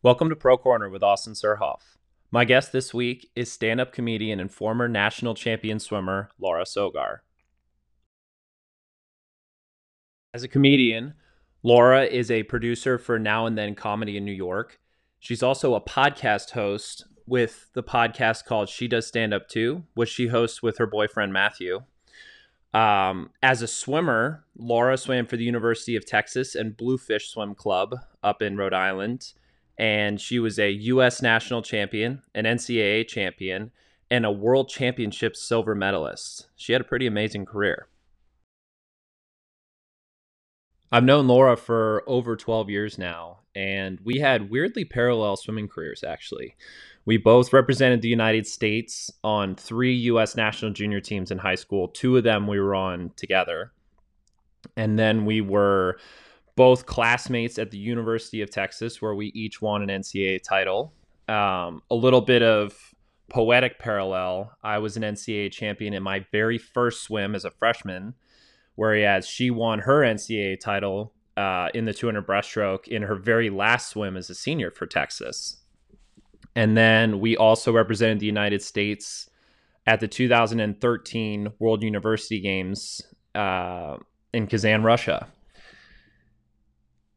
Welcome to Pro Corner with Austin Surhoff. My guest this week is stand up comedian and former national champion swimmer Laura Sogar. As a comedian, Laura is a producer for Now and Then Comedy in New York. She's also a podcast host with the podcast called She Does Stand Up Too, which she hosts with her boyfriend Matthew. Um, as a swimmer, Laura swam for the University of Texas and Bluefish Swim Club up in Rhode Island and she was a U.S. national champion, an NCAA champion, and a world championship silver medalist. She had a pretty amazing career. I've known Laura for over 12 years now, and we had weirdly parallel swimming careers, actually. We both represented the United States on three U.S. national junior teams in high school. Two of them we were on together. And then we were both classmates at the University of Texas, where we each won an NCAA title. Um, a little bit of poetic parallel. I was an NCAA champion in my very first swim as a freshman, whereas she won her NCAA title uh, in the 200 breaststroke in her very last swim as a senior for Texas. And then we also represented the United States at the 2013 World University Games uh, in Kazan, Russia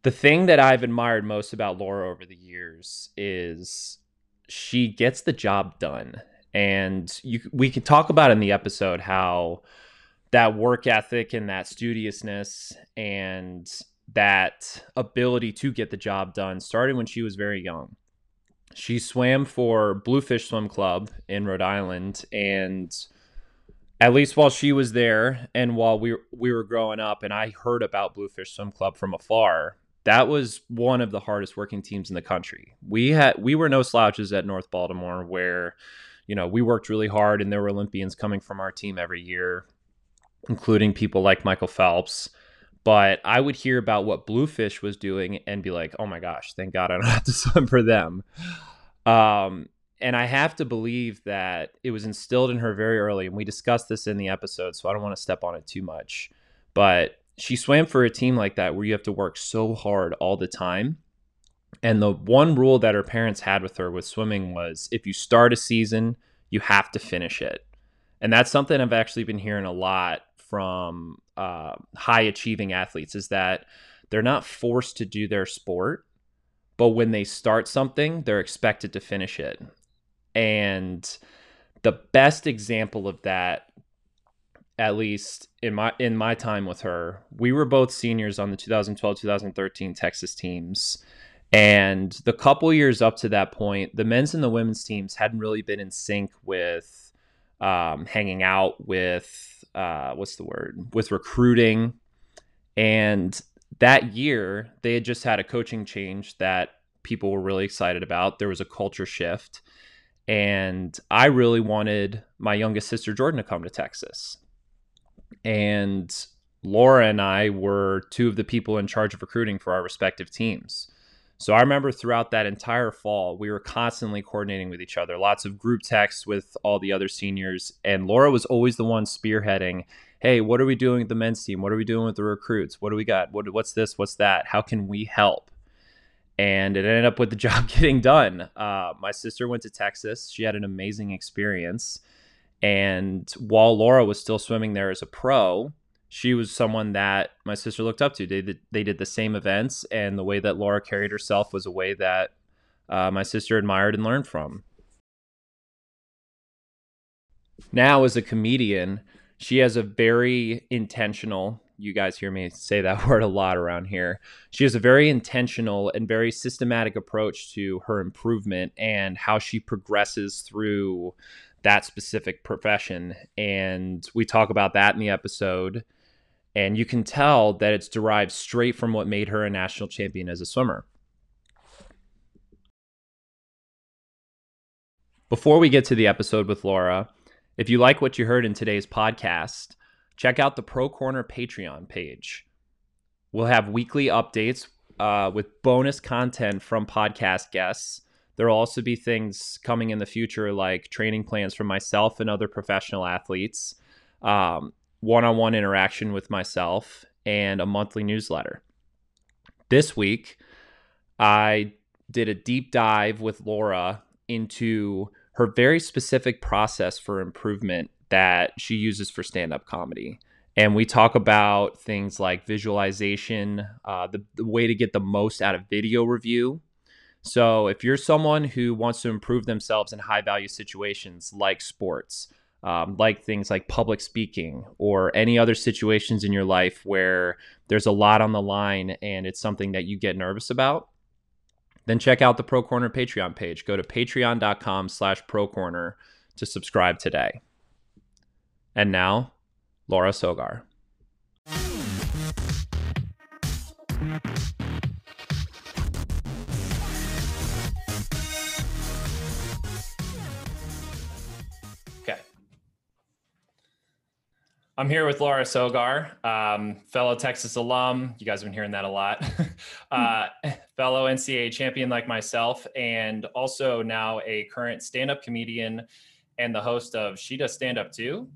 the thing that I've admired most about Laura over the years is she gets the job done. And you, we could talk about in the episode how that work ethic and that studiousness and that ability to get the job done started when she was very young. She swam for Bluefish Swim Club in Rhode Island and at least while she was there and while we we were growing up and I heard about Bluefish Swim Club from afar, that was one of the hardest working teams in the country. We had we were no slouches at North Baltimore where you know, we worked really hard and there were Olympians coming from our team every year, including people like Michael Phelps. But I would hear about what Bluefish was doing and be like, "Oh my gosh, thank God I don't have to swim for them." Um, and I have to believe that it was instilled in her very early, and we discussed this in the episode, so I don't want to step on it too much. But she swam for a team like that where you have to work so hard all the time. And the one rule that her parents had with her with swimming was if you start a season, you have to finish it. And that's something I've actually been hearing a lot from uh, high achieving athletes is that they're not forced to do their sport, but when they start something, they're expected to finish it. And the best example of that at least in my in my time with her, we were both seniors on the 2012-2013 Texas teams. And the couple years up to that point, the men's and the women's teams hadn't really been in sync with um, hanging out with uh, what's the word with recruiting. And that year, they had just had a coaching change that people were really excited about. There was a culture shift. And I really wanted my youngest sister, Jordan, to come to Texas and Laura and I were two of the people in charge of recruiting for our respective teams. So I remember throughout that entire fall, we were constantly coordinating with each other, lots of group texts with all the other seniors. And Laura was always the one spearheading hey, what are we doing with the men's team? What are we doing with the recruits? What do we got? What, what's this? What's that? How can we help? And it ended up with the job getting done. Uh, my sister went to Texas. She had an amazing experience. And while Laura was still swimming there as a pro, she was someone that my sister looked up to. They did, they did the same events, and the way that Laura carried herself was a way that uh, my sister admired and learned from. Now, as a comedian, she has a very intentional, you guys hear me say that word a lot around here. She has a very intentional and very systematic approach to her improvement and how she progresses through that specific profession. And we talk about that in the episode. And you can tell that it's derived straight from what made her a national champion as a swimmer. Before we get to the episode with Laura, if you like what you heard in today's podcast, check out the Pro Corner Patreon page. We'll have weekly updates uh, with bonus content from podcast guests there will also be things coming in the future like training plans for myself and other professional athletes, um, one-on-one interaction with myself, and a monthly newsletter. This week, I did a deep dive with Laura into her very specific process for improvement that she uses for stand up comedy. And we talk about things like visualization, uh, the, the way to get the most out of video review. So, if you're someone who wants to improve themselves in high value situations like sports, um, like things like public speaking or any other situations in your life where there's a lot on the line and it's something that you get nervous about, then check out the Pro Corner Patreon page. Go to patreon.com slash procorner to subscribe today. And now, Laura Sogar. I'm here with Laura Sogar, um, fellow Texas alum. You guys have been hearing that a lot. uh, fellow NCAA champion like myself, and also now a current stand up comedian and the host of She Does Stand Up Too.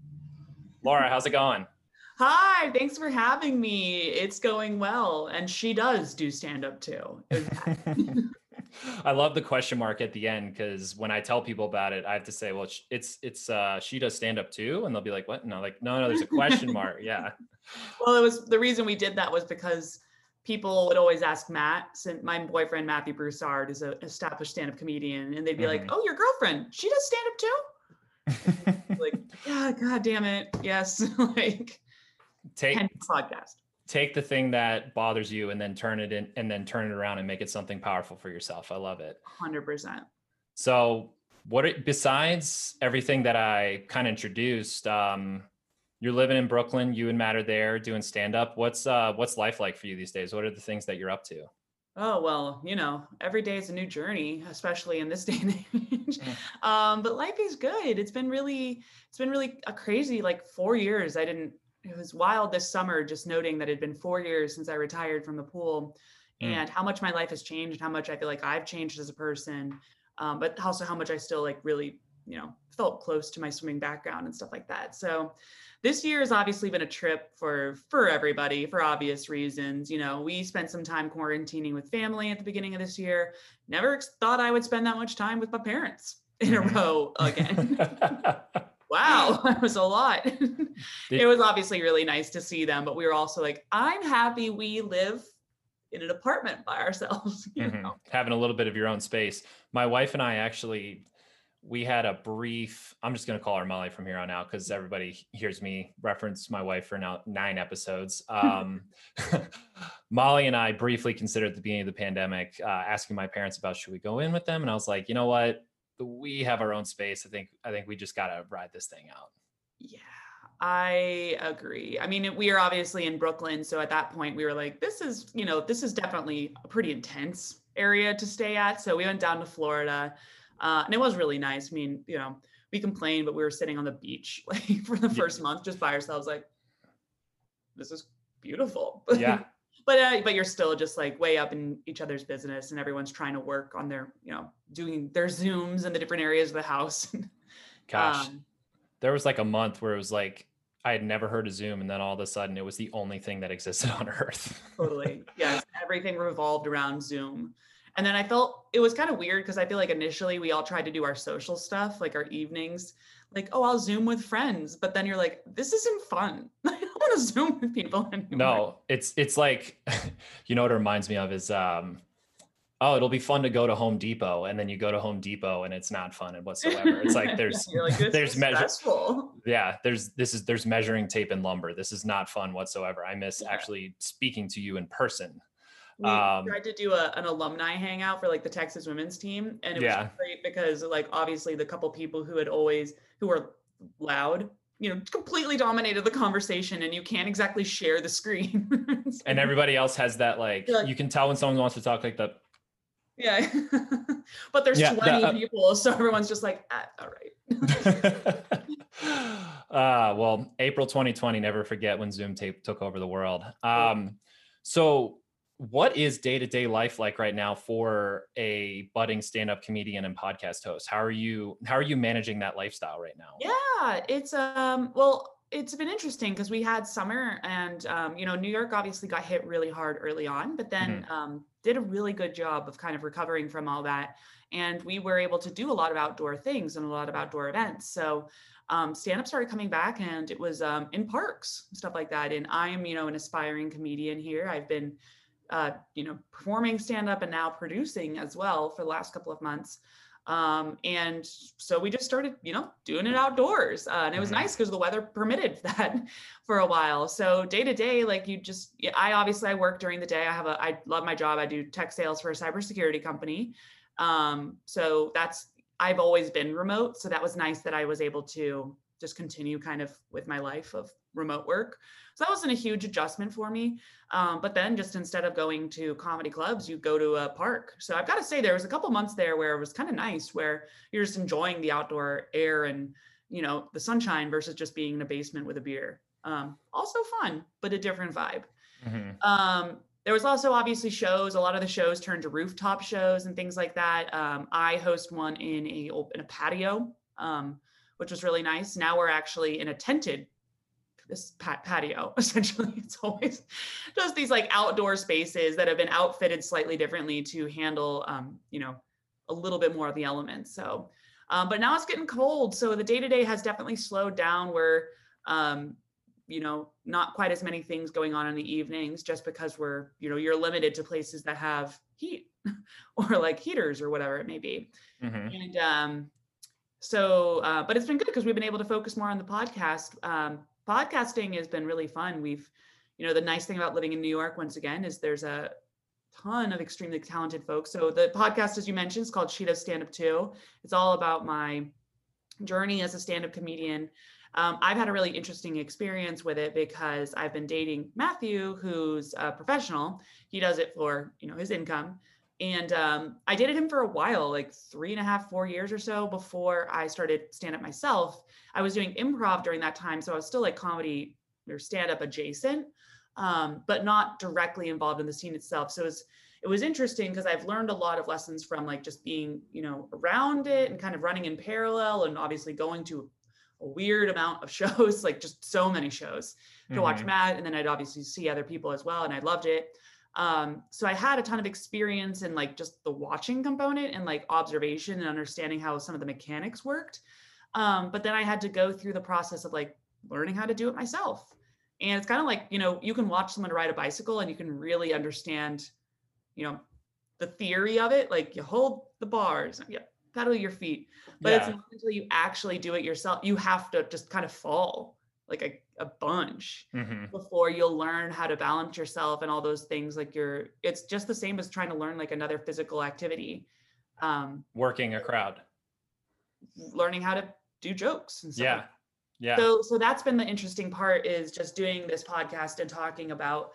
Laura, how's it going? Hi, thanks for having me. It's going well. And she does do stand up too. I love the question mark at the end because when I tell people about it, I have to say, well, it's it's uh, she does stand up too, and they'll be like, what? No, like no, no, there's a question mark. Yeah. Well, it was the reason we did that was because people would always ask Matt, since my boyfriend Matthew Broussard is an established stand-up comedian, and they'd be mm-hmm. like, "Oh, your girlfriend, she does stand-up too." like, yeah, god damn it, yes, like take podcast take the thing that bothers you and then turn it in and then turn it around and make it something powerful for yourself. I love it. 100%. So, what it, besides everything that I kind of introduced, um, you're living in Brooklyn, you and Matt are there doing stand up. What's uh what's life like for you these days? What are the things that you're up to? Oh well, you know, every day is a new journey, especially in this day and age. Mm. Um, but life is good. It's been really, it's been really a crazy like four years. I didn't it was wild this summer just noting that it had been four years since I retired from the pool mm. and how much my life has changed, and how much I feel like I've changed as a person, um, but also how much I still like really, you know, felt close to my swimming background and stuff like that. So this year has obviously been a trip for for everybody for obvious reasons. You know, we spent some time quarantining with family at the beginning of this year. Never thought I would spend that much time with my parents in a mm-hmm. row again. wow, that was a lot. it was obviously really nice to see them, but we were also like, I'm happy we live in an apartment by ourselves. Mm-hmm. Having a little bit of your own space. My wife and I actually we had a brief i'm just going to call her molly from here on out because everybody hears me reference my wife for now nine episodes um, molly and i briefly considered at the beginning of the pandemic uh, asking my parents about should we go in with them and i was like you know what we have our own space. I think I think we just got to ride this thing out. Yeah, I agree. I mean, we are obviously in Brooklyn, so at that point we were like, this is, you know, this is definitely a pretty intense area to stay at. So we went down to Florida, uh, and it was really nice. I mean, you know, we complained, but we were sitting on the beach like for the first yeah. month just by ourselves, like, this is beautiful. Yeah. But uh, but you're still just like way up in each other's business and everyone's trying to work on their you know doing their zooms in the different areas of the house. Gosh. Um, there was like a month where it was like i had never heard of zoom and then all of a sudden it was the only thing that existed on earth. Totally. Yes everything revolved around zoom. And then i felt it was kind of weird because i feel like initially we all tried to do our social stuff like our evenings like oh i'll zoom with friends but then you're like this isn't fun I don't want to Zoom with people anymore. No, it's it's like, you know what it reminds me of is um, oh, it'll be fun to go to Home Depot, and then you go to Home Depot and it's not fun and whatsoever. It's like there's like, there's measure, yeah, there's this is there's measuring tape and lumber. This is not fun whatsoever. I miss yeah. actually speaking to you in person. We um, tried to do a, an alumni hangout for like the Texas women's team, and it yeah. was great because like obviously the couple people who had always who were loud you know completely dominated the conversation and you can't exactly share the screen. So, and everybody else has that like, like, you can tell when someone wants to talk like that yeah. But there's yeah, 20 uh, people so everyone's just like ah, all right. Uh well april 2020 never forget when zoom tape took over the world. Um so what is day-to-day life like right now for a budding stand-up comedian and podcast host how are you how are you managing that lifestyle right now yeah it's um well it's been interesting because we had summer and um, you know new york obviously got hit really hard early on but then mm-hmm. um, did a really good job of kind of recovering from all that. And we were able to do a lot of outdoor things and a lot of outdoor events. So um, stand up started coming back and it was um, in parks, stuff like that. And I'm, you know, an aspiring comedian here. I've been, uh, you know, performing stand up and now producing as well for the last couple of months. Um, and so we just started, you know, doing it outdoors. Uh, and it was mm-hmm. nice because the weather permitted that for a while. So day to day, like you just, I obviously I work during the day. I have a, I love my job. I do tech sales for a cybersecurity company. Um, so that's I've always been remote. So that was nice that I was able to just continue kind of with my life of remote work. So that wasn't a huge adjustment for me. Um, but then just instead of going to comedy clubs, you go to a park. So I've got to say there was a couple months there where it was kind of nice, where you're just enjoying the outdoor air and you know the sunshine versus just being in a basement with a beer. Um, also fun, but a different vibe. Mm-hmm. Um, there was also obviously shows a lot of the shows turned to rooftop shows and things like that um, i host one in a in a patio um, which was really nice now we're actually in a tented this pat- patio essentially it's always just these like outdoor spaces that have been outfitted slightly differently to handle um, you know a little bit more of the elements so um, but now it's getting cold so the day to day has definitely slowed down where um, you know not quite as many things going on in the evenings just because we're you know you're limited to places that have heat or like heaters or whatever it may be mm-hmm. and um so uh, but it's been good because we've been able to focus more on the podcast um podcasting has been really fun. We've you know the nice thing about living in new york once again is there's a ton of extremely talented folks. So the podcast as you mentioned is called does stand up too it's all about my journey as a stand-up comedian. Um, I've had a really interesting experience with it because I've been dating Matthew, who's a professional. He does it for you know his income, and um, I dated him for a while, like three and a half, four years or so before I started stand up myself. I was doing improv during that time, so I was still like comedy or stand up adjacent, um, but not directly involved in the scene itself. So it was it was interesting because I've learned a lot of lessons from like just being, you know, around it and kind of running in parallel and obviously going to a weird amount of shows, like just so many shows to mm-hmm. watch Matt. And then I'd obviously see other people as well. And I loved it. Um, so I had a ton of experience in like just the watching component and like observation and understanding how some of the mechanics worked. Um, but then I had to go through the process of like learning how to do it myself. And it's kind of like, you know, you can watch someone ride a bicycle and you can really understand, you know, the theory of it. Like you hold the bars, you pedal your feet but yeah. it's not until you actually do it yourself you have to just kind of fall like a, a bunch mm-hmm. before you'll learn how to balance yourself and all those things like you're it's just the same as trying to learn like another physical activity um working a crowd. learning how to do jokes and stuff. Yeah yeah. So so that's been the interesting part is just doing this podcast and talking about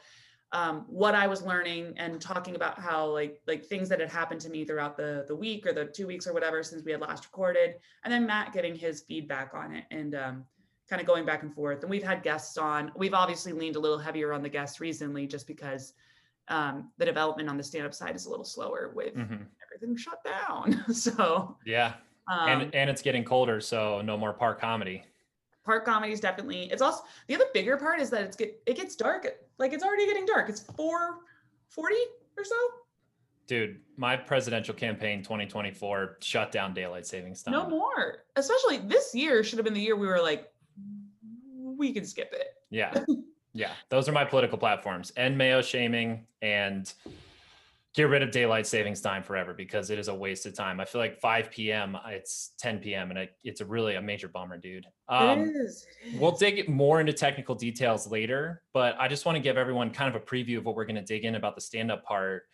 um, what I was learning and talking about how like like things that had happened to me throughout the the week or the two weeks or whatever since we had last recorded, and then Matt getting his feedback on it and um, kind of going back and forth. And we've had guests on. We've obviously leaned a little heavier on the guests recently, just because um, the development on the stand up side is a little slower with mm-hmm. everything shut down. so yeah, and um, and it's getting colder, so no more park comedy park comedy is definitely it's also the other bigger part is that it's get it gets dark like it's already getting dark it's 440 or so dude my presidential campaign 2024 shut down daylight savings time no more especially this year should have been the year we were like we can skip it yeah yeah those are my political platforms end mayo shaming and get rid of daylight savings time forever because it is a waste of time. I feel like 5 p.m. it's 10 p.m. and it, it's a really a major bummer, dude. Um, it is. We'll dig more into technical details later, but I just want to give everyone kind of a preview of what we're going to dig in about the stand-up part.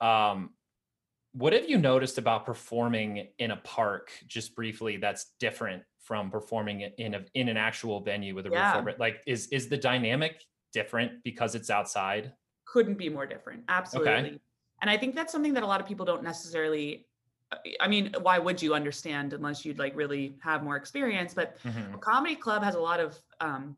Um, what have you noticed about performing in a park, just briefly, that's different from performing in a in an actual venue with a yeah. roof over it? Like, is is the dynamic different because it's outside? Couldn't be more different. Absolutely. Okay and I think that's something that a lot of people don't necessarily I mean, why would you understand unless you'd like really have more experience? But mm-hmm. a comedy club has a lot of um,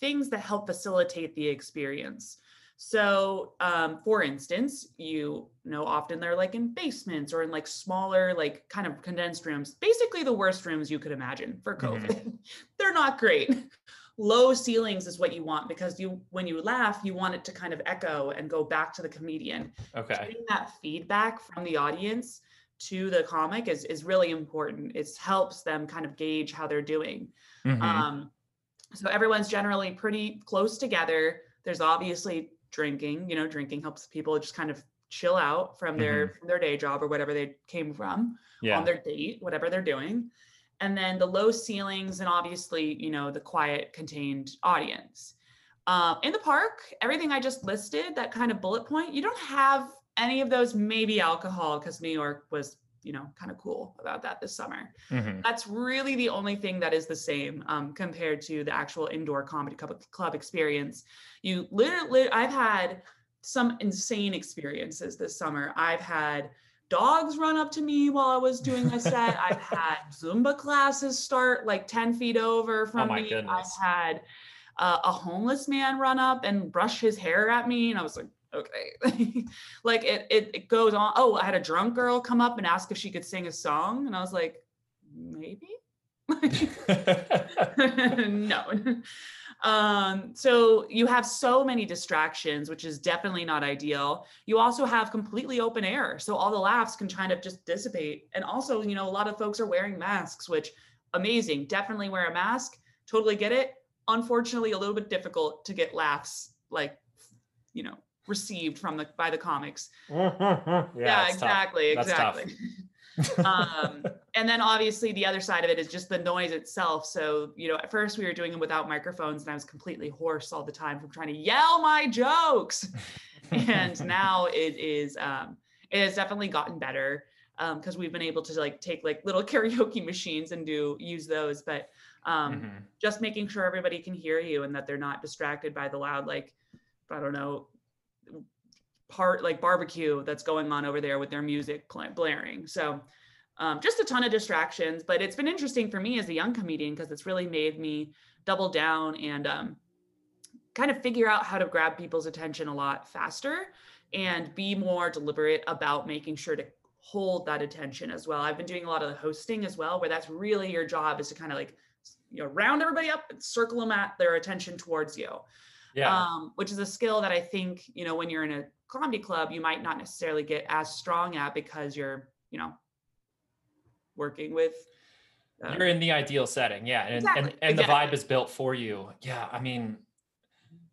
things that help facilitate the experience. So, um, for instance, you know, often they're like in basements or in like smaller, like kind of condensed rooms, basically the worst rooms you could imagine for COVID. Mm-hmm. they're not great low ceilings is what you want because you when you laugh you want it to kind of echo and go back to the comedian okay getting that feedback from the audience to the comic is is really important it helps them kind of gauge how they're doing Mhm. um so everyone's generally pretty close together there's obviously drinking you know drinking helps people just kind of chill out from their from their day job or whatever they came from yeah on their date, whatever they're doing. And then the low ceilings and obviously, you know, the quiet, contained audience. Um, in the park, everything I just listed, that kind of bullet point, you don't have any of those, maybe alcohol, because New York was, you know, kind of cool about that this summer. Mhm. That's really the only thing that is the same um, compared to the actual indoor comedy club, club experience. You literally, I've had some insane experiences this summer. I've had dogs run up to me while I was doing my set. I've had Zumba classes start like 10 feet over from Oh me. goodness. I've had uh, a homeless man run up and brush his hair at me. And I was like, okay. like it, it, it goes on. Oh, I had a drunk girl come up and ask if she could sing a song. And I was like, maybe. no. Um, so you have so many distractions, which is definitely not ideal. You also have completely open air. So all the laughs can kind of just dissipate. And also, you know, a lot of folks are wearing masks, which amazing. Definitely wear a mask. Totally get it. Unfortunately, a little bit difficult to get laughs like, you know, received from the by the comics. yeah, Yeah, exactly, tough. exactly. um, and then obviously the other side of it is just the noise itself. So, you know, at first we were doing them without microphones and I was completely hoarse all the time from trying to yell my jokes. and now it is, um, it has definitely gotten better because we've been able to like take like little karaoke machines and do use those. But um, Mhm. just making sure everybody can hear you and that they're not distracted by the loud, like, I don't know, part like barbecue that's going on over there with their music blaring. So um, just a ton of distractions, but it's been interesting for me as a young comedian because it's really made me double down and um, kind of figure out how to grab people's attention a lot faster and be more deliberate about making sure to hold that attention as well. I've been doing a lot of the hosting as well, where that's really your job is to kind of like you know round everybody up and circle them at their attention towards you yeah um, which is a skill that I think you know when you're in a comedy club you might not necessarily get as strong at because you're you know working with. uh, you're in the ideal setting yeah and and, Exactly, and the vibe is built for you yeah i mean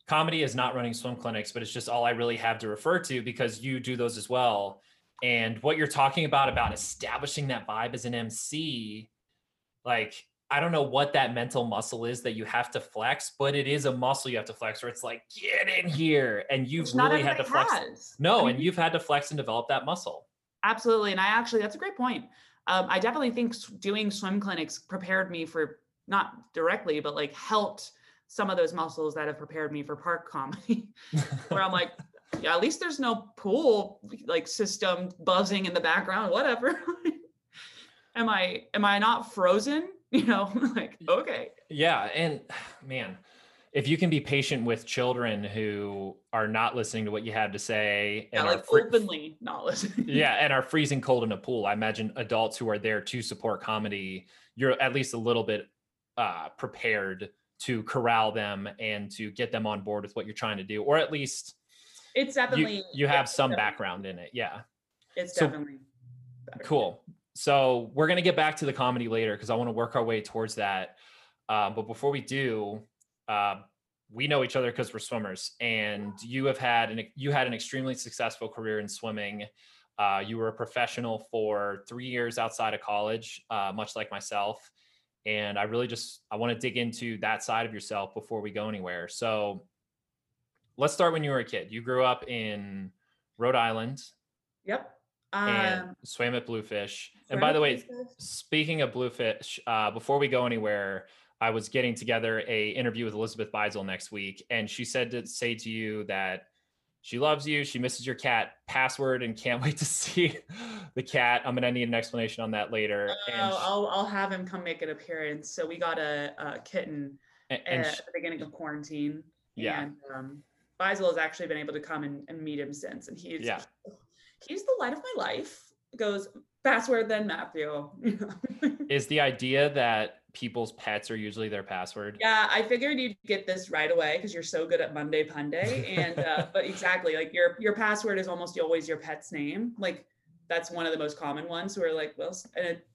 comedy is not running swim clinics but it's just all i really have to refer to because you do those as well and what you're talking about about establishing that vibe as an mc like i don't know what that mental muscle is that you have to flex but it is a muscle you have to flex where it's like get in here and you've really had to flex has. no I and you've had to flex and develop that muscle Absolutely. And I actually, that's a great point. Um, I definitely think doing swim clinics prepared me for not directly, but like helped some of those muscles that have prepared me for park comedy, where I'm like, yeah, at least there's no pool like system buzzing in the background, whatever. am I, am I not frozen? You know, like, okay. Yeah, and man, if you can be patient with children who are not listening to what you have to say Yeah, and are like fr- openly not listening. yeah, and are freezing cold in a pool, I imagine adults who are there to support comedy, you're at least a little bit uh, prepared to corral them and to get them on board with what you're trying to do, or at least It's definitely, you, you have some definitely- background in it. Yeah. It's So- definitely better. Cool. So we're gonna get back to the comedy later because I want to work our way towards that. Uh, but before we do, uh, we know each other because we're swimmers, and you have had an you had an extremely successful career in swimming. Uh, you were a professional for three years outside of college, uh, much like myself. And I really just I want to dig into that side of yourself before we go anywhere. So let's start when you were a kid. You grew up in Rhode Island Yep. And Um, swam at Bluefish. And by the way, speaking of Bluefish, uh, before we go anywhere, I was getting together a interview with Elizabeth Beisel next week, and she said to say to you that she loves you, she misses your cat password, and can't wait to see the cat. I'm gonna need an explanation on that later. and Oh, sh- I'll I'll have him come make an appearance. So we got a, a kitten and, and at sh- the beginning of quarantine. Yeah. And um, Beisel has actually been able to come and, and meet him since, and he's Yeah. He's the light of my life. Goes password then Matthew. is the idea that people's pets are usually their password? Yeah, I figured you'd get this right away because you're so good at Monday Punday. And uh, but exactly, like your your password is almost always your pet's name. Like that's one of the most common ones. Who are like, well, and it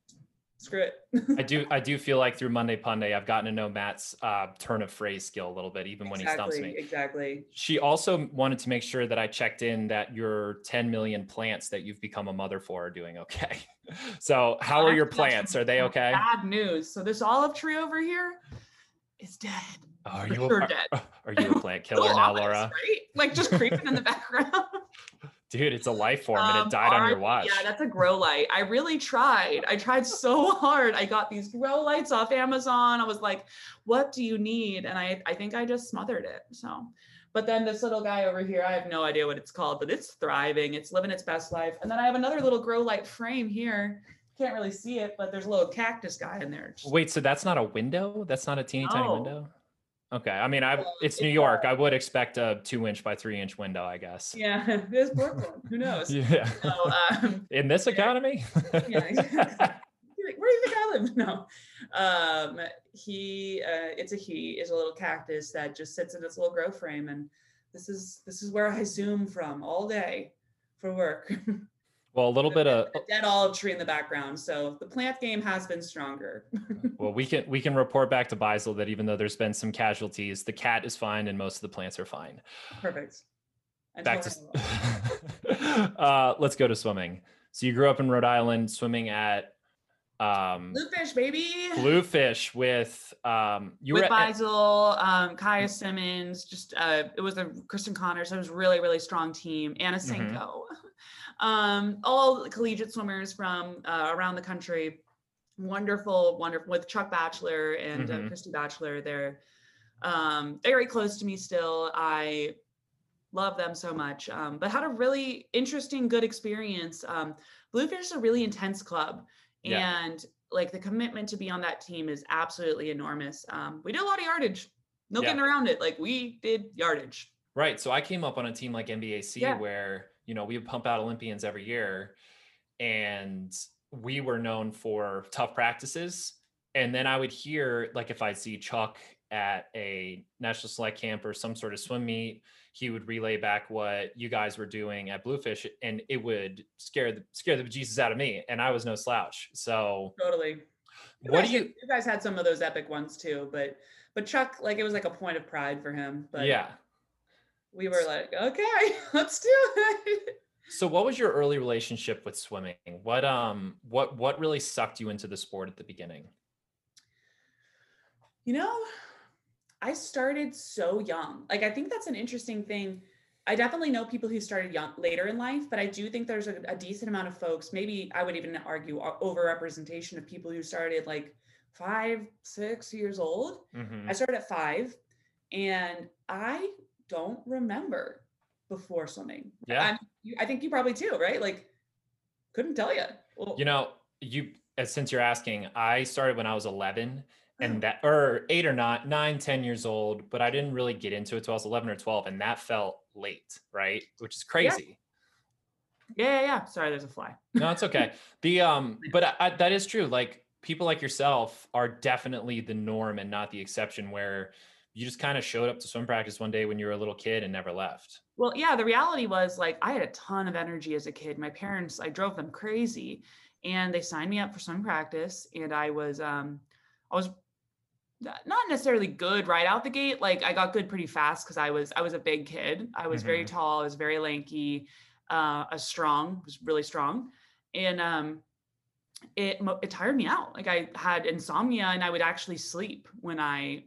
screw it. I do I do feel like through Monday Punday, I've gotten to know Matt's uh, turn of phrase skill a little bit, even when exactly, he stumps me. Exactly. She also wanted to make sure that I checked in that your 10 million plants that you've become a mother for are doing okay. so how are your plants? Are they okay? Bad news. So this olive tree over here is dead. Oh, are you a, dead. Are you a plant killer now, Laura? Right? Like just creeping in the background. Dude, it's a life form and it um, died our, on your watch. Yeah, that's a grow light. I really tried. I tried so hard. I got these grow lights off Amazon. I was like, what do you need? And I, I think I just smothered it. So, but then this little guy over here, I have no idea what it's called, but it's thriving. It's living its best life. And then I have another little grow light frame here. Can't really see it, but there's a little cactus guy in there. Wait, so that's not a window? That's not a teeny tiny window? Okay. I mean, I it's New York. I would expect a two inch by three inch window, I guess. Yeah, there's Brooklyn. Who knows? Yeah. So, um, In this economy. yeah. Where do you think I live? No. Um, he, uh, it's a he, is a little cactus that just sits in its little grow frame, and this is this is where I zoom from all day for work. Well, a little bit of a dead olive tree in the background. So the plant game has been stronger. well, we can we can report back to Beisel that even though there's been some casualties, the cat is fine and most of the plants are fine. Perfect. back to uh, let's go to swimming. So you grew up in Rhode Island, swimming at um bluefish baby bluefish with um you with were Beisel, um Kaya Simmons just uh it was a Kristen Connors it was really really strong team Anna Cinco mm-hmm um, all collegiate swimmers from uh, around the country. Wonderful, wonderful with Chuck Batchelor and uh, mm-hmm. uh, Christy Batchelor. They're um, very close to me still. I love them so much, um, but had a really interesting, good experience. Um, Bluefish is a really intense club, yeah. and like the commitment to be on that team is absolutely enormous. Um, we did a lot of yardage, no yeah. getting around it. Like we did yardage. Right. So I came up on a team like NBAC yeah. where you know, we would pump out Olympians every year and we were known for tough practices. And then I would hear, like, if I see Chuck at a national select camp or some sort of swim meet, he would relay back what you guys were doing at Bluefish, and it would scare the scare the Jesus out of me. And I was no slouch. So totally. You what do you? You guys had some of those epic ones too, but but Chuck, like, it was like a point of pride for him. But yeah, we were like, okay, let's do it. So what was your early relationship with swimming? What um what what really sucked you into the sport at the beginning? You know, I started so young. Like I think that's an interesting thing. I definitely know people who started young later in life, but I do think there's a, a decent amount of folks, maybe I would even argue overrepresentation of people who started like five, six years old. Mm-hmm. I started at five and I don't remember before swimming. Yeah. i I think you probably do, right? Like, couldn't tell you. Well, you know, you since you're asking, I started when I was 11 and that or eight or not nine, 10 years old, but I didn't really get into it till I was 11 or 12, and that felt late, right? Which is crazy. Yeah, yeah, yeah. yeah. Sorry, there's a fly. no, it's okay. The um, but I, I, that is true. Like people like yourself are definitely the norm and not the exception. Where you just kind of showed up to swim practice one day when you were a little kid and never left. Well, yeah, the reality was like I had a ton of energy as a kid. My parents, I drove them crazy and they signed me up for swim practice and I was um I was not necessarily good right out the gate. Like I got good pretty fast cuz I was I was a big kid. I was mm-hmm. very tall, I was very lanky, uh a strong, was really strong. And um it it tired me out. Like I had insomnia and I would actually sleep when I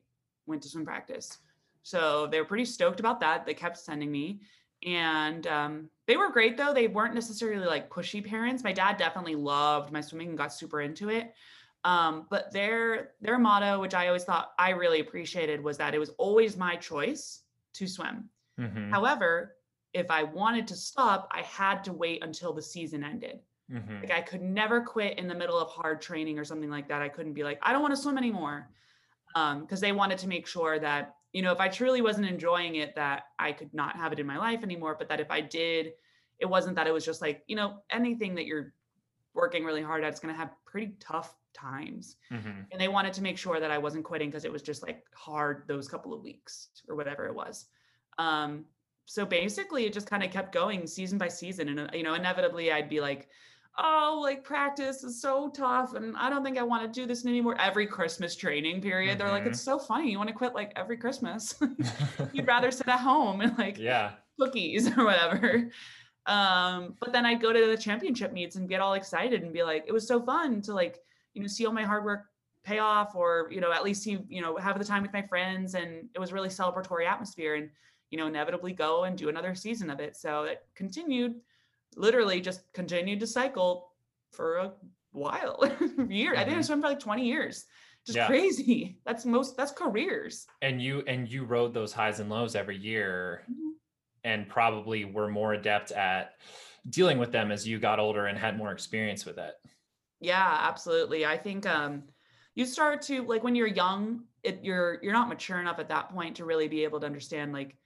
went to swim practice. So they were pretty stoked about that. They kept sending me. And um, they were great though. They weren't necessarily like pushy parents. My dad definitely loved my swimming and got super into it. Um, but their their motto, which I always thought I really appreciated, was that it was always my choice to swim. Mm-hmm. However, if I wanted to stop, I had to wait until the season ended. Mm-hmm. Like I could never quit in the middle of hard training or something like that. I couldn't be like, I don't want to swim anymore because um, they wanted to make sure that you know if i truly wasn't enjoying it that i could not have it in my life anymore but that if i did it wasn't that it was just like you know anything that you're working really hard at is going to have pretty tough times. Mm-hmm. And they wanted to make sure that I wasn't quitting because it was just like hard those couple of weeks or whatever it was. Um, so basically, it just kind of kept going season by season. And, uh, you know, inevitably I'd be like, oh, like practice is so tough. And I don't think I want to do this anymore. Every Christmas training period, mm-hmm. they're like, it's so funny. You want to quit like every Christmas. You'd rather sit at home and like yeah. cookies or whatever. Um, but then I'd go to the championship meets and get all excited and be like, it was so fun to like, you know, see all my hard work pay off or, you know, at least see, you know, have the time with my friends. And it was really celebratory atmosphere and, you know, inevitably go and do another season of it. So it continued, literally just continued to cycle for a while, year. Mm-hmm. I think I mm-hmm. swam for like 20 years. Just yeah. crazy. That's most, that's careers. And you, and you rode those highs and lows every year. Mm-hmm and probably were more adept at dealing with them as you got older and had more experience with it. Yeah, absolutely. I think um you start to like when you're young, it you're you're not mature enough at that point to really be able to understand like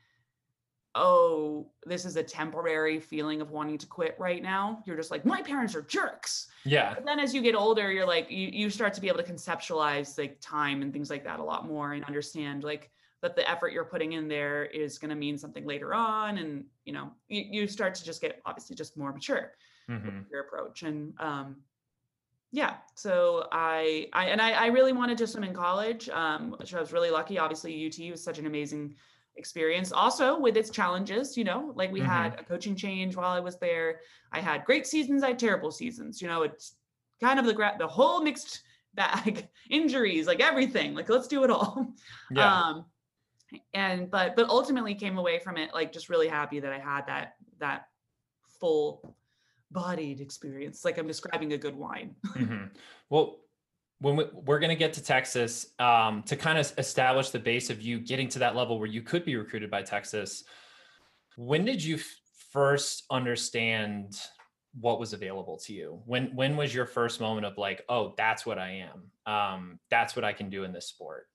oh, this is a temporary feeling of wanting to quit right now. You're just like, my parents are jerks. Yeah. But then as you get older, you're like, you, you start to be able to conceptualize like time and things like that a lot more and understand like, that the effort you're putting in there is going to mean something later on and you know you, you start to just get obviously just more mature mm-hmm. your approach and um yeah so I, I and I, I really wanted to swim in college um which i was really lucky obviously ut was such an amazing experience also with its challenges you know like we mm-hmm. had a coaching change while i was there i had great seasons i had terrible seasons you know it's kind of the gra- the whole mixed bag injuries like everything like let's do it all yeah. um and but but ultimately came away from it like just really happy that I had that that full bodied experience like I'm describing a good wine. mm-hmm. Well, when we, are going to get to Texas um, to kind of establish the base of you getting to that level where you could be recruited by Texas. When did you f- first understand what was available to you? When when was your first moment of like, oh, that's what I am. Um, that's what I can do in this sport.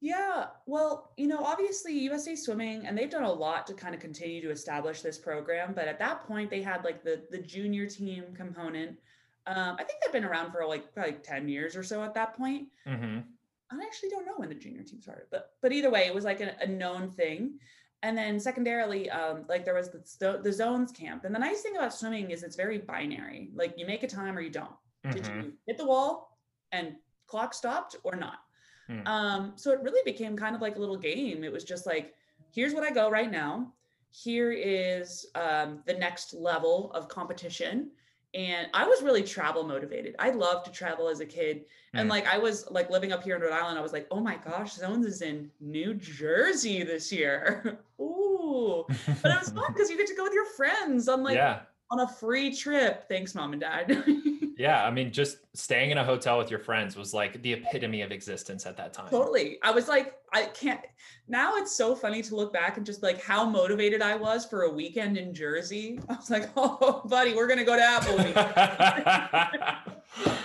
Yeah, well, you know, obviously USA Swimming, and they've done a lot to kind of continue to establish this program. But at that point, they had like the the junior team component. Um, I think they've been around for like probably ten years or so at that point. Mm-hmm. I actually don't know when the junior team started, but but either way, it was like a, a known thing. And then secondarily, um, like there was the the zones camp. And the nice thing about swimming is it's very binary. Like you make a time or you don't. Mm-hmm. Did you hit the wall and clock stopped or not? Hmm. Um, so it really became kind of like a little game. It was just like, here's what I go right now. Here is um, the next level of competition. And I was really travel motivated. I loved to travel as a kid. And hmm. like I was like living up here in Rhode Island, I was like, oh my gosh, Zones is in New Jersey this year. Ooh. But it was fun because you get to go with your friends on like yeah. On a free trip. Thanks, mom and dad. Yeah, I mean, just staying in a hotel with your friends was like the epitome of existence at that time. Totally. I was like, I can't. Now it's so funny to look back and just like how motivated I was for a weekend in Jersey. I was like, oh, buddy, we're gonna go to Applebee's.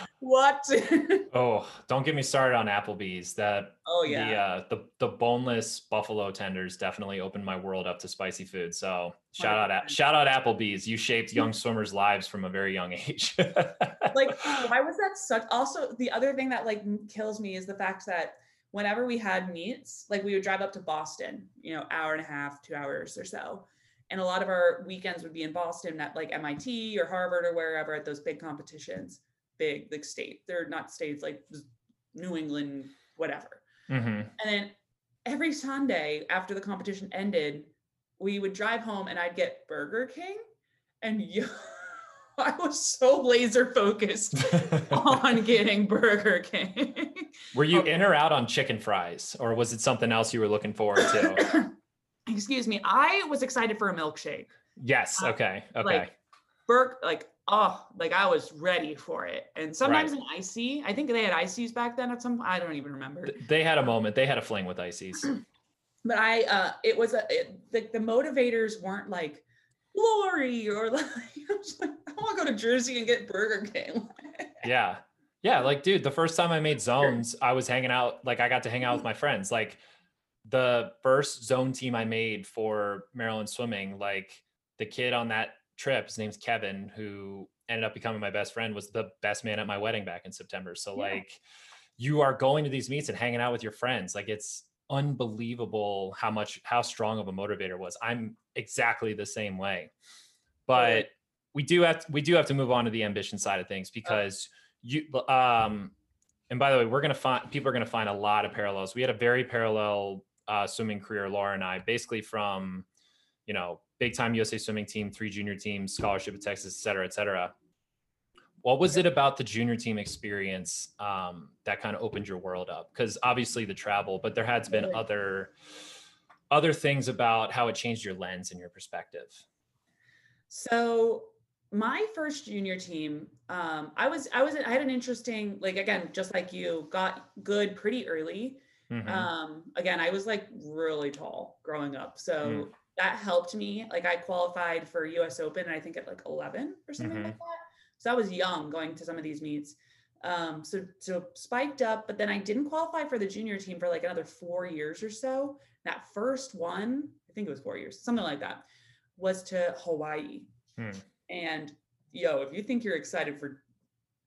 what? oh, don't get me started on Applebee's. That oh yeah, the, uh, the the boneless buffalo tenders definitely opened my world up to spicy food. So shout 100%. out shout out Applebee's. You shaped young swimmers' lives from a very young age. like, why was that such? Also, the other thing that like kills me is the fact that whenever we had meets, like we would drive up to Boston, you know, hour and a half, two hours or so. And a lot of our weekends would be in Boston at like MIT or Harvard or wherever at those big competitions big like state. They're not states like New England, whatever. Mm-hmm. And then every Sunday after the competition ended, we would drive home and I'd get Burger King. And you, I was so laser focused on getting Burger King. Were you in or out on chicken fries, or was it something else you were looking forward to? Excuse me. I was excited for a milkshake. Yes. Uh, okay. Okay. Like, Burke, like oh, like I was ready for it. And sometimes right. an icy, I think they had ices back then at some I don't even remember. They had a moment. They had a fling with ices. but I uh it was a it, the, the motivators weren't like glory or like, I, like, I want to go to Jersey and get Burger King. yeah. Yeah, like dude, the first time I made zones, I was hanging out like I got to hang out with my friends. Like the first zone team I made for Maryland swimming, like the kid on that trip his name's kevin who ended up becoming my best friend was the best man at my wedding back in September. So yeah. like you are going to these meets and hanging out with your friends. Like it's unbelievable how much how strong of a motivator was. I'm exactly the same way. But we do have to, we do have to move on to the ambition side of things because you um and by the way, we're gonna find people are gonna find a lot of parallels. We had a very parallel uh, swimming career, Laura and I, basically from you know big time USA swimming team, three junior teams, scholarship at Texas, et cetera, et cetera. What was it about the junior team experience um, that kind of opened your world up? Because obviously the travel, but there has been other other things about how it changed your lens and your perspective. So my first junior team, um, I was I was I had an interesting like again just like you got good pretty early. Mm-hmm. Um, again, I was like really tall growing up, so mm. That helped me. Like I qualified for U.S. Open, I think at like 11 or something mm-hmm. like that. So I was young going to some of these meets. Um, so so spiked up, but then I didn't qualify for the junior team for like another four years or so. That first one, I think it was four years, something like that, was to Hawaii. Hmm. And yo, if you think you're excited for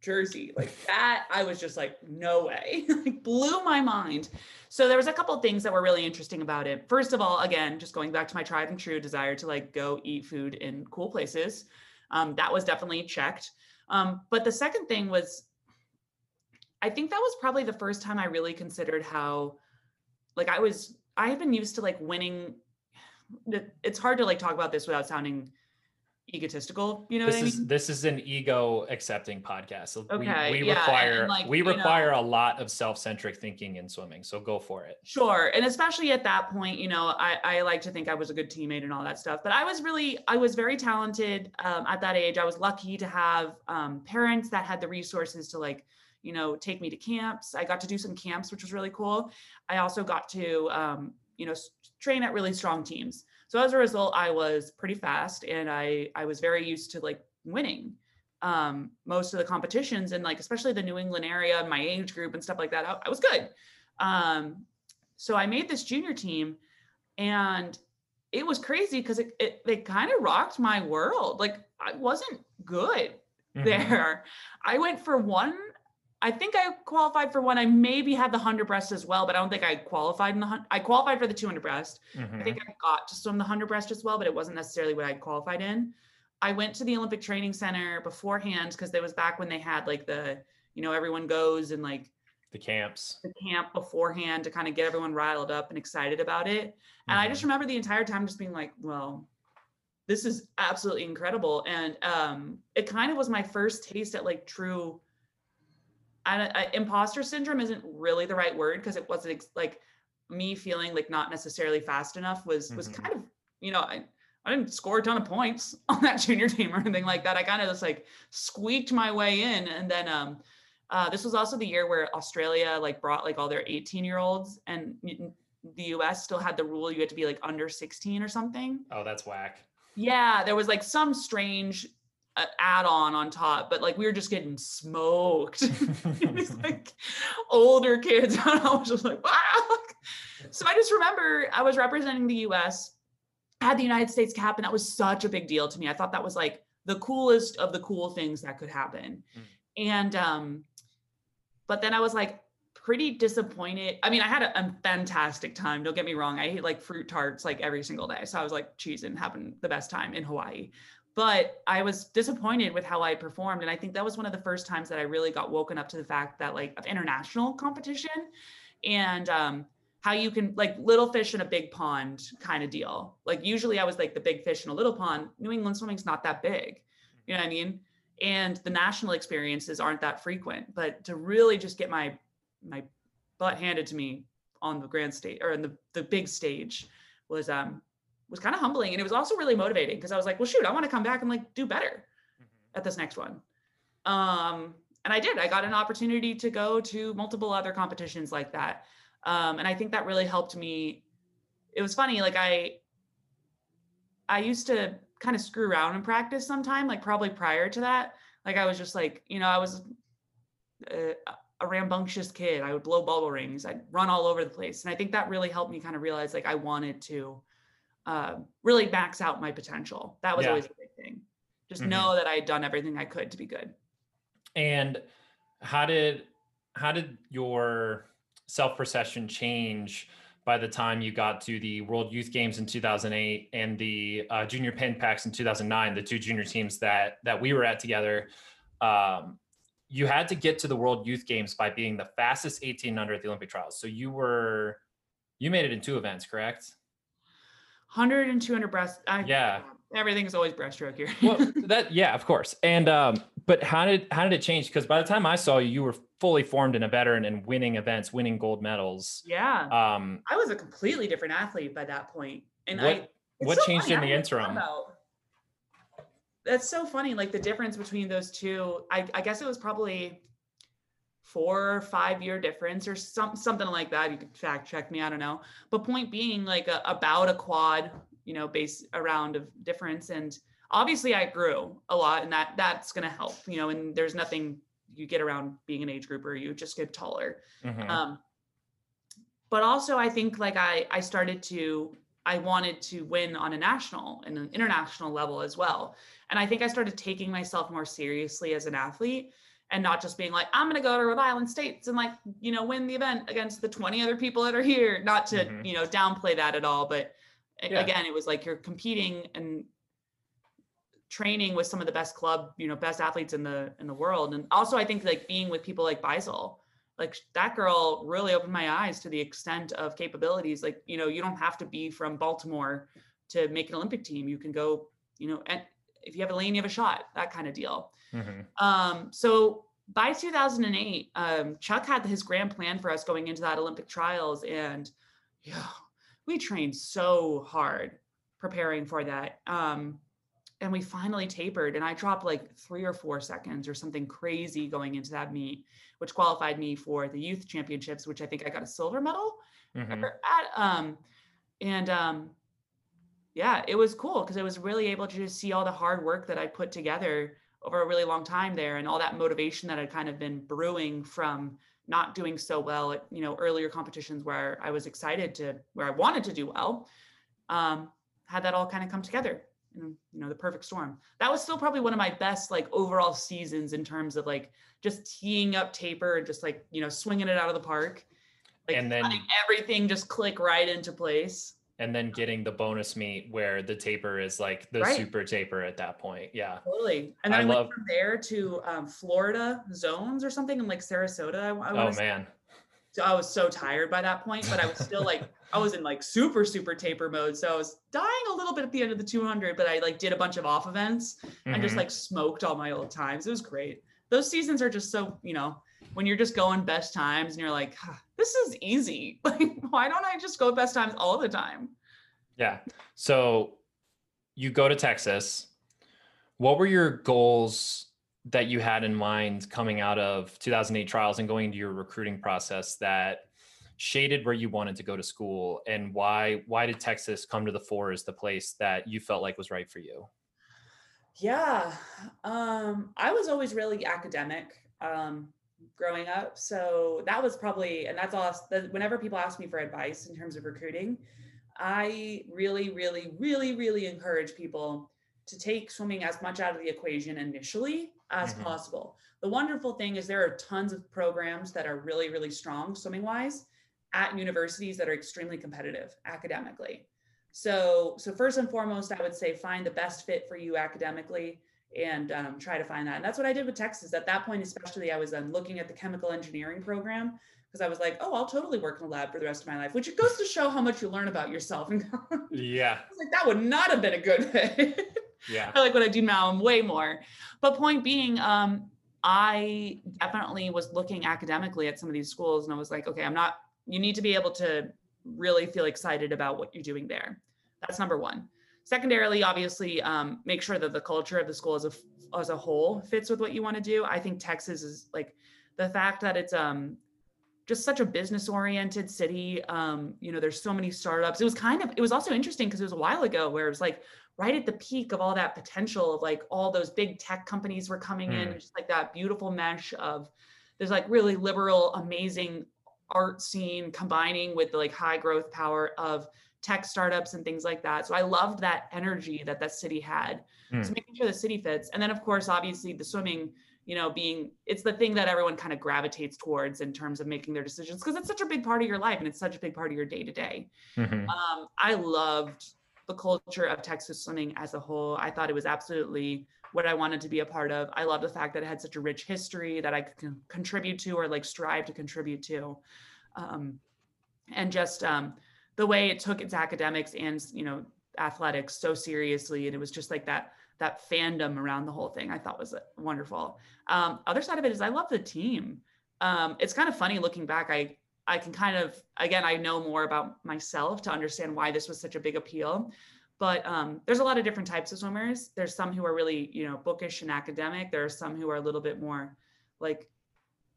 Jersey, like that, I was just like, no way, like blew my mind. So there was a couple things that were really interesting about it. First of all, again, just going back to my tried and true desire to like go eat food in cool places. Um, that was definitely checked. Um, but the second thing was, I think that was probably the first time I really considered how, like, I was, I had been used to like winning. It's hard to like talk about this without sounding egotistical you know this is I mean? this is an ego accepting podcast. Okay, we, we yeah. require like, we require know, a lot of self-centric thinking in swimming so go for it. Sure and especially at that point you know i i like to think i was a good teammate and all that stuff but i was really i was very talented um, at that age. I was lucky to have um, parents that had the resources to like you know take me to camps. I got to do some camps which was really cool. I also got to um, you know train at really strong teams so as a result, I was pretty fast and I I was very used to like winning um, most of the competitions and like especially the New England area, my age group and stuff like that. I, I was good. Um, so I made this junior team and it was crazy because it, it, it kind of rocked my world. Like I wasn't good mm-hmm. there. I went for one I think I qualified for one. I maybe had the 100 breast as well, but I don't think I qualified in the I qualified for the 200 breast. Mm-hmm. I think I got to swim the 100 breast as well, but it wasn't necessarily what I qualified in. I went to the Olympic Training Center beforehand because there was back when they had like the, you know, everyone goes and like the camps, the camp beforehand to kind of get everyone riled up and excited about it. Mm-hmm. And I just mm-hmm. remember the entire time just being like, well, this is absolutely incredible. And um, it kind of was my first taste at like true I, I, imposter syndrome isn't really the right word because it wasn't ex- like me feeling like not necessarily fast enough was mm-hmm. was kind of you know I, I didn't score a ton of points on that junior team or anything like that. I kind of just like squeaked my way in, and then um, uh, this was also the year where Australia like brought like all their 18 year olds, and the U.S. still had the rule you had to be like under 16 or something. Oh, that's whack. Yeah, there was like some strange add-on on top but like we were just getting smoked. These like older kids. I was just like wow so i just remember i was representing the us I had the united states cap and that was such a big deal to me. I thought that was like the coolest of the cool things that could happen. Mm. and um but then i was like pretty disappointed. I mean i had a, a, fantastic time. Don't get me wrong. I ate like fruit tarts like every single day. So i was like cheesing having the best time in hawaii but I was disappointed with how I performed. And I think that was one of the first times that I really got woken up to the fact that like of international competition and um, how you can like little fish in a big pond kind of deal. Like usually I was like the big fish in a little pond. New England swimming's not that big. You know what I mean? And the national experiences aren't that frequent. But to really just get my my butt handed to me on the grand stage or in the, the big stage was um was kind of humbling and it was also really motivating because I was like, well, shoot, I want to come back and like do better mm-hmm. at this next one. Um, and I did. I got an opportunity to go to multiple other competitions like that. Um, and I think that really helped me. It was funny, like I I used to kind of screw around in practice sometime, like probably prior to that. Like I was just like, you know, I was a, a rambunctious kid. I would blow bubble rings. I'd run all over the place. And I think that really helped me kind of realize like I wanted to uh, really max out my potential. That was yeah. always a big thing. just mm-hmm. know that I had done everything I could to be good. And how did how did your self perception change by the time you got to the World Youth Games in 2008 and the uh, Junior Pan Pacs in 2009, the two junior teams that that we were at together? Um, you had to get to the World Youth Games by being the fastest 18 under at the Olympic trials. So you were you made it in two events, correct? 100 and 200 breast. I, yeah. Everything's always breaststroke here. well, that yeah, of course. And um, but how did how did it change? Because by the time I saw you, you were fully formed and a veteran and winning events, winning gold medals. Yeah. Um, I was a completely different athlete by that point. And what, I what so changed in the interim? That's so funny. Like the difference between those two, I, I guess it was probably four or five year difference or some something like that. You could fact check me. I don't know. But point being, like a, about a quad, you know, base around of difference. And obviously, I grew a lot, and that that's going to help. You know, and there's nothing you get around being an age grouper. You just get taller. Mm-hmm. Um, but also, I think like I I started to I wanted to win on a national and an international level as well. And I think I started taking myself more seriously as an athlete and not just being like i'm going to go to rhode island states and like you know win the event against the 20 other people that are here not to mm-hmm. you know downplay that at all but yeah. again it was like you're competing and training with some of the best club you know best athletes in the in the world and also i think like being with people like Beisel like that girl really opened my eyes to the extent of capabilities like you know you don't have to be from baltimore to make an olympic team you can go you know and if you have a lane you have a shot that kind of deal Mm-hmm. Um, so by 2008, um, Chuck had his grand plan for us going into that Olympic trials, and yeah, we trained so hard preparing for that. Um, and we finally tapered, and I dropped like three or four seconds or something crazy going into that meet, which qualified me for the youth championships, which I think I got a silver medal mm-hmm. at. Um, and um, yeah, it was cool because I was really able to just see all the hard work that I put together over a really long time there and all that motivation that had kind of been brewing from not doing so well at you know earlier competitions where I was excited to where I wanted to do well um, had that all kind of come together in you know the perfect storm. That was still probably one of my best like overall seasons in terms of like just teeing up taper and just like you know swinging it out of the park like and then everything just click right into place and then getting the bonus meet where the taper is like the right. super taper at that point. Yeah. Totally. And then I, I love... went from there to um, Florida zones or something in like Sarasota. I, I oh man. So I was so tired by that point, but I was still like, I was in like super, super taper mode. So I was dying a little bit at the end of the 200, but I like did a bunch of off events mm-hmm. and just mm-hmm. like smoked all my old times. It was great. Those seasons are just so, you know, when you're just going best times and you're like, this is easy. Like, why don't I just go best times all the time? Yeah. So you go to Texas. What were your goals that you had in mind coming out of 2008 trials and going into your recruiting process that shaded where you wanted to go to school and why why did Texas come to the fore as the place that you felt like was right for you? Yeah. Um I was always really academic. Um growing up. So that was probably, and that's all, whenever people ask me for advice in terms of recruiting, I really, really, really, really encourage people to take swimming as much out of the equation initially as mm-hmm. possible. The wonderful thing is there are tons of programs that are really, really strong swimming wise at universities that are extremely competitive academically. So, so first and foremost, I would say find the best fit for you academically and um, try to find that. And that's what I did with Texas. At that point, especially, I was um, looking at the chemical engineering program because I was like, oh, I'll totally work in a lab for the rest of my life, which it goes to show how much you learn about yourself. And yeah, like that would not have been a good fit. yeah, I like what I do now. I'm way more. But point being, um, I definitely was looking academically at some of these schools, and I was like, okay, I'm not. You need to be able to really feel excited about what you're doing there. That's number one. Secondarily, obviously, um, make sure that the culture of the school as a as a whole fits with what you want to do. I think Texas is like the fact that it's um just such a business oriented city. Um, you know, there's so many startups. It was kind of, it was also interesting because it was a while ago where it was like right at the peak of all that potential of like all those big tech companies were coming mm. in, just like that beautiful mesh of there's like really liberal, amazing art scene combining with the like high growth power of tech startups and things like that. So I loved that energy that that city had. Mm. So making sure the city fits. And then of course, obviously the swimming, you know, being it's the thing that everyone kind of gravitates towards in terms of making their decisions because it's such a big part of your life and it's such a big part of your day to day. I loved the culture of Texas swimming as a whole. I thought it was absolutely what I wanted to be a part of. I love the fact that it had such a rich history that I could contribute to or like strive to contribute to. Um, and just um, the way it took its academics and you know athletics so seriously and it was just like that that fandom around the whole thing i thought was uh, wonderful. Um, other side of it is i love the team. Um, it's kind of funny looking back i i can kind of again i know more about myself to understand why this was such a big appeal but um, there's a lot of different types of swimmers. There's some who are really you know bookish and academic. There are some who are a little bit more like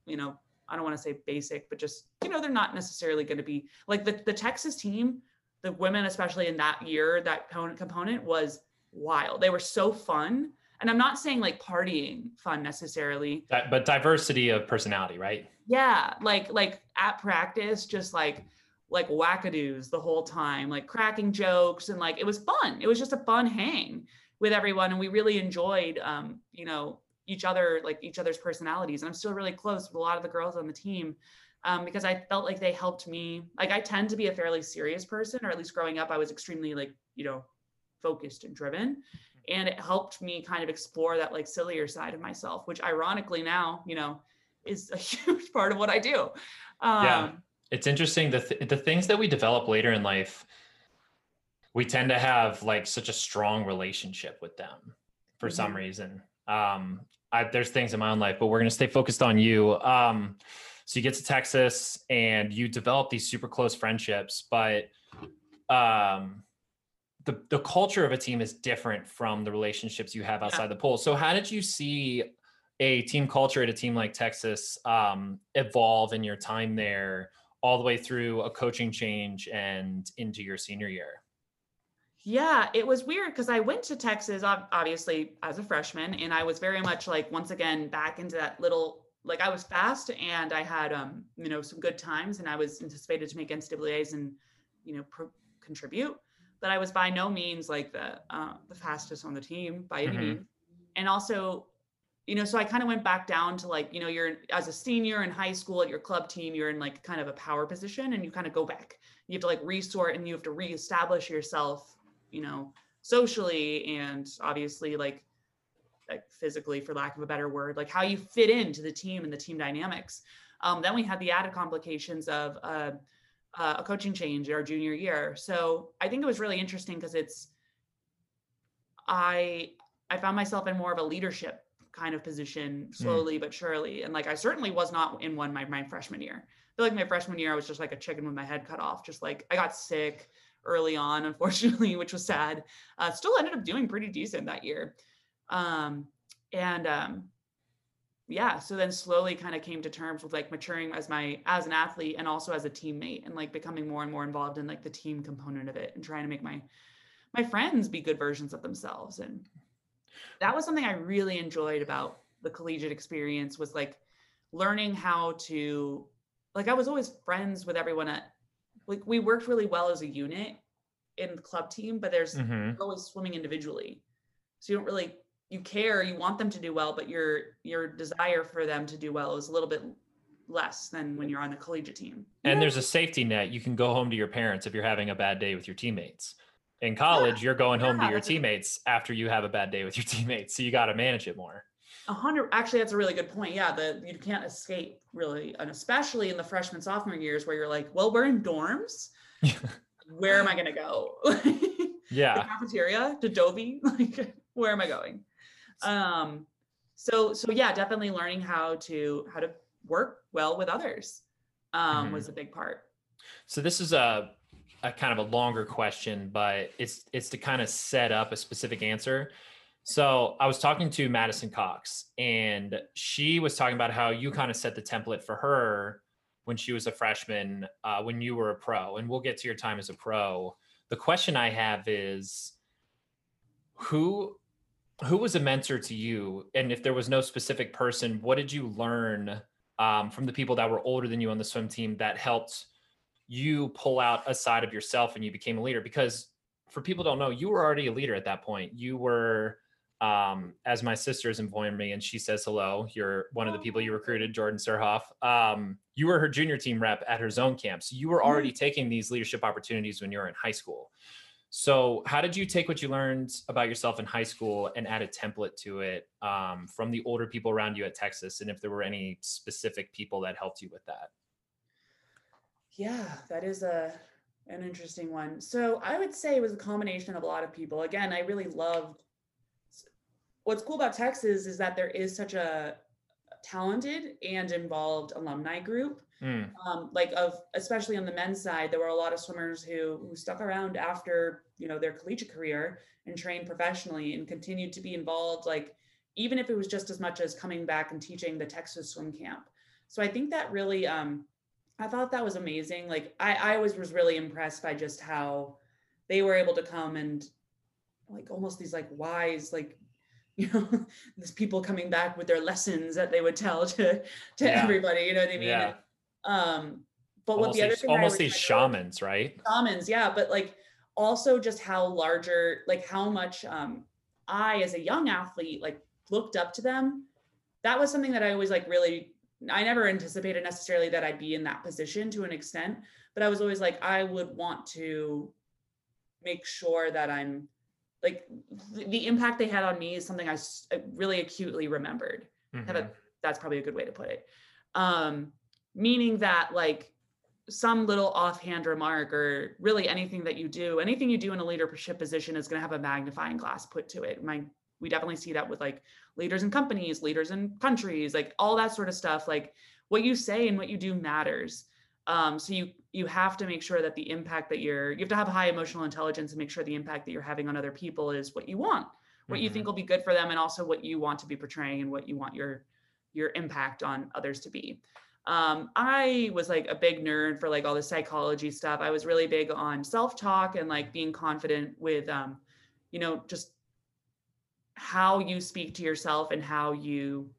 you know I don't want to say basic, but just, you know, they're not necessarily going to be like the, the Texas team, the women, especially in that year, that component was wild. They were so fun. And I'm not saying like partying fun necessarily, but diversity of personality, right? Yeah. Like, like at practice, just like, like wackadoos the whole time, like cracking jokes and like it was fun. It was just a fun hang with everyone. And we really enjoyed, um, you know, each other like each other's personalities. And i'm still really close with a lot of the girls on the team um, because i felt like they helped me. Like i tend to be a fairly serious person or at least growing up i was extremely like you know focused and driven. And it helped me kind of explore that like sillier side of myself which ironically now you know is a huge part of what i do. Um, yeah. It's interesting the, th- the things that we develop later in life we tend to have like such a strong relationship with them for mm-hmm. some reason. Um, I, there's things in my own life, but we're going to stay focused on you. Um, so you get to Texas and you develop these super close friendships, but um, the the culture of a team is different from the relationships you have outside the pool. So how did you see a team culture at a team like Texas um, evolve in your time there, all the way through a coaching change and into your senior year? Yeah, it was weird because I went to Texas obviously as a freshman, and I was very much like once again back into that little like I was fast and I had um you know some good times, and I was anticipated to make NCAA's and you know pro- contribute, but I was by no means like the uh, the fastest on the team by any mm-hmm. means, and also you know so I kind of went back down to like you know you're as a senior in high school at your club team you're in like kind of a power position and you kind of go back you have to like resort and you have to reestablish yourself you know, socially and obviously like like physically for lack of a better word like how you fit into the team and the team dynamics. Um, then we had the added complications of uh, uh, a coaching change our junior year. So i think it was really interesting because it's i i found myself in more of a leadership kind of position hmm. slowly mm. but surely. And like i certainly was not in one my, my freshman year. I feel like my freshman year i was just like a chicken with my head cut off. Just like i got sick early on, unfortunately, which was sad. Uh, still ended up doing pretty decent that year. Um, and um, yeah, so then slowly kind of came to terms with like maturing as my as an athlete and also as a teammate and like becoming more and more involved in like the team component of it and trying to make my my friends be good versions of themselves. And that was something I really enjoyed about the collegiate experience was like learning how to like I was always friends with everyone at like we worked really well as a unit in the club team, but there's mm-hmm. always swimming individually. So you don't really you care, you want them to do well, but your your desire for them to do well is a little bit less than when you're on a collegiate team. And there's a safety net. You can go home to your parents if you're having a bad day with your teammates. In college, yeah. you're going home yeah, to your teammates after you have a bad day with your teammates. So you got to manage it more. A hundred. Actually, that's a really good point. Yeah, the you can't escape really, and especially in the freshman sophomore years where you're like, well, we're in dorms. where am I gonna go? yeah, the cafeteria to Dovey. Like, where am I going? Um, so so yeah, definitely learning how to how to work well with others um, mm-hmm. was a big part. So this is a a kind of a longer question, but it's it's to kind of set up a specific answer. So I was talking to Madison Cox, and she was talking about how you kind of set the template for her when she was a freshman, uh, when you were a pro. And we'll get to your time as a pro. The question I have is, who who was a mentor to you? And if there was no specific person, what did you learn um, from the people that were older than you on the swim team that helped you pull out a side of yourself and you became a leader? Because for people don't know, you were already a leader at that point. You were, um, as my sister is informed me, and she says hello. You're one of the people you recruited, Jordan Surhoff. Um, you were her junior team rep at her zone camp, so you were already mm-hmm. taking these leadership opportunities when you were in high school. So, how did you take what you learned about yourself in high school and add a template to it um, from the older people around you at Texas? And if there were any specific people that helped you with that? Yeah, that is a an interesting one. So I would say it was a combination of a lot of people. Again, I really loved. What's cool about Texas is that there is such a talented and involved alumni group Mm. Um, like of especially on the men's side, there were a lot of swimmers who who stuck around after you know their collegiate career and trained professionally and continued to be involved. Like even if it was just as much as coming back and teaching the Texas swim camp. So I think that really, um, I thought that was amazing. Like I I always was really impressed by just how they were able to come and like almost these like wise like you know these people coming back with their lessons that they would tell to to yeah. everybody you know what i mean yeah. Um, but almost what the other thing is. almost these shamans, right? Shamans, yeah. But like also just how larger, like how much um I as a young athlete like looked up to them. That was something that I always like really I never anticipated necessarily that I'd be in that position to an extent, but I was always like, I would want to make sure that I'm like the impact they had on me is something I really acutely remembered. Mm-hmm. that's probably a good way to put it. Um, meaning that like some little offhand remark or really anything that you do anything you do in a leadership position is going to have a magnifying glass put to it my we definitely see that with like leaders in companies leaders in countries like all that sort of stuff like what you say and what you do matters um, so you you have to make sure that the impact that you're you have to have high emotional intelligence and make sure the impact that you're having on other people is what you want what mm-hmm. you think will be good for them and also what you want to be portraying and what you want your your impact on others to be um, I was like a big nerd for like all the psychology stuff. I was really big on self talk and like being confident with, um, you know, just how you speak to yourself and how you,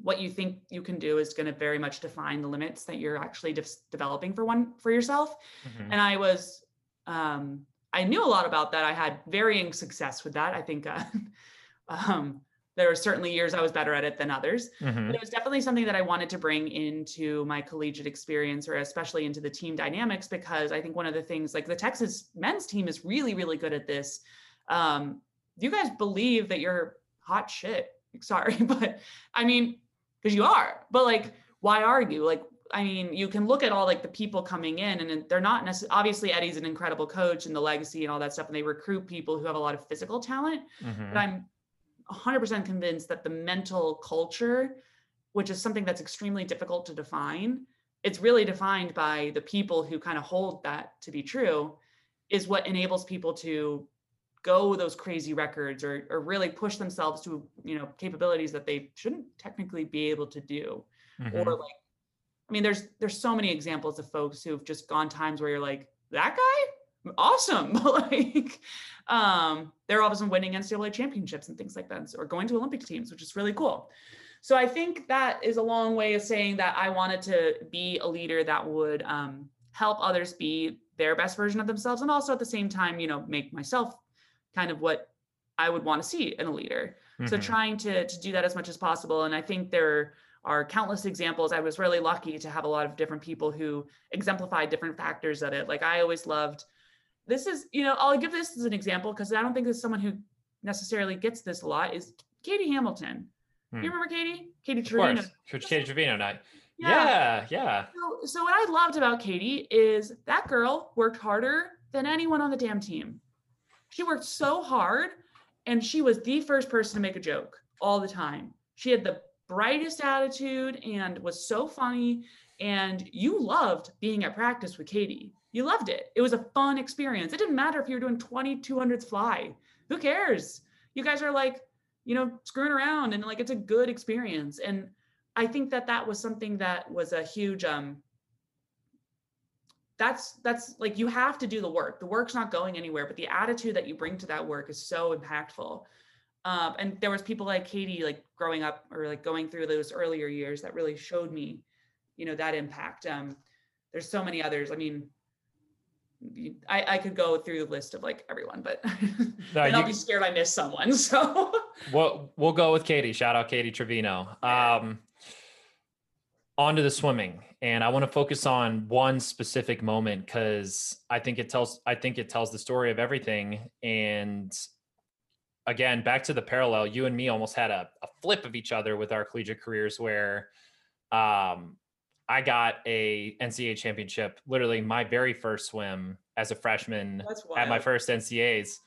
what you think you can do is going to very much define the limits that you're actually de- developing for one for yourself. Mm-hmm. And I was, um, I knew a lot about that. I had varying success with that. I think, uh, um, there were certainly years I was better at it than others. Mm-hmm. But it was definitely something that I wanted to bring into my collegiate experience or especially into the team dynamics because I think one of the things like the Texas men's team is really, really good at this. Um, you guys believe that you're hot shit. Sorry, but I mean, because you are, but like, why are you? Like, I mean, you can look at all like the people coming in, and they're not necessarily. Obviously, Eddie's an incredible coach, and the legacy and all that stuff, and they recruit people who have a lot of physical talent. Mm-hmm. But I'm 100% convinced that the mental culture, which is something that's extremely difficult to define, it's really defined by the people who kind of hold that to be true, is what enables people to go those crazy records or, or really push themselves to you know capabilities that they shouldn't technically be able to do mm-hmm. or like i mean there's there's so many examples of folks who've just gone times where you're like that guy awesome. like um, they're all of a sudden winning NCAA championships and things like that, or going to Olympic teams, which is really cool. So I think that is a long way of saying that I wanted to be a leader that would um, help others be their best version of themselves, and also at the same time, you know, make myself kind of what I would want to see in a leader. Mm-hmm. So trying to to do that as much as possible, and I think there are countless examples. I was really lucky to have a lot of different people who exemplified different factors of it. Like I always loved this is, you know, I'll give this as an example because I don't think there's someone who necessarily gets this a lot is Katie Hamilton. Hmm. You remember Katie? Katie Trevino. Katie Trevino night. Yeah, yeah. yeah. So, so what I loved about Katie is that girl worked harder than anyone on the damn team. She worked so hard and she was the first person to make a joke all the time. She had the brightest attitude and was so funny. And you loved being at practice with Katie you loved it. It was a fun experience. It didn't matter if you were doing 2200s fly. Who cares? You guys are like, you know, screwing around and like it's a good experience. And I think that that was something that was a huge um that's that's like you have to do the work. The work's not going anywhere, but the attitude that you bring to that work is so impactful. Um, and there was people like Katie, like growing up or like going through those earlier years that really showed me, you know, that impact. Um, there's so many others. I mean, I, I could go through the list of like everyone, but no, I'll be scared I miss someone. So we'll we'll go with Katie. Shout out Katie Trevino. Um, on to the swimming, and I want to focus on one specific moment because I think it tells I think it tells the story of everything. And again, back to the parallel, you and me almost had a, a flip of each other with our collegiate careers where um, I got a NCAA championship, literally my very first swim as a freshman at my first NCAAs.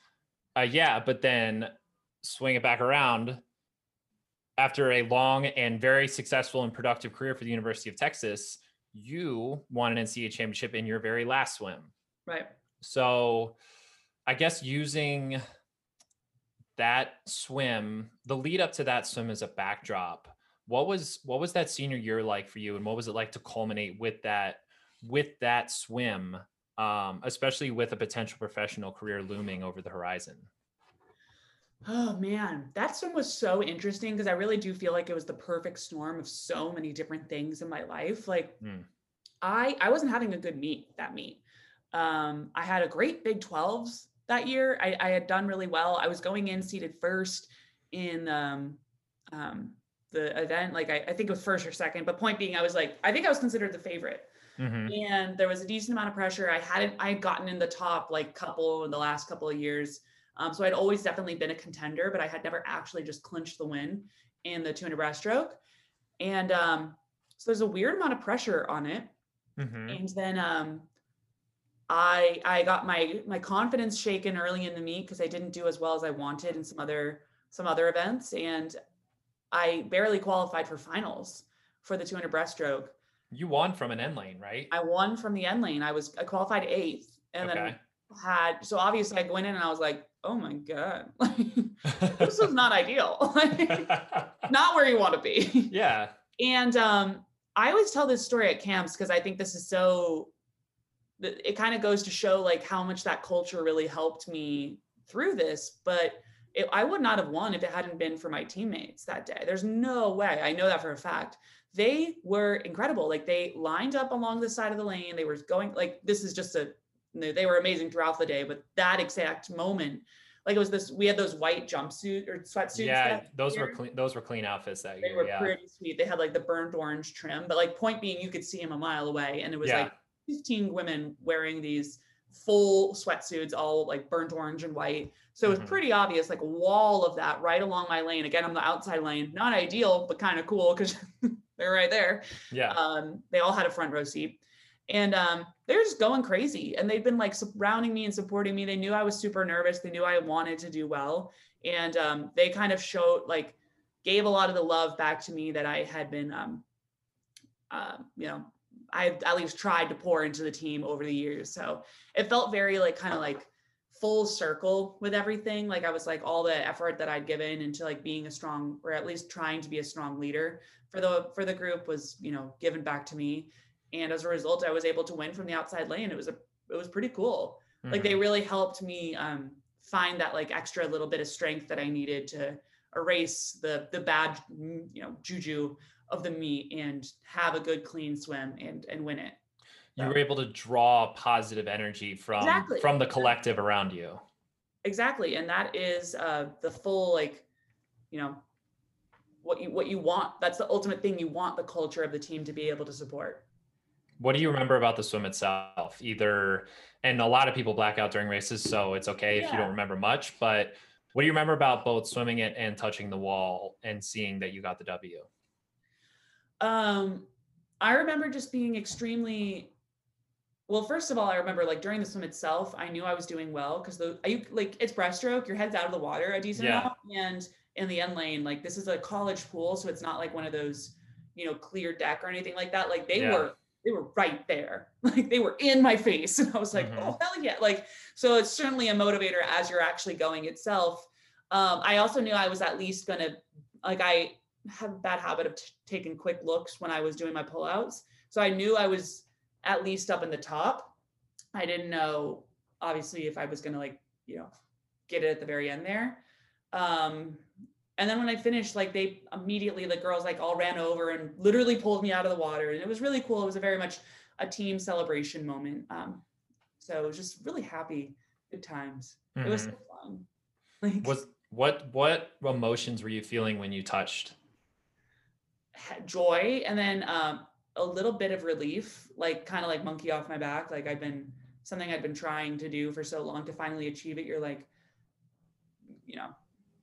Uh, yeah, but then swing it back around after a long and very successful and productive career for the University of Texas, you won an NCAA championship in your very last swim. Right. So I guess using that swim, the lead up to that swim as a backdrop, what was what was that senior year like for you and what was it like to culminate with that with that swim um, especially with a potential professional career looming over the horizon oh man that swim was so interesting because i really do feel like it was the perfect storm of so many different things in my life like mm. i i wasn't having a good meet that meet um, i had a great big 12s that year I, I had done really well i was going in seated first in um, um, the event. Like I, I think it was first or second, but point being, I was like, I think I was considered the favorite. Mm-hmm. And there was a decent amount of pressure. I hadn't, I had gotten in the top like couple in the last couple of years. Um, so I'd always definitely been a contender, but I had never actually just clinched the win in the 200 breaststroke. And um, so there's a weird amount of pressure on it. Mm-hmm. And then um, I I got my my confidence shaken early in the meet because I didn't do as well as I wanted in some other some other events. And I barely qualified for finals for the 200 breaststroke. You won from an end lane, right? I won from the end lane. I was I qualified eighth, and okay. then had so obviously I went in and I was like, oh my god, this is not ideal, not where you want to be. Yeah. And um, I always tell this story at camps because I think this is so. It kind of goes to show like how much that culture really helped me through this, but it, I would not have won if it hadn't been for my teammates that day. There's no way. I know that for a fact. They were incredible. Like they lined up along the side of the lane. They were going like this is just a they were amazing throughout the day, but that exact moment, like it was this we had those white jumpsuit or sweatsuits. Yeah, those year. were clean those were clean outfits that they year. They were yeah. pretty sweet. They had like the burnt orange trim, but like point being you could see them a mile away. And it was yeah. like 15 women wearing these full sweatsuits, all like burnt orange and white. So it was mm-hmm. pretty obvious, like a wall of that right along my lane. Again, I'm the outside lane, not ideal, but kind of cool because they're right there. Yeah. Um, they all had a front row seat. And um, they're just going crazy. And they've been like surrounding me and supporting me. They knew I was super nervous. They knew I wanted to do well. And um, they kind of showed like gave a lot of the love back to me that I had been um, uh, you know, I at least tried to pour into the team over the years. So it felt very like kind of like full circle with everything. Like I was like all the effort that I'd given into like being a strong or at least trying to be a strong leader for the for the group was, you know, given back to me. And as a result, I was able to win from the outside lane. It was a it was pretty cool. Mm-hmm. Like they mm-hmm. really helped me um find that like extra little bit of strength that I needed to erase the the bad you know juju of the meet and have a good clean swim and and win it you were able to draw positive energy from exactly. from the collective around you exactly and that is uh the full like you know what you what you want that's the ultimate thing you want the culture of the team to be able to support what do you remember about the swim itself either and a lot of people black out during races so it's okay yeah. if you don't remember much but what do you remember about both swimming it and touching the wall and seeing that you got the w um, I remember just being extremely well, first of all, I remember like during the swim itself, I knew I was doing well because the you like it's breaststroke, your head's out of the water a decent yeah. amount, and in the end lane, like this is a college pool, so it's not like one of those, you know, clear deck or anything like that. Like they yeah. were they were right there, like they were in my face, and I was like, mm-hmm. oh hell yeah! Like so, it's certainly a motivator as you're actually going itself. Um, I also knew I was at least gonna like I have a bad habit of t- taking quick looks when I was doing my pullouts. So I knew I was at least up in the top. I didn't know, obviously, if I was going to like, you know, get it at the very end there. Um, and then when I finished, like they immediately, the girls like all ran over and literally pulled me out of the water. And it was really cool. It was a very much a team celebration moment. Um, so it was just really happy, good times. Mm-hmm. It was so mm-hmm. fun. Like was what what emotions were you feeling when you touched? Joy and then um, a little bit of relief, like kind of like monkey off my back. Like I've been something I'd been trying to do for so long to finally achieve it. You're like, you know,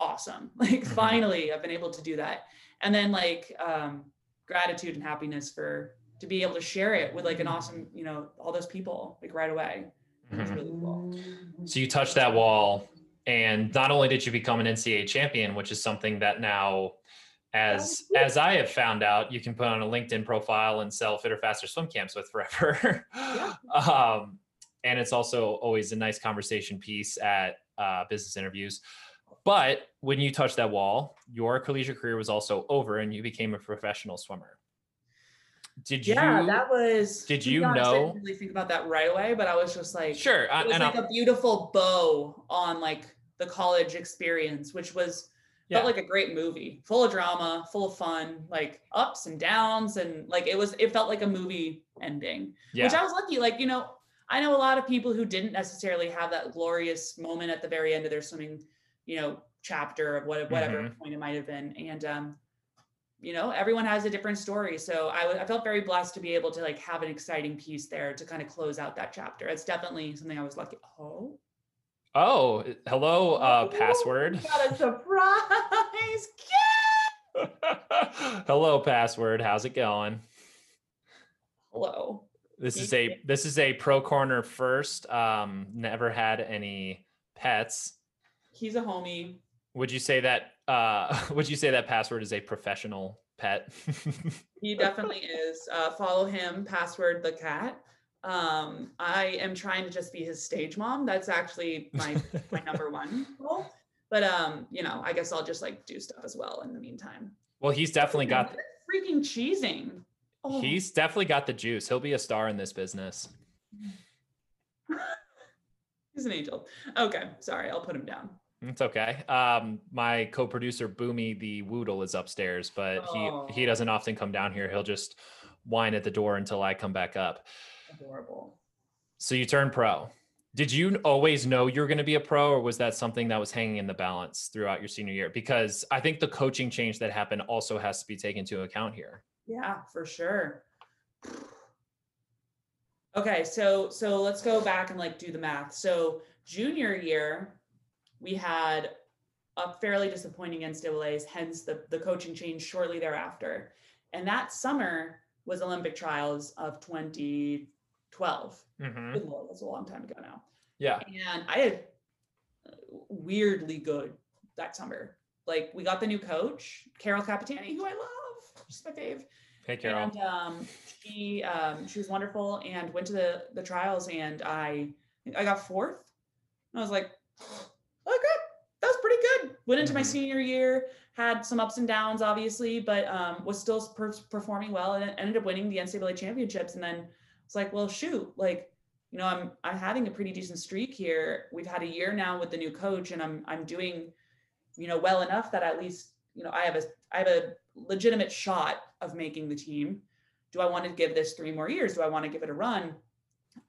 awesome. Like mm-hmm. finally I've been able to do that. And then like um gratitude and happiness for to be able to share it with like an awesome, you know, all those people like right away. Mm-hmm. really cool. So you touched that wall and not only did you become an NCAA champion, which is something that now as as I have found out, you can put on a LinkedIn profile and sell fitter, faster swim camps with forever. Yeah. um, and it's also always a nice conversation piece at uh, business interviews. But when you touched that wall, your collegiate career was also over and you became a professional swimmer. Did you? Yeah, that was. Did you honest, know? I didn't really think about that right away, but I was just like, sure. It was like I'll, a beautiful bow on like the college experience, which was yeah. felt like a great movie, full of drama, full of fun, like ups and downs, and like it was. It felt like a movie ending, yeah. which I was lucky. Like you know, I know a lot of people who didn't necessarily have that glorious moment at the very end of their swimming you know chapter of what, whatever mm-hmm. point it might have been. And um you know everyone has a different story. So I, w- I felt very blessed to be able to like have an exciting piece there to kind of close out that chapter. It's definitely something i was lucky oh. Oh hello uh oh, password. got a surprise hello password how's it going? Hello. This is a this is a pro corner first um never had any pets he's a homie. Would you say that uh would you say that password is a professional pet? he definitely is. Uh follow him, password the cat. Um I am trying to just be his stage mom. That's actually my my number one goal. But um, you know, I guess I'll just like do stuff as well in the meantime. Well, he's definitely got the, freaking cheesing. Oh. He's definitely got the juice. He'll be a star in this business. He's an angel. Okay, sorry, I'll put him down. It's okay. Um, my co-producer Boomy the Woodle is upstairs, but oh. he he doesn't often come down here. He'll just whine at the door until I come back up. Adorable. So you turn pro. Did you always know you were going to be a pro, or was that something that was hanging in the balance throughout your senior year? Because I think the coaching change that happened also has to be taken into account here. Yeah, for sure. Okay, so so let's go back and like do the math. So junior year, we had a fairly disappointing NCAA's, hence the, the coaching change shortly thereafter. And that summer was Olympic trials of 2012. Mm-hmm. Good Lord, that's a long time ago now. Yeah. And I had weirdly good that summer. Like we got the new coach, Carol Capitani, who I love. She's my fave. Hey Carol. And um, she um, she was wonderful and went to the the trials and I I got fourth. And I was like, okay, that was pretty good. Went into mm-hmm. my senior year, had some ups and downs, obviously, but um, was still per- performing well and ended up winning the NCAA championships. And then it's like, well, shoot, like, you know, I'm I'm having a pretty decent streak here. We've had a year now with the new coach, and I'm I'm doing, you know, well enough that at least you know I have a I have a legitimate shot of making the team. Do I want to give this three more years? Do I want to give it a run?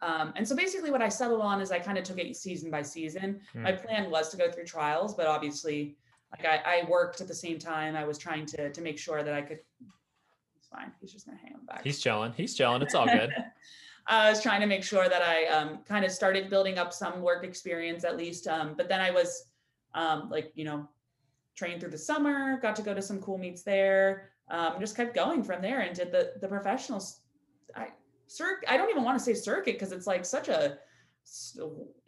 Um, and so basically what I settled on is I kind of took it season by season. Mm. My plan was to go through trials, but obviously like I, I, worked at the same time. I was trying to to make sure that I could it's fine. He's just gonna hang on back. He's chilling. He's chilling. It's all good. I was trying to make sure that I um, kind of started building up some work experience at least. Um, but then I was um, like, you know, trained through the summer, got to go to some cool meets there, um, just kept going from there and did the the professionals. I circuit i don't even want to say circuit because it's like such a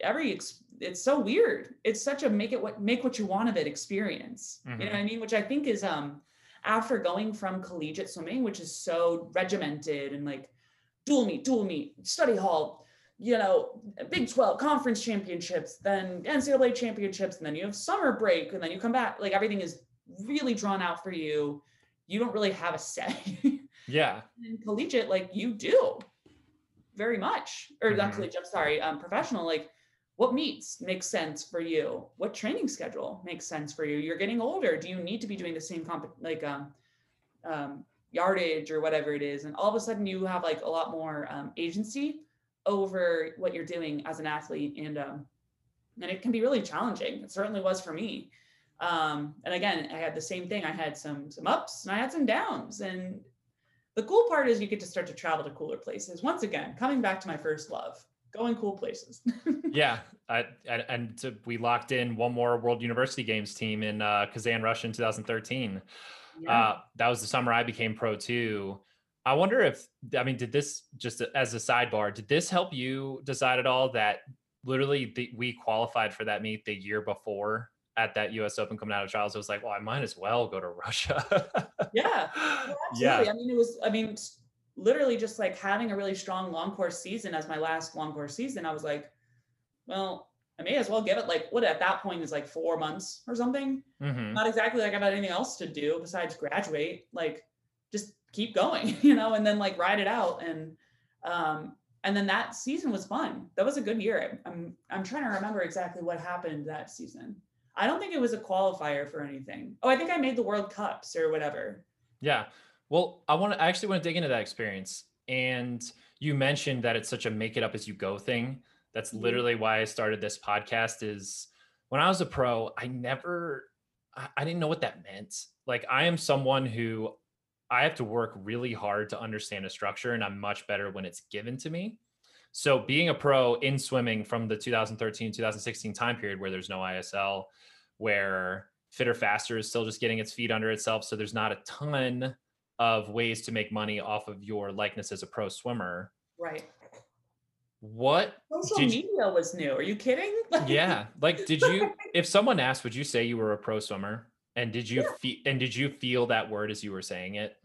every it's so weird it's such a make it what make what you want of it experience mm-hmm. you know what i mm-hmm. mean which i think is um after going from collegiate swimming which is so regimented and like dual meet dual meet study hall you know big 12 conference championships then ncaa championships and then you have summer break and then you come back like everything is really drawn out for you you don't really have a say Yeah. In collegiate, like you do very much, or mm-hmm. I'm sorry, um, professional, like what meets makes sense for you? What training schedule makes sense for you? You're getting older. Do you need to be doing the same comp like um, um, yardage or whatever it is? And all of a sudden you have like a lot more um, agency over what you're doing as an athlete. And um, and it can be really challenging. It certainly was for me. Um, and again i had the same thing. I had some some ups and i had some downs. And the cool part is you get to start to travel to cooler places once again coming back to my first love going cool places. yeah, I, I, and to, we locked in one more World University Games team in uh, Kazan, Russia in 2013. Yeah. Uh, that was the summer I became pro too. I wonder if I mean, did this just as a sidebar? Did this help you decide at all that literally the, we qualified for that meet the year before at that U.S. Open coming out of trials? It was like, well, I might as well go to Russia. yeah, yeah. I mean, it was. I mean, literally just like having a really strong long course season as my last long course season, I was like, well, I may as well give it like what at that point is like four months or something. Mm-hmm. Not exactly like I've had anything else to do besides graduate. Like just keep going, you know, and then like ride it out. And um, and then that season was fun. That was a good year. I'm I'm trying to remember exactly what happened that season. I don't think it was a qualifier for anything. Oh, I think I made the World Cups or whatever. Yeah. Well, I want to I actually want to dig into that experience. And you mentioned that it's such a make it up as you go thing. That's mm-hmm. literally why I started this podcast is when I was a pro, I never I didn't know what that meant. Like I am someone who I have to work really hard to understand a structure and I'm much better when it's given to me. So being a pro in swimming from the 2013 2016 time period where there's no ISL where fitter faster is still just getting its feet under itself so there's not a ton of ways to make money off of your likeness as a pro swimmer. Right. What social media you, was new? Are you kidding? yeah. Like, did you, if someone asked, would you say you were a pro swimmer? And did you yeah. feel, and did you feel that word as you were saying it?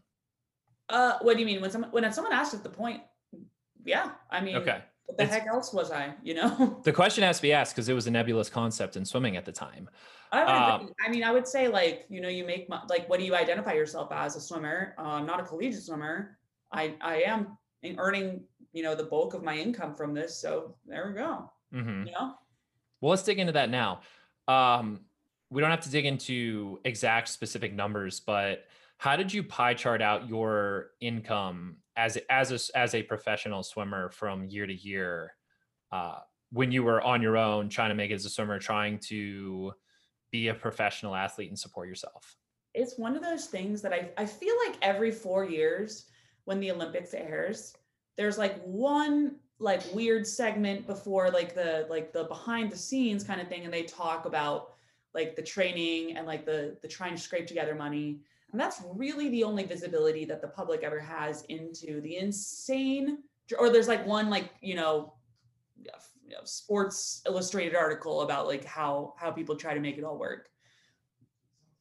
Uh, what do you mean? When someone, when someone asked at the point, yeah, I mean, okay. What the it's, heck else was I, you know? the question has to be asked because it was a nebulous concept in swimming at the time. I, um, I mean, I would say like, you know, you make like, what do you identify yourself as a swimmer? Uh, I'm not a collegiate swimmer. I, I am earning, you know, the bulk of my income from this. So there we go. Mm-hmm. You know? Well, let's dig into that now. Um, we don't have to dig into exact specific numbers, but how did you pie chart out your income as as a, as a professional swimmer from year to year uh, when you were on your own trying to make it as a swimmer, trying to be a professional athlete and support yourself? It's one of those things that I, I feel like every four years when the Olympics airs, there's like one like weird segment before like the like the behind the scenes kind of thing and they talk about like the training and like the the trying to scrape together money and that's really the only visibility that the public ever has into the insane or there's like one like you know you know, Sports Illustrated article about like how how people try to make it all work.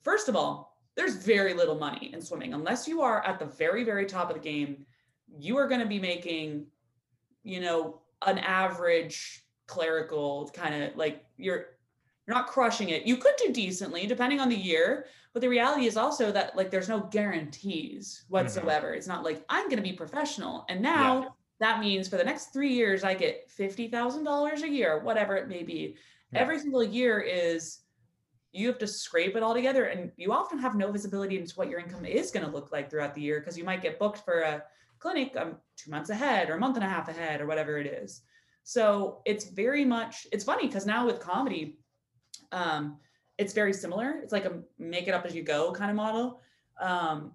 First of all, there's very little money in swimming unless you are at the very very top of the game. You are going to be making, you know, an average clerical kind of like you're you're not crushing it. You could do decently depending on the year, but the reality is also that like there's no guarantees mm-hmm. whatsoever. Mm-hmm. It's not like I'm going to be professional and now yeah that means for the next three years, I get $50,000 a year, whatever it may be. Yeah. Every single year is you have to scrape it all together and you often have no visibility into what your income is going to look like throughout the year because you might get booked for a clinic um, two months ahead or a month and a half ahead or whatever it is so it's very much it's funny because now with comedy um, it's very similar. It's like a make it up as you go kind of model um,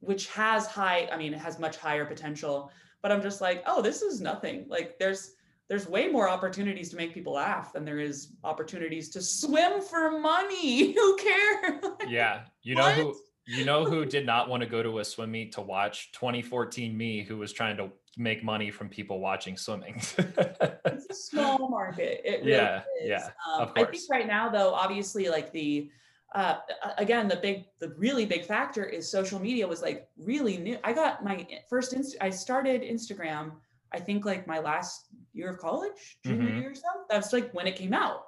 which has high i mean it has much higher potential but i'm just like oh this is nothing. Like there's there's way more opportunities to make people laugh than there is opportunities to swim for money. Who cares? Yeah you know who you know who did not want to go to a swim meet to watch 2014 me who was trying to make money from people watching swimming it's a small market it really yeah is. yeah um, of course. i think right now though obviously like the uh, again, the big, the really big factor is social media was like really new. I got my first, inst- I started Instagram, I think like my last year of college, junior mm-hmm. year or so. That's like when it came out.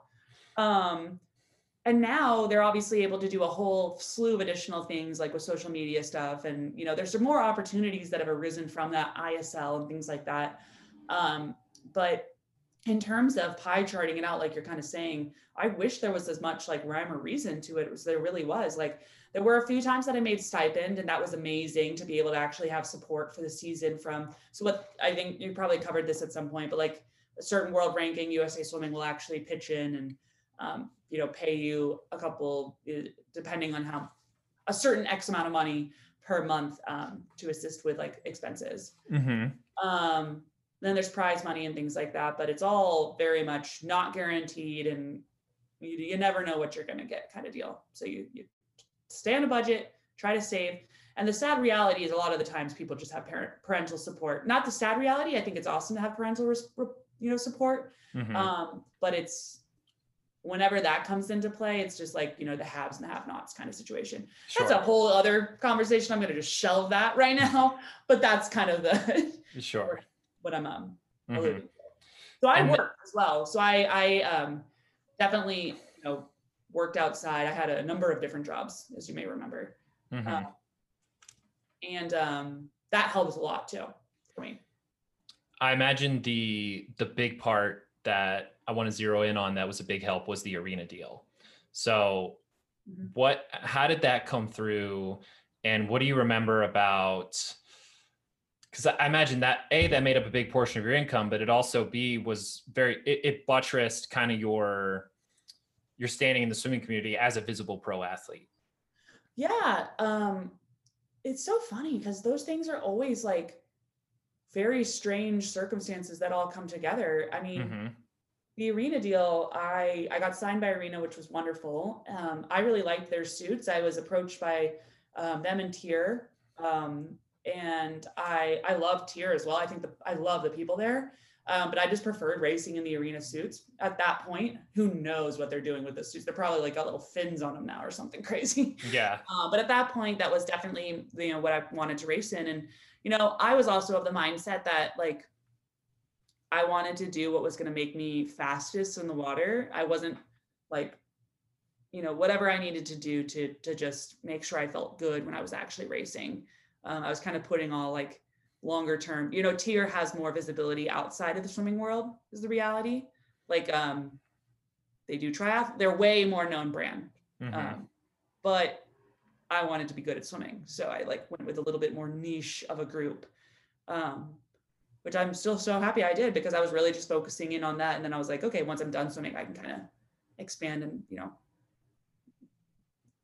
Um, and now they're obviously able to do a whole slew of additional things like with social media stuff. And, you know, there's some more opportunities that have arisen from that ISL and things like that. Um, but in terms of pie charting it out, like you're kind of saying, I wish there was as much like rhyme or reason to it as there really was. Like there were a few times that I made stipend, and that was amazing to be able to actually have support for the season from. So what I think you probably covered this at some point, but like a certain world ranking, USA Swimming will actually pitch in and um, you know pay you a couple, depending on how a certain X amount of money per month um, to assist with like expenses. Mm-hmm. Um, then there's prize money and things like that, but it's all very much not guaranteed and you, you never know what you're going to get kind of deal. So you, you stay on a budget, try to save. And the sad reality is a lot of the times people just have parent parental support. Not the sad reality. I think it's awesome to have parental, you know, support. Mm-hmm. Um, but it's whenever that comes into play, it's just like, you know, the haves and the have nots kind of situation. Sure. That's a whole other conversation. I'm going to just shelve that right now, but that's kind of the, sure. what I'm um, Mhm. So I work as well. So I, I um, definitely, you know, worked outside. I had a number of different jobs, as you may remember. Mhm. Uh, and um, that helps a lot too for me. I imagine the the big part that I want to zero in on that was a big help was the arena deal. So Mhm. what how did that come through and what do you remember about because I imagine that A that made up a big portion of your income, but it also B was very it, it buttressed kind of your your standing in the swimming community as a visible pro athlete. Yeah. Um, it's so funny because those things are always like very strange circumstances that all come together. I mean, Mhm. the arena deal i i got signed by arena which was wonderful. Um, i really liked their suits. I was approached by um, them and TYR um, and i i love TYR as well. I think the i love the people there. Um, but i just preferred racing in the arena suits at that point. Who knows what they're doing with the suits? They're probably like got little fins on them now or something crazy. Yeah. uh, but at that point, that was definitely you know what I wanted to race in, and you know I was also of the mindset that like I wanted to do what was going to make me fastest in the water. I wasn't like you know whatever I needed to do to to just make sure I felt good when I was actually racing. Um, I was kind of putting all like longer term. You know, TYR has more visibility outside of the swimming world is the reality. Like um, they do triathlon. They're way more known brand Mhm. um, but I wanted to be good at swimming, so I like went with a little bit more niche of a group, um, which I'm still so happy I did because I was really just focusing in on that, and then I was like, okay, once I'm done swimming, I can kind of expand and you know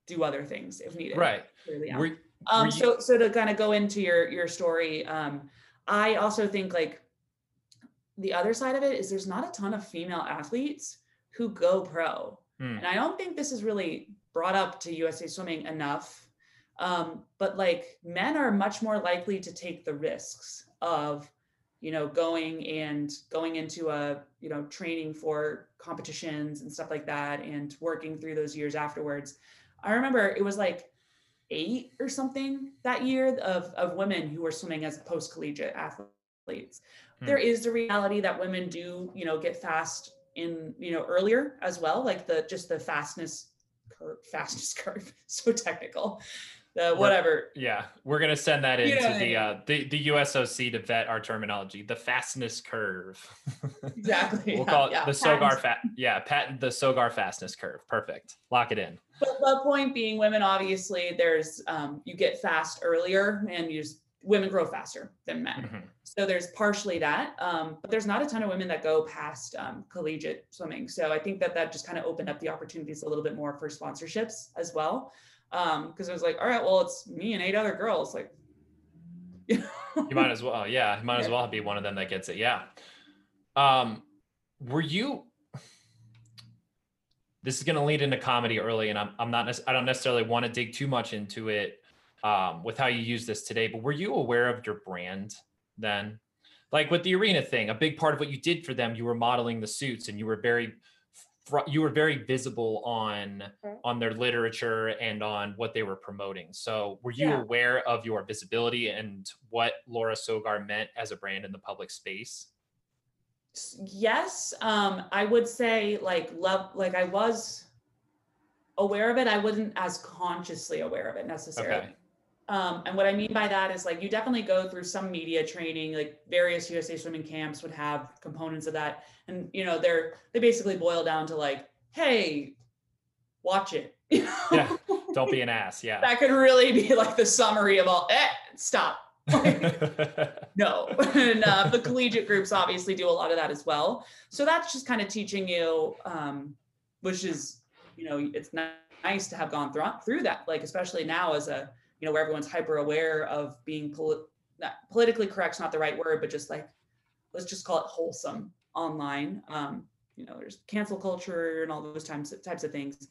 do other things if needed. right. Clearly, yeah. Were, Um, so so to kind of go into your your story, um, I also think like the other side of it is there's not a ton of female athletes who go pro, Hmm. and I don't think this is really brought up to USA Swimming enough. Um, but like men are much more likely to take the risks of you know going and going into a you know training for competitions and stuff like that and working through those years afterwards i remember it was like eight or something that year of, of women who were swimming as post collegiate athletes. Hmm. There is the reality that women do, you know, get fast in, you know, earlier as well, like the just the fastness curve, fastest curve, so technical. The whatever. Yeah, we're gonna send that You know into the uh, the the USOC to vet our terminology. The fastness curve. Exactly. we'll yeah, call it yeah, the Sogar patents. fat. Yeah, patent the Sogar fastness curve. Perfect. Lock it in. But the point being, women obviously there's um, you get fast earlier, and you just women grow faster than men. Mhm. So there's partially that, um, but there's not a ton of women that go past um, collegiate swimming. So I think that that just kind of opened up the opportunities a little bit more for sponsorships as well. Because it was like, all right, well, it's me and eight other girls. Like, you know, You might as well. Yeah, you might as well be one of them that gets it. Yeah. Um, were you? This is going to lead into comedy early, and I'm I'm not. I don't necessarily want to dig too much into it um, with how you use this today. But were you aware of your brand then? Like with the arena thing, a big part of what you did for them, you were modeling the suits, and you were very, you were very visible on Mhm. on their literature and on what they were promoting. So, were you Yeah. aware of your visibility and what Laura Sogar meant as a brand in the public space? Yes, um, I would say like love, like I was aware of it. I wasn't as consciously aware of it necessarily. Okay. Um, and what I mean by that is like you definitely go through some media training, like various USA swimming camps would have components of that. And you know, they're they basically boil down to like, hey, watch it. yeah. Don't be an ass. Yeah. that could really be like the summary of all eh, stop. no. and uh, the collegiate groups obviously do a lot of that as well. So that's just kind of teaching you, um, which is, you know, it's nice to have gone through, through that, like, especially now as a, you know, where everyone's hyper aware of being poli- politically correct's not the right word, but just like, let's just call it wholesome online. Um, you know, there's cancel culture and all those types of, types of things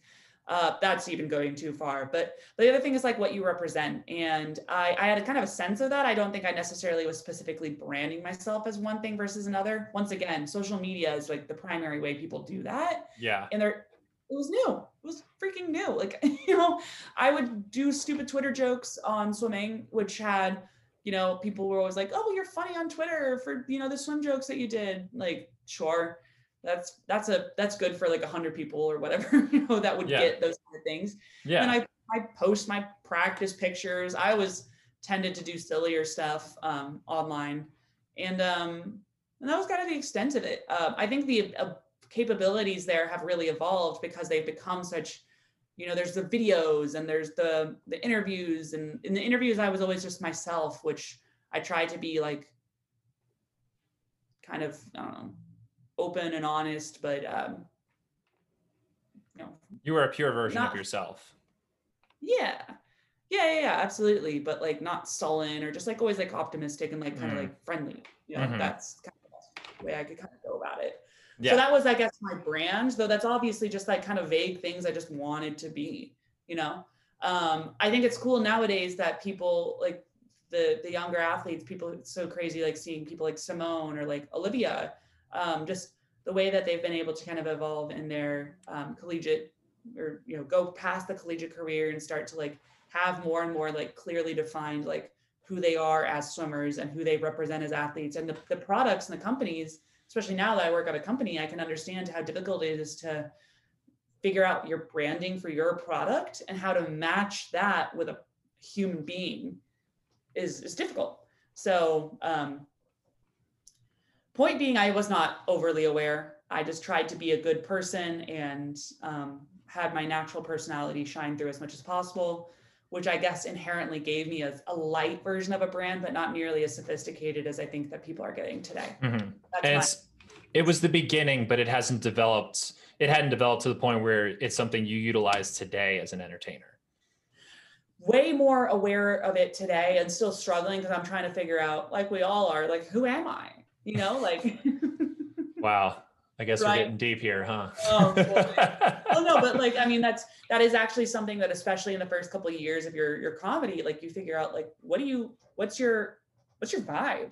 uh, that's even going too far. But, but the other thing is like what you represent. And I, I had a kind of a sense of that. I don't think I necessarily was specifically branding myself as one thing versus another. Once again, social media is like the primary way people do that. Yeah. And there, it was new. It was freaking new. Like, you know, I would do stupid Twitter jokes on swimming, which had, you know, people were always like, oh, you're funny on Twitter for, you know, the swim jokes that you did. Like, sure that's that's a that's good for like a hundred people or whatever you know that would yeah. get those kind of things yeah and i i post my practice pictures i was tended to do sillier stuff um, online and um and that was kind of the extent of it uh, i think the uh, capabilities there have really evolved because they've become such you know there's the videos and there's the the interviews and in the interviews i was always just myself which i tried to be like kind of i don't know open and honest, but um, you know, you were a pure version not, of yourself. Yeah. yeah, yeah, yeah, absolutely. But like not sullen or just like always like optimistic and like kind of mm. like friendly. You know, mm-hmm. that's kind of the way I could kind of go about it. Yeah. So that was, I guess, my brand. Though that's obviously just like kind of vague things I just wanted to be. You know, um, I think it's cool nowadays that people like the the younger athletes, people it's so crazy like seeing people like Simone or like Olivia um, just the way that they've been able to kind of evolve in their um, collegiate or you know go past the collegiate career and start to like have more and more like clearly defined like who they are as swimmers and who they represent as athletes and the, the products and the companies especially now that i work at a company i can understand how difficult it is to figure out your branding for your product and how to match that with a human being is is difficult so um, point being, I was not overly aware. I just tried to be a good person and um, had my natural personality shine through as much as possible, which I guess inherently gave me a, a light version of a brand, but not nearly as sophisticated as I think that people are getting today. Mm-hmm. It was the beginning, but it hasn't developed. It hadn't developed to the point where it's something you utilize today as an entertainer way more aware of it today and still struggling because I'm trying to figure out, like we all are, like, who am I? you know, like. wow. I guess right? we're getting deep here, huh? oh, well, no, but like, I mean, that's that is actually something that, especially in the first couple of years of your your comedy, like you figure out, like, what do you, what's your, what's your vibe?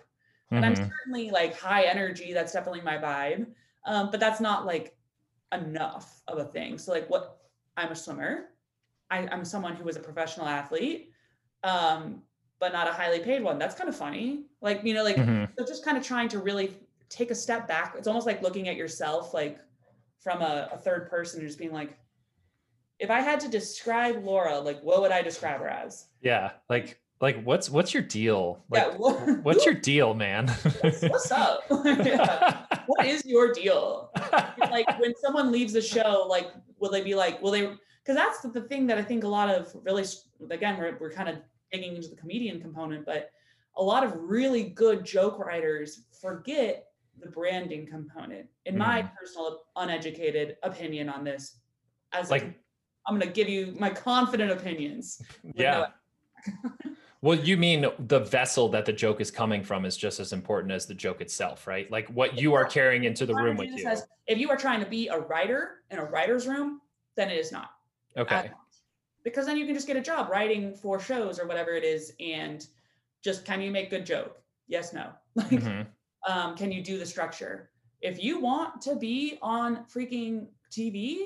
And mm-hmm. I'm certainly like high energy. That's definitely my vibe. Um, but that's not like enough of a thing. So like, what? I'm a swimmer. I, I'm someone who was a professional athlete. Um, but not a highly paid one. That's kind of funny. Like, you know, like mm-hmm. so just kind of trying to really take a step back. It's almost like looking at yourself like from a, a third person and just being like, if I had to describe Laura, like what would I describe her as? Yeah. Like like what's what's your deal? Like, yeah, what, what's your deal, man? what's, what's up? yeah. What is your deal? like when someone leaves the show, like will they be like, will they because that's the, the thing that I think a lot of really again we're, we're kind of digging into the comedian component, but a lot of really good joke writers forget the branding component. In mm. my personal uneducated opinion on this, as like i I'm going to give you my confident opinions. Yeah. well, you mean the vessel that the joke is coming from is just as important as the joke itself, right? Like what you are carrying into the room with you. Says, if you are trying to be a writer in a writer's room, then it is not. Okay because then you can just get a job writing for shows or whatever it is and just can you make good joke yes no like mm-hmm. Um, can you do the structure if you want to be on freaking tv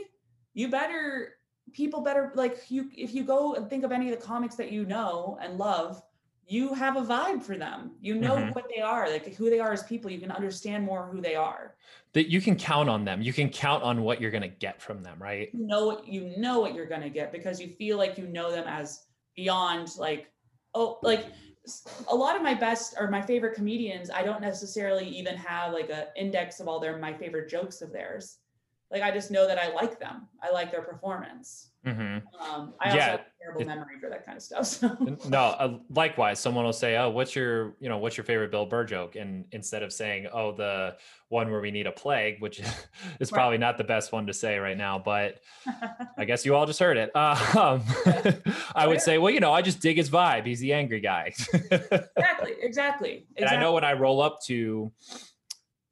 you better people better like you if you go and think of any of the comics that you know and love you have a vibe for them. You know mm-hmm. what they are, like who they are as people. You can understand more who they are. That you can count on them. You can count on what you're going to get from them, right? You know what you know what you're going to get because you feel like you know them as beyond like oh, like a lot of my best or my favorite comedians, I don't necessarily even have like a index of all their my favorite jokes of theirs. Like I just know that I like them. I like their performance. Mm-hmm. Um, I also Yeah, terrible it- memory for that kind of stuff. So no uh, likewise someone will say oh what's your you know what's your favorite bill burr joke and instead of saying oh the one where we need a plague which is Right. probably not the best one to say right now but i guess you all just heard it uh, um, i would say well you know i just dig his vibe he's the angry guy exactly, exactly. and i know when i roll up to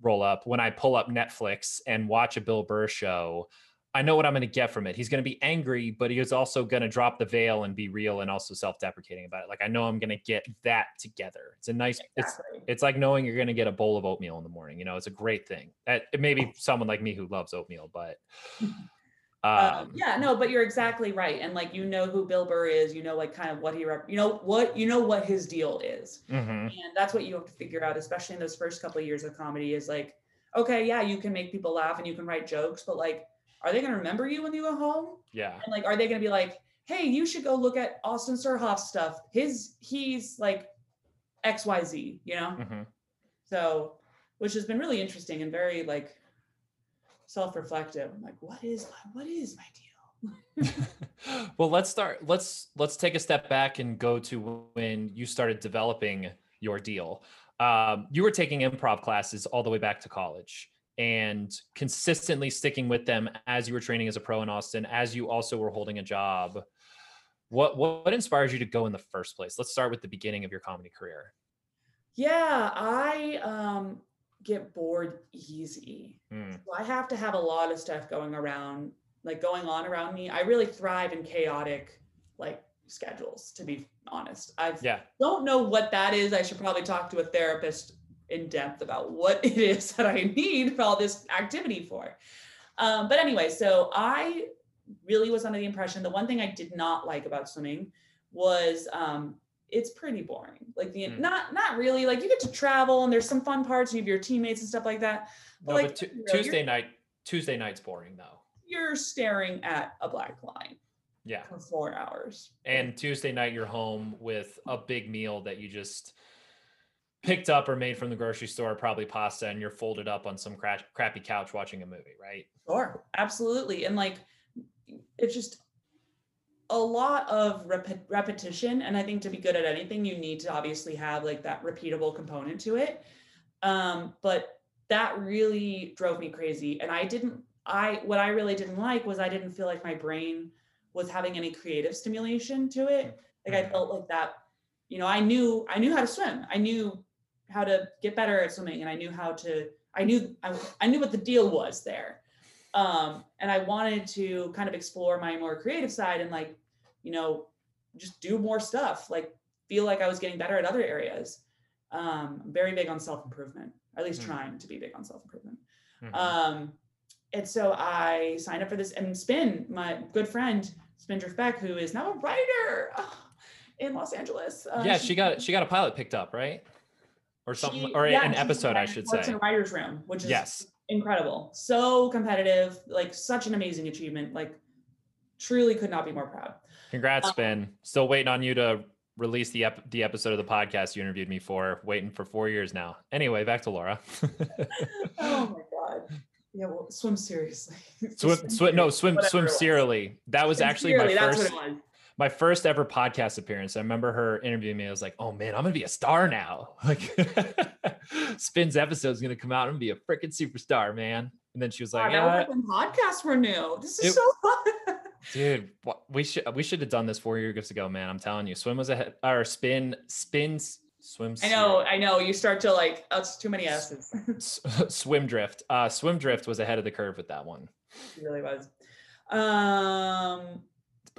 roll up when i pull up netflix and watch a bill burr show I know what I'm going to get from it. He's going to be angry, but he is also going to drop the veil and be real and also self-deprecating about it. Like I know I'm going to get that together. It's a nice. It's Exactly. it's like knowing you're going to get a bowl of oatmeal in the morning. You know, it's a great thing. That it may be someone like me who loves oatmeal, but Um, um, yeah, no, but you're exactly right. And like you know who Bill Burr is, you know like kind of what he rep- you know what you know what his deal is. mhm, And that's what you have to figure out, especially in those first couple of years of comedy, is like, okay, yeah, you can make people laugh and you can write jokes, but like, are they gonna remember you when you go home? yeah, And like, are they gonna be like, hey, you should go look at Austin Surhoff's stuff. His he's like XYZ, you know? mhm. So, which has been really interesting and very like self-reflective. I'm like, what is what is my deal? well, let's start. Let's let's take a step back and go to when you started developing your deal. Um, you were taking improv classes all the way back to college and consistently sticking with them as you were training as a pro in Austin, as you also were holding a job. What what inspires you to go in the first place? Let's start with the beginning of your comedy career. Yeah, I um get bored easy. Mm, So I have to have a lot of stuff going around, like going on around me. I really thrive in chaotic like schedules, to be honest. I yeah. don't know what that is. I should probably talk to a therapist in depth about what it is that I need for all this activity for. Um, but anyway, so I really was under the impression the one thing I did not like about swimming was um, it's pretty boring. Like the Mm. not not really like you get to travel and there's some fun parts. You have your teammates and stuff like that. No, like, but tu- you know, Tuesday night Tuesday night's boring though. You're staring at a black line Yeah. for four hours. And Tuesday night, you're home with a big meal that you just picked up or made from the grocery store, probably pasta, and you're folded up on some cra- crappy couch watching a movie, right? Sure, absolutely. And like, it's just a lot of rep- repetition. And I think to be good at anything, you need to obviously have like that repeatable component to it. Um, but that really drove me crazy. And I didn't, I, what I really didn't like was I didn't feel like my brain was having any creative stimulation to it. Like I Mhm. felt like that, you know, I knew, I knew how to swim. I knew how to get better at swimming and I knew how to, I knew, I, I knew what the deal was there um, and I wanted to kind of explore my more creative side and like, you know, just do more stuff, like feel like I was getting better at other areas. Um, I'm very big on self improvement, at least Mm. trying to be big on self improvement. Mhm. Um, and so I signed up for this. And Spin, my good friend Spin Beck, who is now a writer ah, in Los Angeles. uh, yeah, she got she got a pilot picked up, right? Or something, she- or yeah, an episode, I should say. in writer's room, which is Yes. incredible so competitive like such an amazing achievement like truly could not be more proud Congrats, Um, Spin. Still waiting on you to release the ep- the episode of the podcast you interviewed me for. Waiting for four years now. Anyway, back to Laura. oh my god yeah well swim seriously swim, swim, no, swim, Whatever swim serially. That was actually my first. What it was my first ever podcast appearance. I remember her interviewing me. I was like, "Oh man, I'm gonna be a star now!" Like, Spin's episode is gonna come out. I'm gonna be a freaking superstar, man. And then she was like, God, "Yeah, podcasts were new this is It- so fun dude, we should we should have done this four years ago, man. I'm telling you, swim was ahead. Or spin, spins, swim. i know i know you start to like oh, it's too many s's S- swim drift. Uh, swim drift was ahead of the curve with that one. it really was um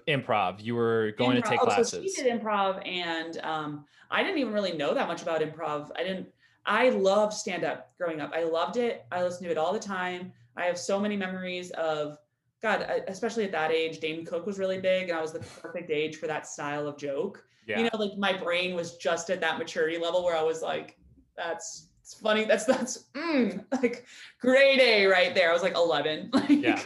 Improv. You were going to improv- take oh, So classes. she did improv, and um, I didn't even really know that much about improv. I didn't. I loved stand up growing up. I loved it. I listened to it all the time. I have so many memories of God, especially at that age. Dane Cook was really big, and I was the perfect age for that style of joke. yeah. You know, like my brain was just at that maturity level where I was like, "That's it's funny. That's that's mm, like grade A right there." I was like 11. Like, Yeah.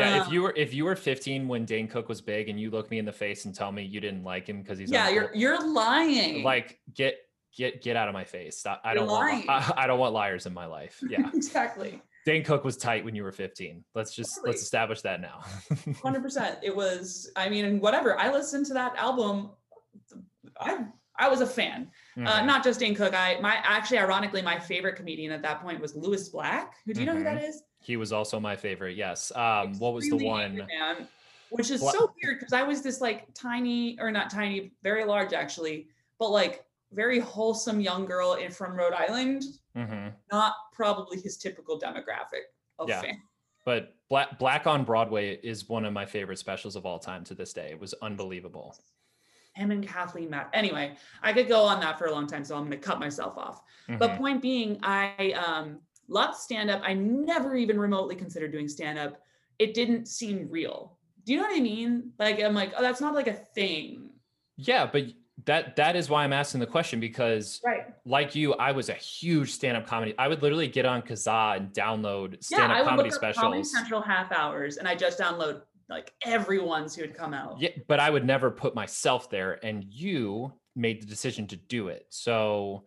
Yeah, if Um, you were if you were 15 when Dane Cook was big and you look me in the face and tell me you didn't like him because he's yeah, you're you're lying. like get get get out of my face. Stop. I You're don't want. I, I don't want liars in my life. Yeah. exactly. Dane Cook was tight when you were 15. Let's just Totally. let's establish that now. Hundred percent. It was. I mean, whatever. I listened to that album. I I was a fan. Uh, Mhm. not just Dane Cook. I my actually, ironically, my favorite comedian at that point was Lewis Black. Who do you know who that is? He was also my favorite. Yes. Um, what was the one? man, which is Bla- so weird because I was this like tiny or not tiny, very large actually, but like very wholesome young girl in from Rhode Island. Mhm. Not probably his typical demographic of Yeah. fan. But Black Black on Broadway is one of my favorite specials of all time to this day. It was unbelievable. Him and Kathleen Madigan. Anyway, I could go on that for a long time, so I'm going to cut myself off. But Mhm. point being, I um, loved stand up. I never even remotely considered doing stand up. It didn't seem real. Do you know what I mean? Like, I'm like, oh, that's not like a thing. Yeah, but that that is why I'm asking the question because Right. like you, I was a huge stand-up comedy. I would literally get on Kazaa and download Yeah, stand-up I would comedy look up Comedy specials. Central half hours, and I just download like everyone's who had come out. Yeah, but I would never put myself there, and you made the decision to do it. So,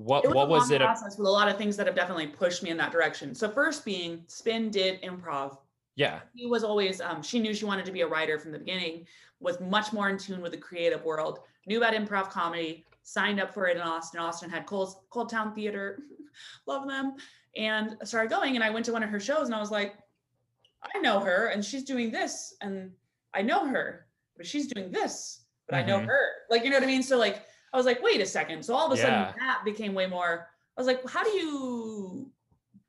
what was what a was it? a- process with a lot of things that have definitely pushed me in that direction. So first being Spin did improv. yeah, She was always um, she knew she wanted to be a writer from the beginning. Was much more in tune with the creative world. Knew about improv comedy. Signed up for it in Austin. Austin had Cold, ColdTowne Theater. Love them. And started going, and I went to one of her shows, and I was like, I know her, and she's doing this, and I know her, but she's doing this, but I know Mhm. her. Like, you know what I mean? So like, I was like, wait a second. So all of a Yeah. sudden, that became way more. I was like, how do you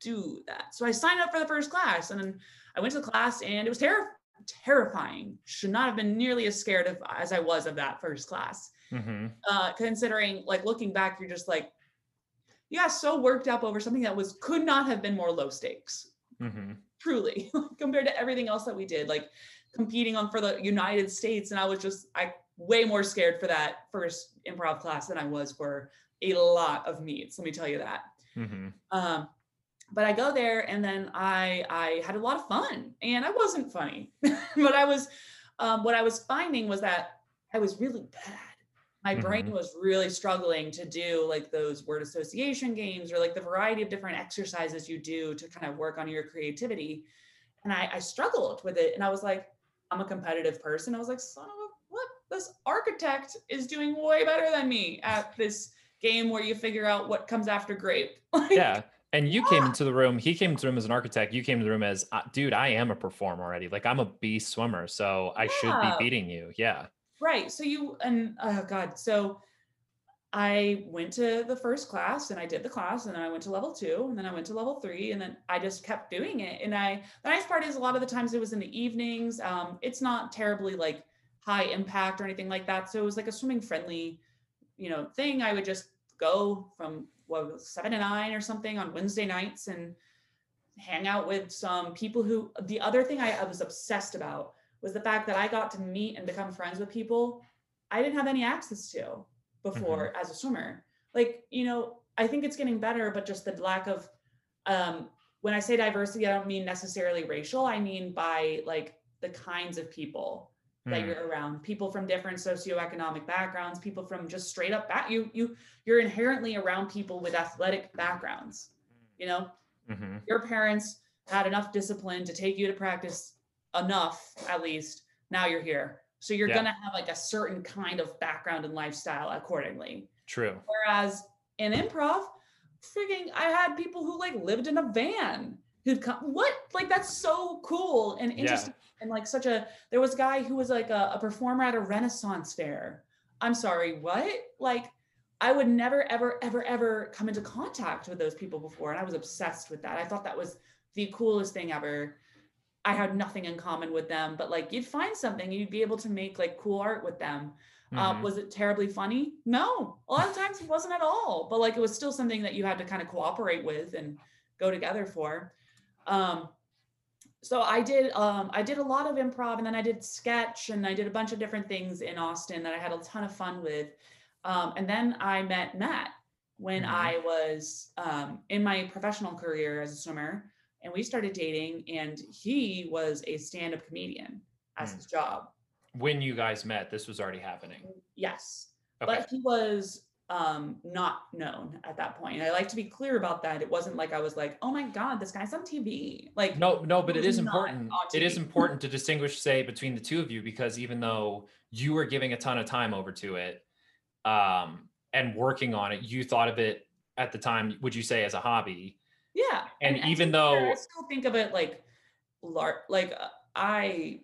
do that? So I signed up for the first class, and then I went to the class, and it was terri terrifying. Should not have been nearly as scared of as I was of that first class. hmm Uh, considering, like, looking back, you're just like, you got so worked up over something that was could not have been more low stakes hmm truly compared to everything else that we did like competing on for the united states and i was just i way more scared for that first improv class than i was for a lot of meets let me tell you that. Hmm um, but i go there and then i i had a lot of fun and i wasn't funny. But i was um, what i was finding was that i was really bad. My brain Mhm. was really struggling to do like those word association games or like the variety of different exercises you do to kind of work on your creativity. And i, I struggled with it and i was like i'm a competitive person. I was like son of this architect is doing way better than me at this game where you figure out what comes after grape Like, Yeah. And you came into the room. He came into the room as an architect. You came to the room as, uh, dude. I am a performer already. Like I'm a B swimmer, so I should be beating you. Yeah. Right. So you and oh god. So I went to the first class and I did the class and then I went to level two and then I went to level three and then I just kept doing it. And I the nice part is a lot of the times it was in the evenings. Um, it's not terribly like high impact or anything like that. So it was like a swimming friendly, you know, thing. I would just go from what was seven to nine or something on Wednesday nights and hang out with some people who the other thing I, I was obsessed about was the fact that I got to meet and become friends with people I didn't have any access to before as a swimmer. Like, you know, I think it's getting better, but just the lack of um when I say diversity, I don't mean necessarily racial. I mean by like the kinds of people that Mm. you're around, people from different socioeconomic backgrounds, people from just straight up back you you you're inherently around people with athletic backgrounds. You know, hmm your parents had enough discipline to take you to practice enough at least now you're here so you're Yeah. gonna have like a certain kind of background and lifestyle accordingly True. whereas in improv freaking i had people who like lived in a van who'd come what? Like that's so cool and interesting and like such a there was a guy who was like a, a performer at a renaissance fair. I'm sorry what? Like i would never ever ever ever come into contact with those people before and i was obsessed with that. I thought that was the coolest thing ever. I had nothing in common with them but like you'd find something you'd be able to make like cool art with them. Uh, Mhm. was it terribly funny? No. A lot of times it wasn't at all but like it was still something that you had to kind of cooperate with and go together for um so i did um i did a lot of improv and then i did sketch and i did a bunch of different things in austin that i had a ton of fun with um and then i met matt when Mhm. i was um in my professional career as a swimmer and we started dating and he was a stand-up comedian as Mm. his job When you guys met, this was already happening. yes Okay. but he was um not known at that point and i like to be clear about that it wasn't like i was like oh my god this guy's on tv like No, no, but it is important. It is important to distinguish, say, between the two of you because even though you were giving a ton of time over to it, um, and working on it, you thought of it at the time. Would you say as a hobby? yeah And to even though fair, i still think of it like lar- like uh, i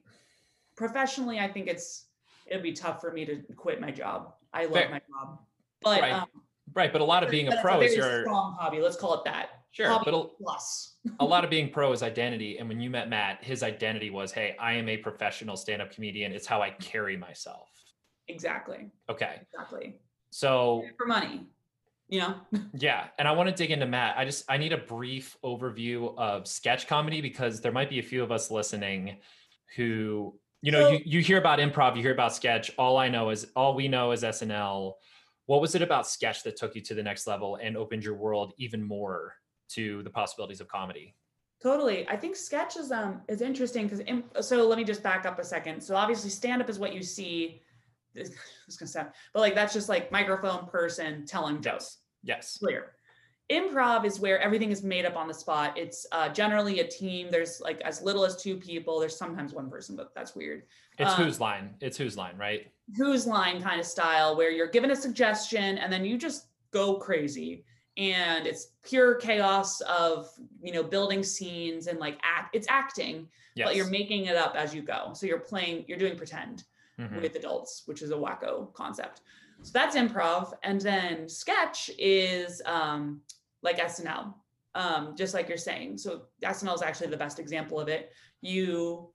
professionally i think it's it'd be tough for me to quit my job i love Fair. my job but Right. um, Right, but a lot of being a pro is very your strong hobby. Let's call it that. sure, hobby but a, plus. a lot of being pro is identity. And when you met Matt, his identity was, "Hey, I am a professional stand-up comedian. It's how I carry myself." Exactly. Okay, Exactly. so For money. You know? Yeah, and I want to dig into Matt. I just I need a brief overview of sketch comedy because there might be a few of us listening who you know So- you, you hear about improv, you hear about sketch. All I know is all we know is SNL. What was it about sketch that took you to the next level and opened your world even more to the possibilities of comedy? Totally. I think sketch is um is interesting because so let me just back up a second. So obviously stand up is what you see. This is gonna sound, but like that's just like microphone person telling jokes. Yes. Clear. Improv is where everything is made up on the spot. It's uh, generally a team. There's like as little as two people. There's sometimes one person, but that's weird. It's Um, whose line? It's whose line, right? Whose line kind of style where you're given a suggestion and then you just go crazy and it's pure chaos of you know building scenes and like act it's acting Yes. but you're making it up as you go so you're playing you're doing pretend Mhm. with adults which is a wacko concept so that's improv and then sketch is um like snl um just like you're saying. So snl is actually the best example of it. You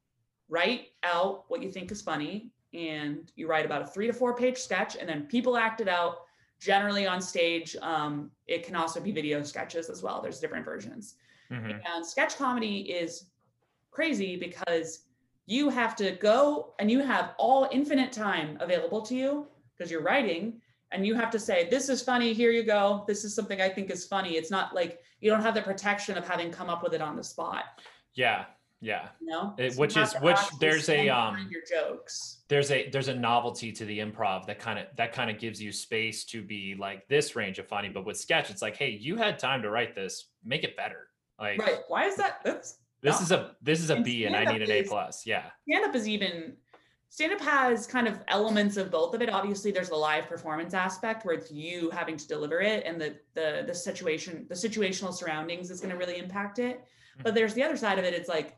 write out what you think is funny and you write about a three to four page sketch and then people act it out. Generally on stage um, it can also be video sketches as well. There's different versions. Mhm. and sketch comedy is crazy because you have to go and you have all infinite time available to you because you're writing and you have to say this is funny here you go. This is something i think is funny. It's not like you don't have the protection of having come up with it on the spot. Yeah. Yeah. you know? It- So which is- which there's a, um, your jokes. there's a there's a novelty to the improv that kind of that kind of gives you space to be like this range of funny but with sketch it's like hey you had time to write this. Make it better. Like right. Why is that? That's this no. is a this is a And b and i need an a plus. Yeah. Stand up is even stand up has kind of elements of both of it. Obviously there's the live performance aspect where it's you having to deliver it and the the the situation the situational surroundings is going to really impact it. But there's the other side of it. It's like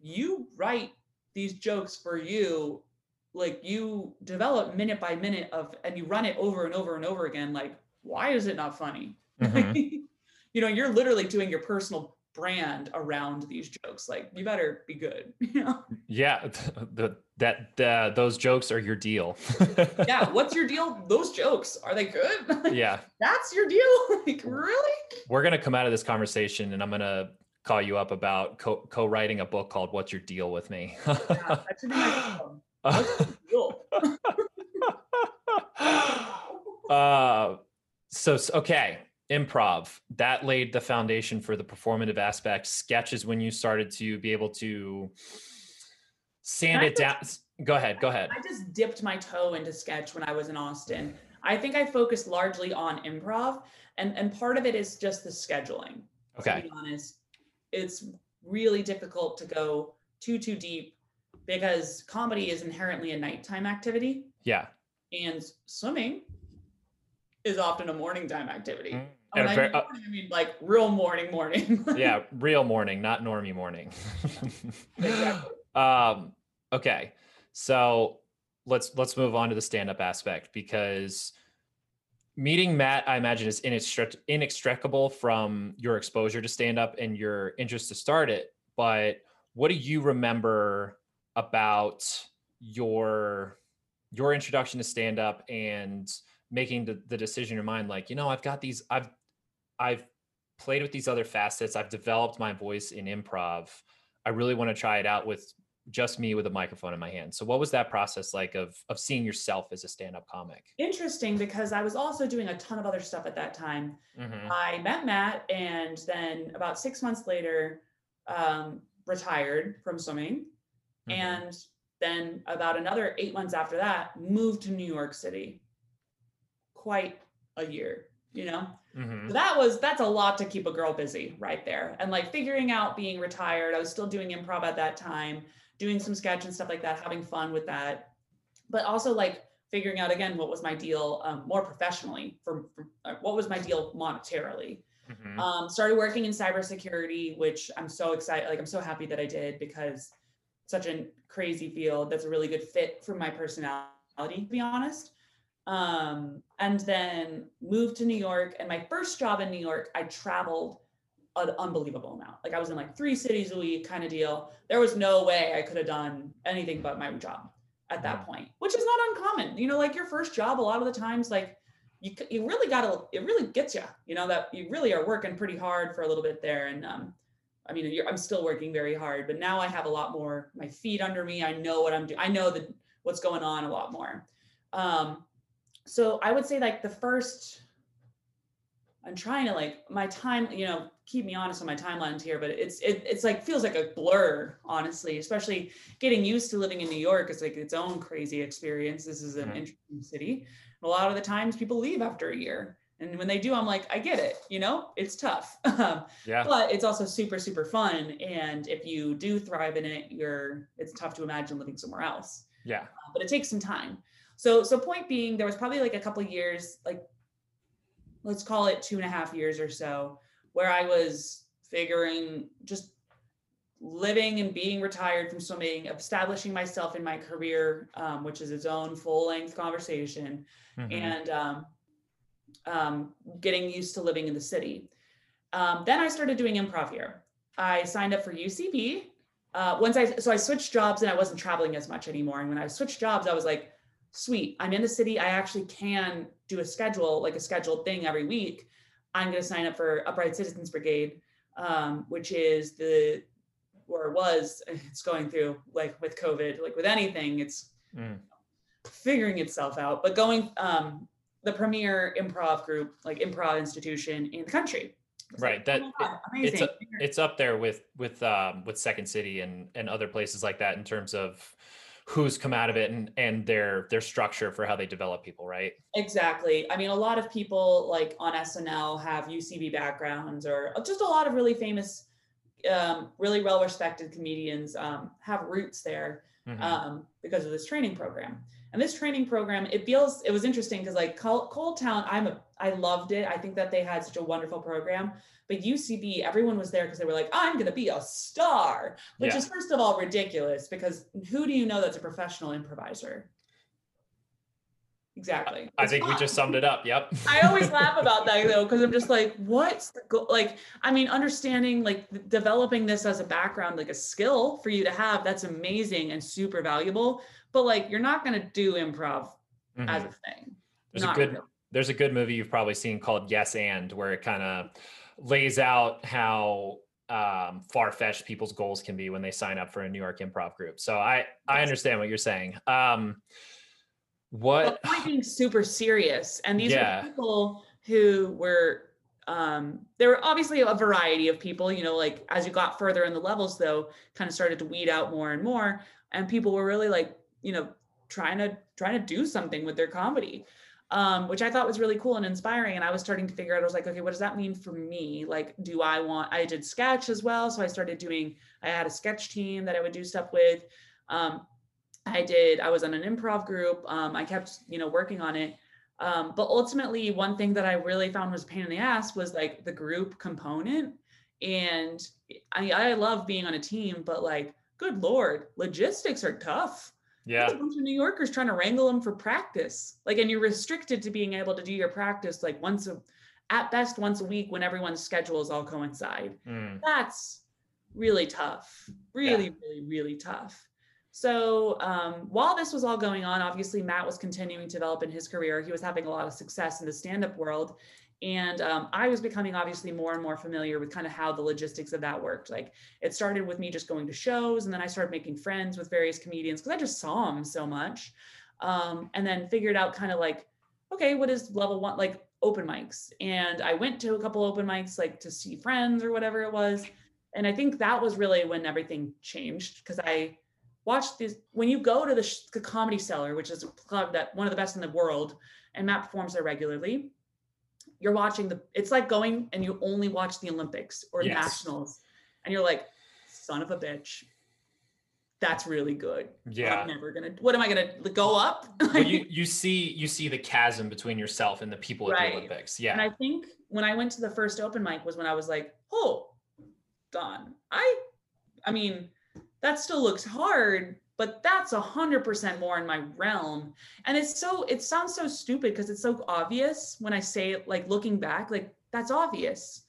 you write these jokes for you like you develop minute by minute of and you run it over and over and over again like why is it not funny? Mhm. you know you're literally doing your personal brand around these jokes like you better be good you know? Yeah the that uh, those jokes are your deal. Yeah what's your deal? Those jokes are they good? Yeah. that's your deal? Like really? we're gonna come out of this conversation and i'm gonna call you up about co- co-writing a book called what's your deal with me? Yeah, that should be my problem. what's your deal? Uh, so okay, improv that laid the foundation for the performative aspect. Sketches when you started to be able to sand it down. Go ahead. Go ahead. I just dipped my toe into sketch when I was in Austin. I think I focused largely on improv, and and part of it is just the scheduling. okay To be honest, it's really difficult to go too too deep because comedy is inherently a nighttime activity, Yeah. and swimming is often a morning time activity. Mm. When And a I mean uh, morning, I mean like real morning morning. yeah, real morning, not normie morning. Exactly. um, okay, so let's let's move on to the stand-up aspect because meeting Matt, I imagine, is inextric- inextricable from your exposure to stand-up and your interest to start it. But what do you remember about your your introduction to stand-up and making the, the decision in your mind, like, you know, I've got these, I've I've played with these other facets. I've developed my voice in improv. I really want to try it out with just me with a microphone in my hand. So what was that process like of of seeing yourself as a stand-up comic? Interesting because I was also doing a ton of other stuff at that time. Mhm. I met Matt and then about six months later, um, retired from swimming. Mhm. And then about another eight months after that, moved to New York City. Quite a year, you know? Mhm. So that was that's a lot to keep a girl busy right there. And like figuring out being retired. I was still doing improv at that time, doing some sketch and stuff like that, having fun with that. But also like figuring out again what was my deal um, more professionally for, for uh, what was my deal monetarily. Mhm. Um, started working in cybersecurity, which I'm so excited. Like I'm so happy that I did because such a crazy field that's a really good fit for my personality, to be honest. Um, and then moved to New York. And my first job in New York, I traveled an unbelievable amount. Like I was in like three cities a week kind of deal. There was no way I could have done anything but my job at that Mhm. point, which is not uncommon. You know, like your first job, a lot of the times, like you, you really got to, it really gets you, you know, that you really are working pretty hard for a little bit there. And, um, I mean, you're, I'm still working very hard, but now I have a lot more, my feet under me. I know what I'm doing. I know that what's going on a lot more. Um, so I would say like the first, I'm trying to like my time, you know, keep me honest on my timelines here, but it's it, it's like feels like a blur, honestly. Especially getting used to living in New York is like its own crazy experience. This is an Mhm. interesting city. A lot of the times people leave after a year, and when they do, I'm like, I get it. You know, it's tough, Yeah. but it's also super super fun. And if you do thrive in it, you're it's tough to imagine living somewhere else Yeah. but it takes some time. So, so point being, there was probably like a couple years, like let's call it two and a half years or so, where I was figuring just living and being retired from swimming, establishing myself in my career, um, which is its own full length conversation, Mhm. and um, um, getting used to living in the city. Um, then I started doing improv here. I signed up for UCB. Uh, once I so I switched jobs and I wasn't traveling as much anymore. And when I switched jobs, I was like, sweet, I'm in the city. I actually can do a schedule, like a scheduled thing every week. I'm going to sign up for Upright Citizens Brigade, um, which is the or was it's going through like with COVID, like with anything, it's Mm. figuring itself out, but going um the premier improv group, like improv institution in the country. Right, like, that- oh God, it's amazing. It's up there with with um with Second City and and other places like that in terms of who's come out of it and and their their structure for how they develop people, right? exactly. I mean, a lot of people like on SNL have UCB backgrounds, or just a lot of really famous, um, really well respected comedians um, have roots there. Mhm. um, because of this training program. And this training program, it feels it was interesting because like ColdTowne, I'm a I loved it. I think that they had such a wonderful program. But UCB, everyone was there because they were like, I'm gonna be a star, which Yeah. is first of all ridiculous because who do you know that's a professional improviser? Exactly. I It's think we just summed it up. Yep. I always laugh about that though, because I'm just like, what's the goal? Like, I mean, understanding, like, developing this as a background, like a skill for you to have, that's amazing and super valuable. But like, you're not going to do improv as Mhm. a thing. There's a good really. There's a good movie you've probably seen called Yes and where it kind of lays out how um, far-fetched people's goals can be when they sign up for a New York improv group. So I I understand what you're saying. Um, what? point being super serious. And these Yeah. were people who were, um, there were obviously a variety of people, you know, like as you got further in the levels, though, kind of started to weed out more and more. And people were really like, you know, trying to trying to do something with their comedy. Um, which I thought was really cool and inspiring. And I was starting to figure out, I was like, okay, what does that mean for me? Like, do I want, I did sketch as well. So I started doing, I had a sketch team that I would do stuff with. Um, I did, I was on an improv group. Um, I kept, you know, working on it. Um, but ultimately, one thing that I really found was a pain in the ass was like the group component. And I, I love being on a team, but like, good Lord, logistics are tough. Yeah. There's a bunch of New Yorkers trying to wrangle them for practice. Like, and you're restricted to being able to do your practice like once a, at best once a week when everyone's schedules all coincide Mm. that's really tough really really really tough so um, while this was all going on obviously matt was continuing to develop in his career he was having a lot of success in the stand-up world And um, I was becoming obviously more and more familiar with kind of how the logistics of that worked. Like it started with me just going to shows, and then I started making friends with various comedians because I just saw them so much. Um, and then figured out kind of like, okay, what is level one? Like open mics. And I went to a couple open mics, like to see friends or whatever it was. And I think that was really when everything changed because I watched this. When you go to the, the Comedy Cellar, which is a club that one of the best in the world, and Matt performs there regularly you're watching the it's like going and you only watch the olympics or yes. nationals and you're like son of a bitch. That's really good. Yeah. I'm never gonna what am i gonna go up? Well, you you see you see the chasm between yourself and the people at right. the olympics. Yeah. And i think when i went to the first open mic was when i was like oh done i i mean that still looks hard but that's a hundred percent more in my realm. And it's so, it sounds so stupid because it's so obvious when I say it, like looking back, like that's obvious,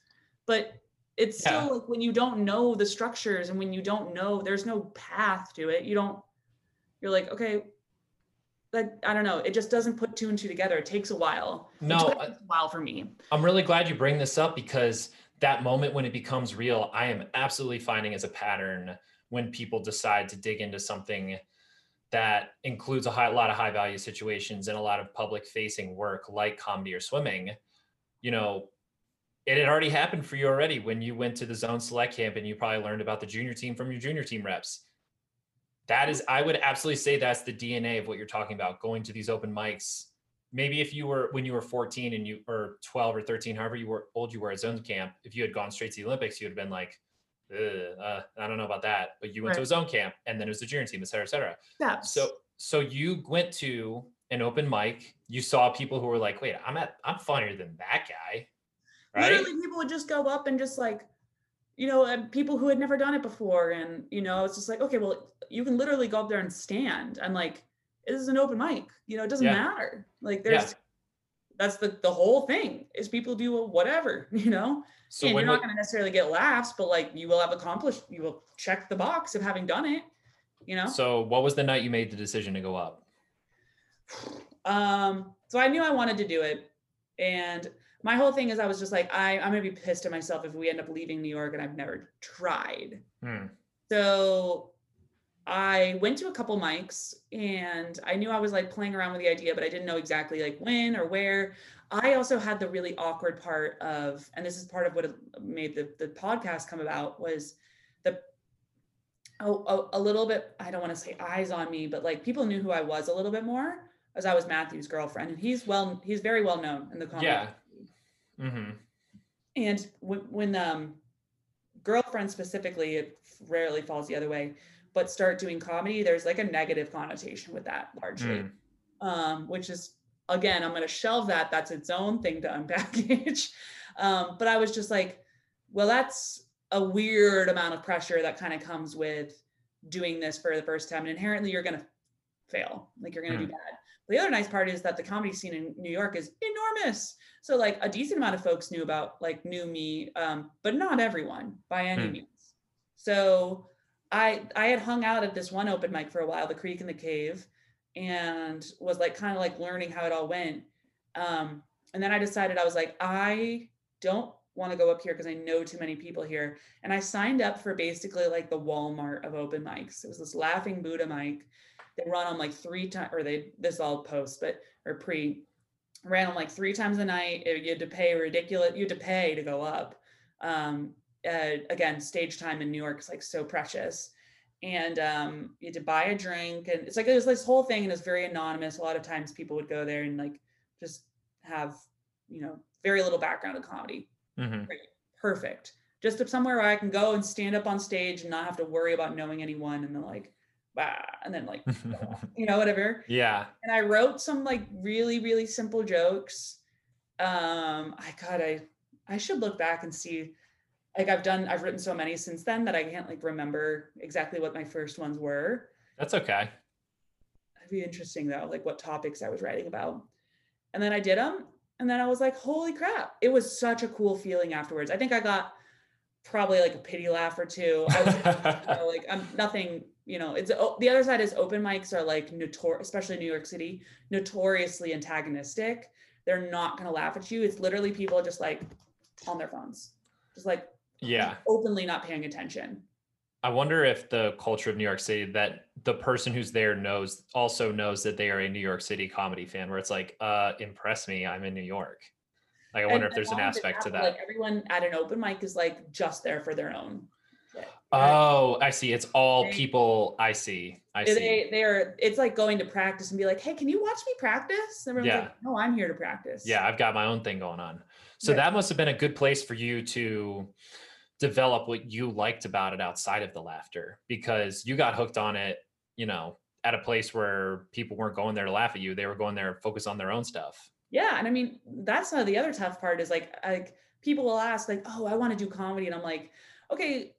but it's yeah. still like when you don't know the structures and when you don't know, there's no path to it. You don't, you're like, okay, that I don't know. It just doesn't put two and two together. It takes a while. No, a while for me. I'm really glad you bring this up because that moment when it becomes real, I am absolutely finding as a pattern when people decide to dig into something that includes a high, lot of high value situations and a lot of public facing work like comedy or swimming you know it had already happened for you already when you went to the zone select camp and you probably learned about the junior team from your junior team reps. That is i would absolutely say that's the dna of what you're talking about going to these open mics. Maybe if you were when you were 14 and you or 12 or 13 however you were old you were at zone camp if you had gone straight to the olympics you would have been like uh, I don't know about that. But you went right. to a zone camp and then it was the junior team, et cetera, et cetera. Yeah. So so you went to an open mic. You saw people who were like, wait, I'm at I'm funnier than that guy. Right? Literally, people would just go up and just like, you know, and people who had never done it before. And you know, it's just like, okay, well, you can literally go up there and stand. I'm like, this is an open mic. You know, it doesn't yeah. matter. Like there's yeah. That's the the whole thing is people do whatever, you know. So and you're not going to necessarily get laughs, but like you will have accomplished, you will check the box of having done it. You know. So what was the night you made the decision to go up? Um. So I knew I wanted to do it, and my whole thing is I was just like I I'm gonna be pissed at myself if we end up leaving New York and I've never tried. Hmm. So I went to a couple mics and I knew I was like playing around with the idea, but I didn't know exactly like when or where. I also had the really awkward part of, and this is part of what made the, the podcast come about was the, oh, a, a little bit, I don't want to say eyes on me, but like people knew who I was a little bit more as I was Matthew's girlfriend. And he's well, he's very well known in the comedy. Yeah. Mm-hmm. And when, when um, girlfriend specifically, it rarely falls the other way, but start doing comedy, there's like a negative connotation with that largely, mm. um, which is again, I'm going to shelve that. That's its own thing to unpackage. um, but I was just like, well, that's a weird amount of pressure that kind of comes with doing this for the first time. And inherently, you're going to fail. Like you're going to mm. do bad. But The other nice part is that the comedy scene in New York is enormous. So like a decent amount of folks knew about like knew me, um, but not everyone by any mm. means. So I I had hung out at this one open mic for a while, the Creek and the Cave, and was like kind of like learning how it all went. Um, and then I decided I was like, I don't want to go up here because I know too many people here. And I signed up for basically like the Walmart of open mics. It was this Laughing Buddha mic. They run on like three times, or they this all post, but or pre ran them like three times a night. You had to pay ridiculous. You had to pay to go up. Um, uh, again, stage time in New York is like so precious. And um, you had to buy a drink and it's like there's this whole thing and it's very anonymous. A lot of times people would go there and like just have you know very little background in comedy. Mm-hmm. perfect. Just somewhere where i can go and stand up on stage and not have to worry about knowing anyone and then like bah, and then like you know whatever. Yeah. And i wrote some like really really simple jokes. Um i god i i should look back and see like I've done I've written so many since then that I can't like remember exactly what my first ones were. That's okay. It'd be interesting though, like what topics I was writing about. And then I did them and then I was like, holy crap. It was such a cool feeling afterwards. I think I got probably like a pity laugh or two. I was you know, like I'm nothing, you know, it's oh, the other side is open mics are like notorious, especially New York City, notoriously antagonistic they're not going to laugh at you. It's literally people just like on their phones, just like yeah, openly not paying attention. I wonder if the culture of New York City that the person who's there knows also knows that they are a New York City comedy fan where it's like, uh, impress me, I'm in New York. Like I wonder And- if there's an aspect to that. Like everyone at an open mic is like just there for their own. Oh, I see. It's all They- people. I see. I They- see. They they're it's like going to practice and be like, hey, can you watch me practice? And everyone's Yeah. like, no, I'm here to practice. yeah, I've got my own thing going on. So Right. that must have been a good place for you to develop what you liked about it outside of the laughter because you got hooked on it, you know, at a place where people weren't going there to laugh at you. They were going there to focus on their own stuff. Yeah, and I mean that's not the other tough part is like like people will ask like, "Oh, I want to do comedy," and I'm like, "Okay."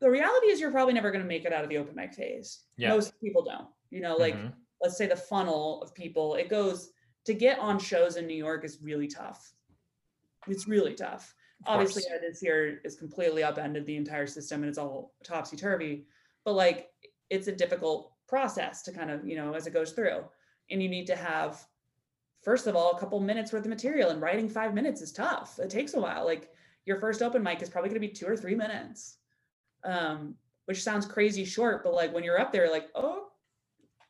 The reality is you're probably never going to make it out of the open mic phase. Yeah. Most people don't. You know, like Mhm. let's say the funnel of people, it goes to get on shows in New York is really tough. It's really tough. Obviously, course. this year is completely upended the entire system and it's all topsy turvy. But like, it's a difficult process to kind of, you know, as it goes through. And you need to have, first of all, a couple minutes worth of material. And writing five minutes is tough. It takes a while. Like, your first open mic is probably going to be two or three minutes, um, which sounds crazy short. But like, when you're up there, like, oh,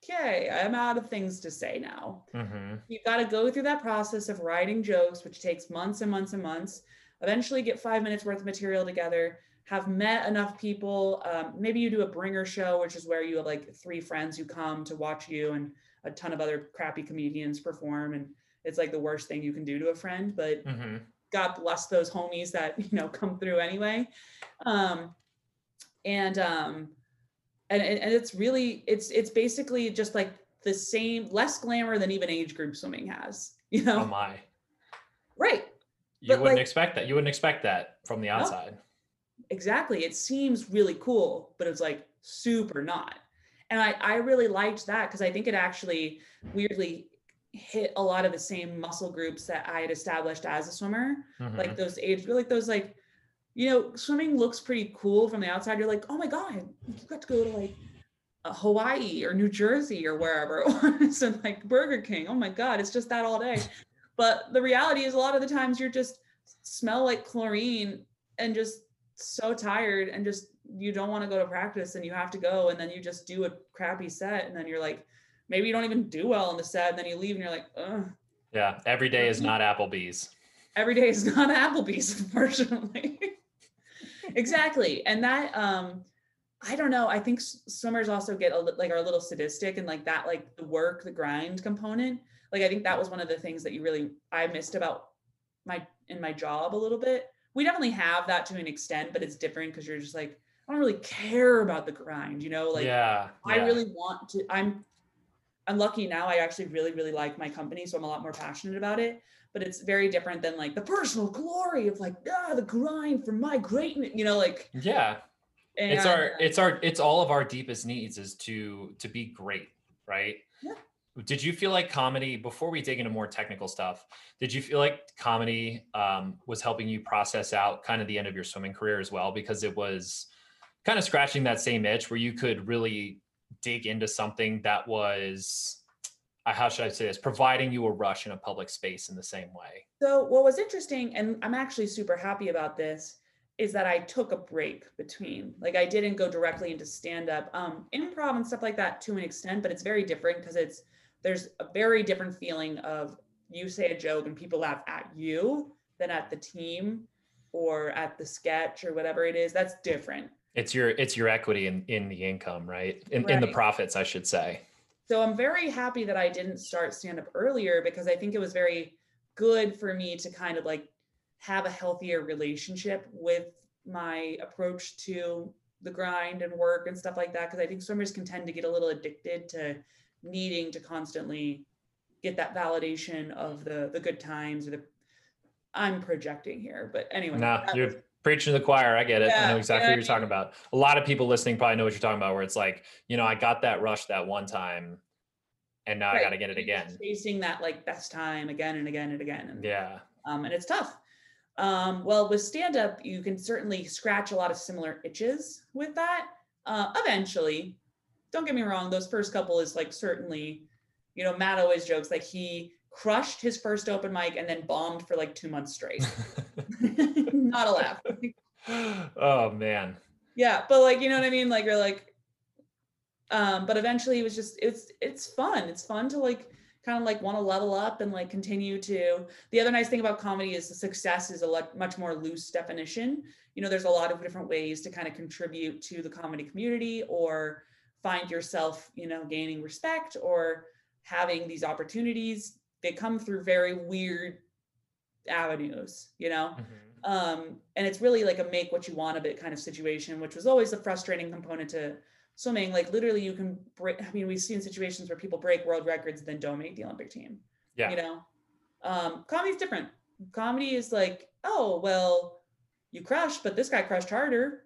okay, I'm out of things to say now. Mhm. You got to go through that process of writing jokes, which takes months and months and months. Eventually, get five minutes worth of material together. Have met enough people. Um, maybe you do a bringer show, which is where you have like three friends who come to watch you and a ton of other crappy comedians perform. And it's like the worst thing you can do to a friend, but Mhm. God bless those homies that you know come through anyway. Um, and um, and and and it's really it's it's basically just like the same less glamour than even age group swimming has. You know, Oh my. right? You But, wouldn't like- expect that. You wouldn't expect that from the outside. Exactly. It seems really cool, but it's like super not. And I I really liked that because I think it actually weirdly hit a lot of the same muscle groups that I had established as a swimmer. Mhm. like those age like those like you know swimming looks pretty cool from the outside you're like oh my god you got to go to like uh, hawaii or new jersey or wherever was and like burger king oh my god it's just that all day but the reality is a lot of the times you're just smell like chlorine and just so tired and just you don't want to go to practice and you have to go and then you just do a crappy set and then you're like maybe you don't even do well on the set and then you leave and you're like Ugh yeah. Every day is not Applebee's. every day is not Applebee's, unfortunately. exactly, and that um, I don't know. I think swimmers also get a li- like are a little sadistic and like that, like the work, the grind component. Like I think that was one of the things that you really I missed about my in my job a little bit. We definitely have that to an extent, but it's different because you're just like I don't really care about the grind, you know. Like yeah. I really want to. I'm I'm lucky now. I actually really really like my company, so I'm a lot more passionate about it. But it's very different than like the personal glory of like ah the grind for my greatness, you know, like Yeah. and, it's our it's our it's all of our deepest needs is to to be great right Yeah. Did you feel like comedy before we dig into more technical stuff did you feel like comedy um, was helping you process out kind of the end of your swimming career as well because it was kind of scratching that same itch where you could really dig into something that was uh, how should i say this providing you a rush in a public space in the same way So what was interesting, and I'm actually super happy about this, is that I took a break between. Like I didn't go directly into stand up, um, improv and stuff like that to an extent, but it's very different because it's there's a very different feeling of you say a joke and people laugh at you than at the team or at the sketch or whatever it is. That's different. it's your it's your equity in in the income right in, in the profits i should say So I'm very happy that I didn't start stand up earlier because I think it was very good for me to kind of like have a healthier relationship with my approach to the grind and work and stuff like that. Cause I think swimmers can tend to get a little addicted to needing to constantly get that validation of the the good times or the I'm projecting here, but anyway. No, that you're preaching to the choir. I get it. I know exactly yeah, what you're talking about. A lot of people listening probably know what you're talking about, where it's like, you know, I got that rush that one time and now I got to get it again. Chasing that like best time again and again and again. And Yeah. um, and it's tough. Um, well, with stand up, you can certainly scratch a lot of similar itches with that. Uh, eventually, don't get me wrong, those first couple is like certainly, you know, Matt always jokes like he crushed his first open mic and then bombed for like two months straight. Not a laugh. oh man. Yeah, but like you know what I mean? Like you're like, um, but eventually it was just it's it's fun. It's fun to like kind of like want to level up and like continue to. The other nice thing about comedy is the success is a lot much more loose definition. You know, there's a lot of different ways to kind of contribute to the comedy community or find yourself, you know, gaining respect or having these opportunities. They come through very weird avenues, you know. Mm-hmm. Um, and it's really like a make what you want of it kind of situation, which was always a frustrating component to swimming. Like literally, you can break. I mean, we've seen situations where people break world records and then don't make the Olympic team. Yeah. You know, um, comedy's different. Comedy is like, oh well, you crushed, but this guy crushed harder.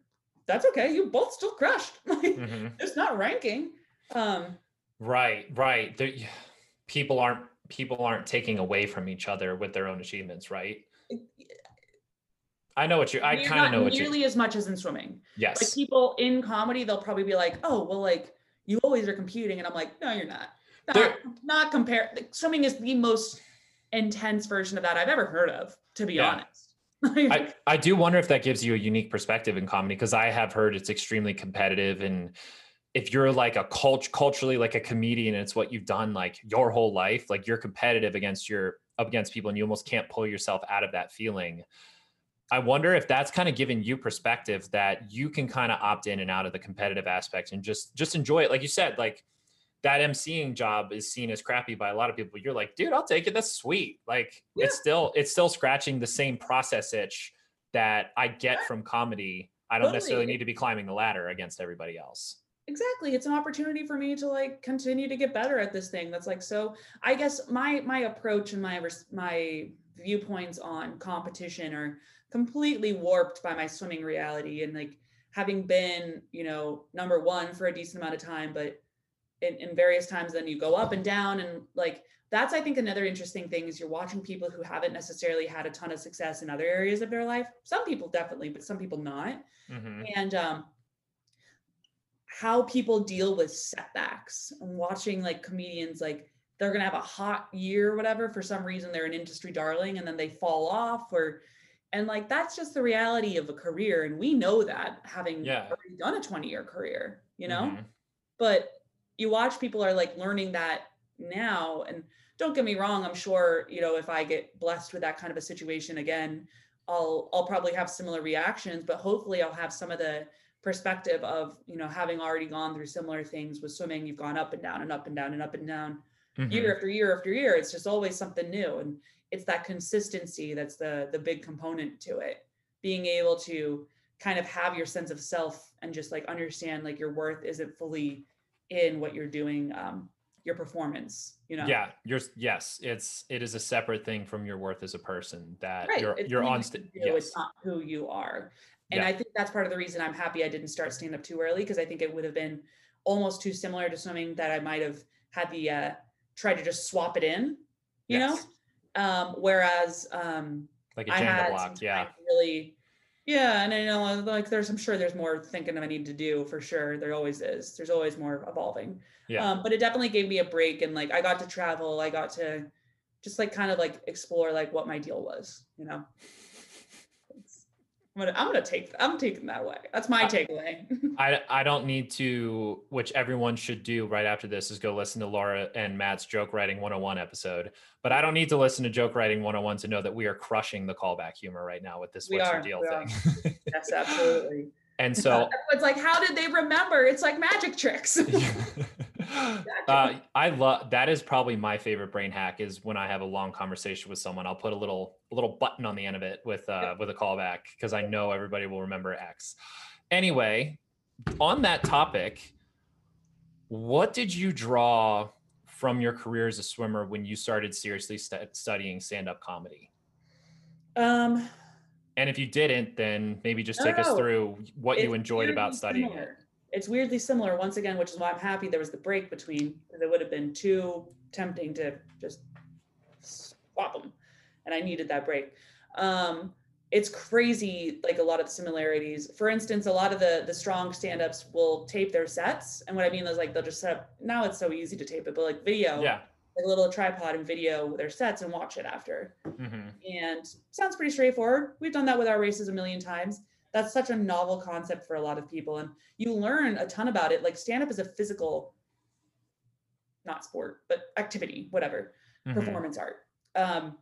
That's okay. You both still crushed. mm-hmm. It's not ranking. Um, right, right. There, people aren't people aren't taking away from each other with their own achievements, right? I know what you. I kind of know what you. Nearly as much as in swimming. Yes. Like people in comedy, they'll probably be like, "Oh, well, like you always are competing," and I'm like, "No, you're not. Not, not compare. Like, swimming is the most intense version of that I've ever heard of, to be yeah. honest." I, I do wonder if that gives you a unique perspective in comedy because I have heard it's extremely competitive and if you're like a cult culturally like a comedian and it's what you've done like your whole life like you're competitive against your up against people and you almost can't pull yourself out of that feeling I wonder if that's kind of giving you perspective that you can kind of opt in and out of the competitive aspect and just just enjoy it. Like you said, like that emceeing job is seen as crappy by a lot of people. You're like, dude, I'll take it. That's sweet. Like yeah. it's still it's still scratching the same process itch that I get from comedy. I don't totally. necessarily need to be climbing the ladder against everybody else. Exactly. It's an opportunity for me to like continue to get better at this thing. That's like so I guess my my approach and my my viewpoints on competition are completely warped by my swimming reality and like having been you know number one for a decent amount of time but in, in various times then you go up and down and like that's i think another interesting thing is you're watching people who haven't necessarily had a ton of success in other areas of their life some people definitely but some people not mm-hmm. and um how people deal with setbacks and watching like comedians like they're gonna have a hot year or whatever for some reason they're an industry darling and then they fall off or and like that's just the reality of a career and we know that having yeah. already done a 20 year career you know mm-hmm. but you watch people are like learning that now and don't get me wrong i'm sure you know if i get blessed with that kind of a situation again i'll i'll probably have similar reactions but hopefully i'll have some of the perspective of you know having already gone through similar things with swimming you've gone up and down and up and down and up and down mm-hmm. year after year after year it's just always something new and it's that consistency that's the the big component to it being able to kind of have your sense of self and just like understand like your worth isn't fully in what you're doing um your performance you know yeah you're yes it's it is a separate thing from your worth as a person that right. you're it's you're on stage yes. it's not who you are and yeah. i think that's part of the reason i'm happy i didn't start stand up too early because i think it would have been almost too similar to swimming that i might have had the uh try to just swap it in you yes. know um, whereas um, like a Jenga block, yeah. Really, yeah, and I know like there's I'm sure there's more thinking I need to do for sure. There always is. There's always more evolving. Yeah. Um, but it definitely gave me a break and like I got to travel. I got to just like kind of like explore like what my deal was, you know. I'm gonna, I'm gonna take I'm taking that away. That's my takeaway. I I don't need to, which everyone should do right after this is go listen to Laura and Matt's joke writing 101 episode. But I don't need to listen to joke writing 101 to know that we are crushing the callback humor right now with this we what's are, your deal thing. yes, absolutely. And so it's like, how did they remember? It's like magic tricks. uh, I love that is probably my favorite brain hack is when I have a long conversation with someone, I'll put a little a little button on the end of it with uh, with a callback because I know everybody will remember X. Anyway, on that topic, what did you draw from your career as a swimmer when you started seriously st- studying stand up comedy? Um, and if you didn't, then maybe just take us through what you enjoyed about studying similar. it. It's weirdly similar once again, which is why I'm happy there was the break between because it would have been too tempting to just swap them. And I needed that break. Um, it's crazy like a lot of similarities for instance a lot of the the strong stand-ups will tape their sets and what i mean is like they'll just set up now it's so easy to tape it but like video yeah like a little tripod and video their sets and watch it after. Mhm. And sounds pretty straightforward. We've done that with our races a million times. That's such a novel concept for a lot of people. And you learn a ton about it. Like stand up is a physical, not sport, but activity, whatever, Mhm. performance art. Um,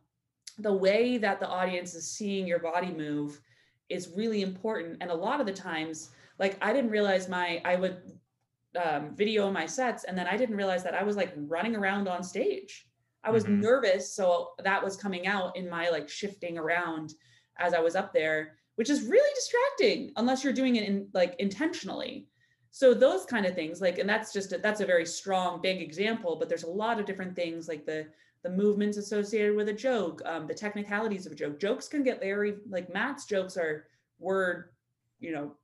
the way that the audience is seeing your body move is really important. And a lot of the times, like I didn't realize my, I would um, video my sets and then I didn't realize that I was like running around on stage. I was Mhm. nervous. So that was coming out in my like shifting around as I was up there, which is really distracting unless you're doing it in like intentionally. So those kind of things, like, and that's just a, that's a very strong, big example. But there's a lot of different things, like the the movements associated with a joke, um, the technicalities of a joke. Jokes can get very like Matt's jokes are word, you know,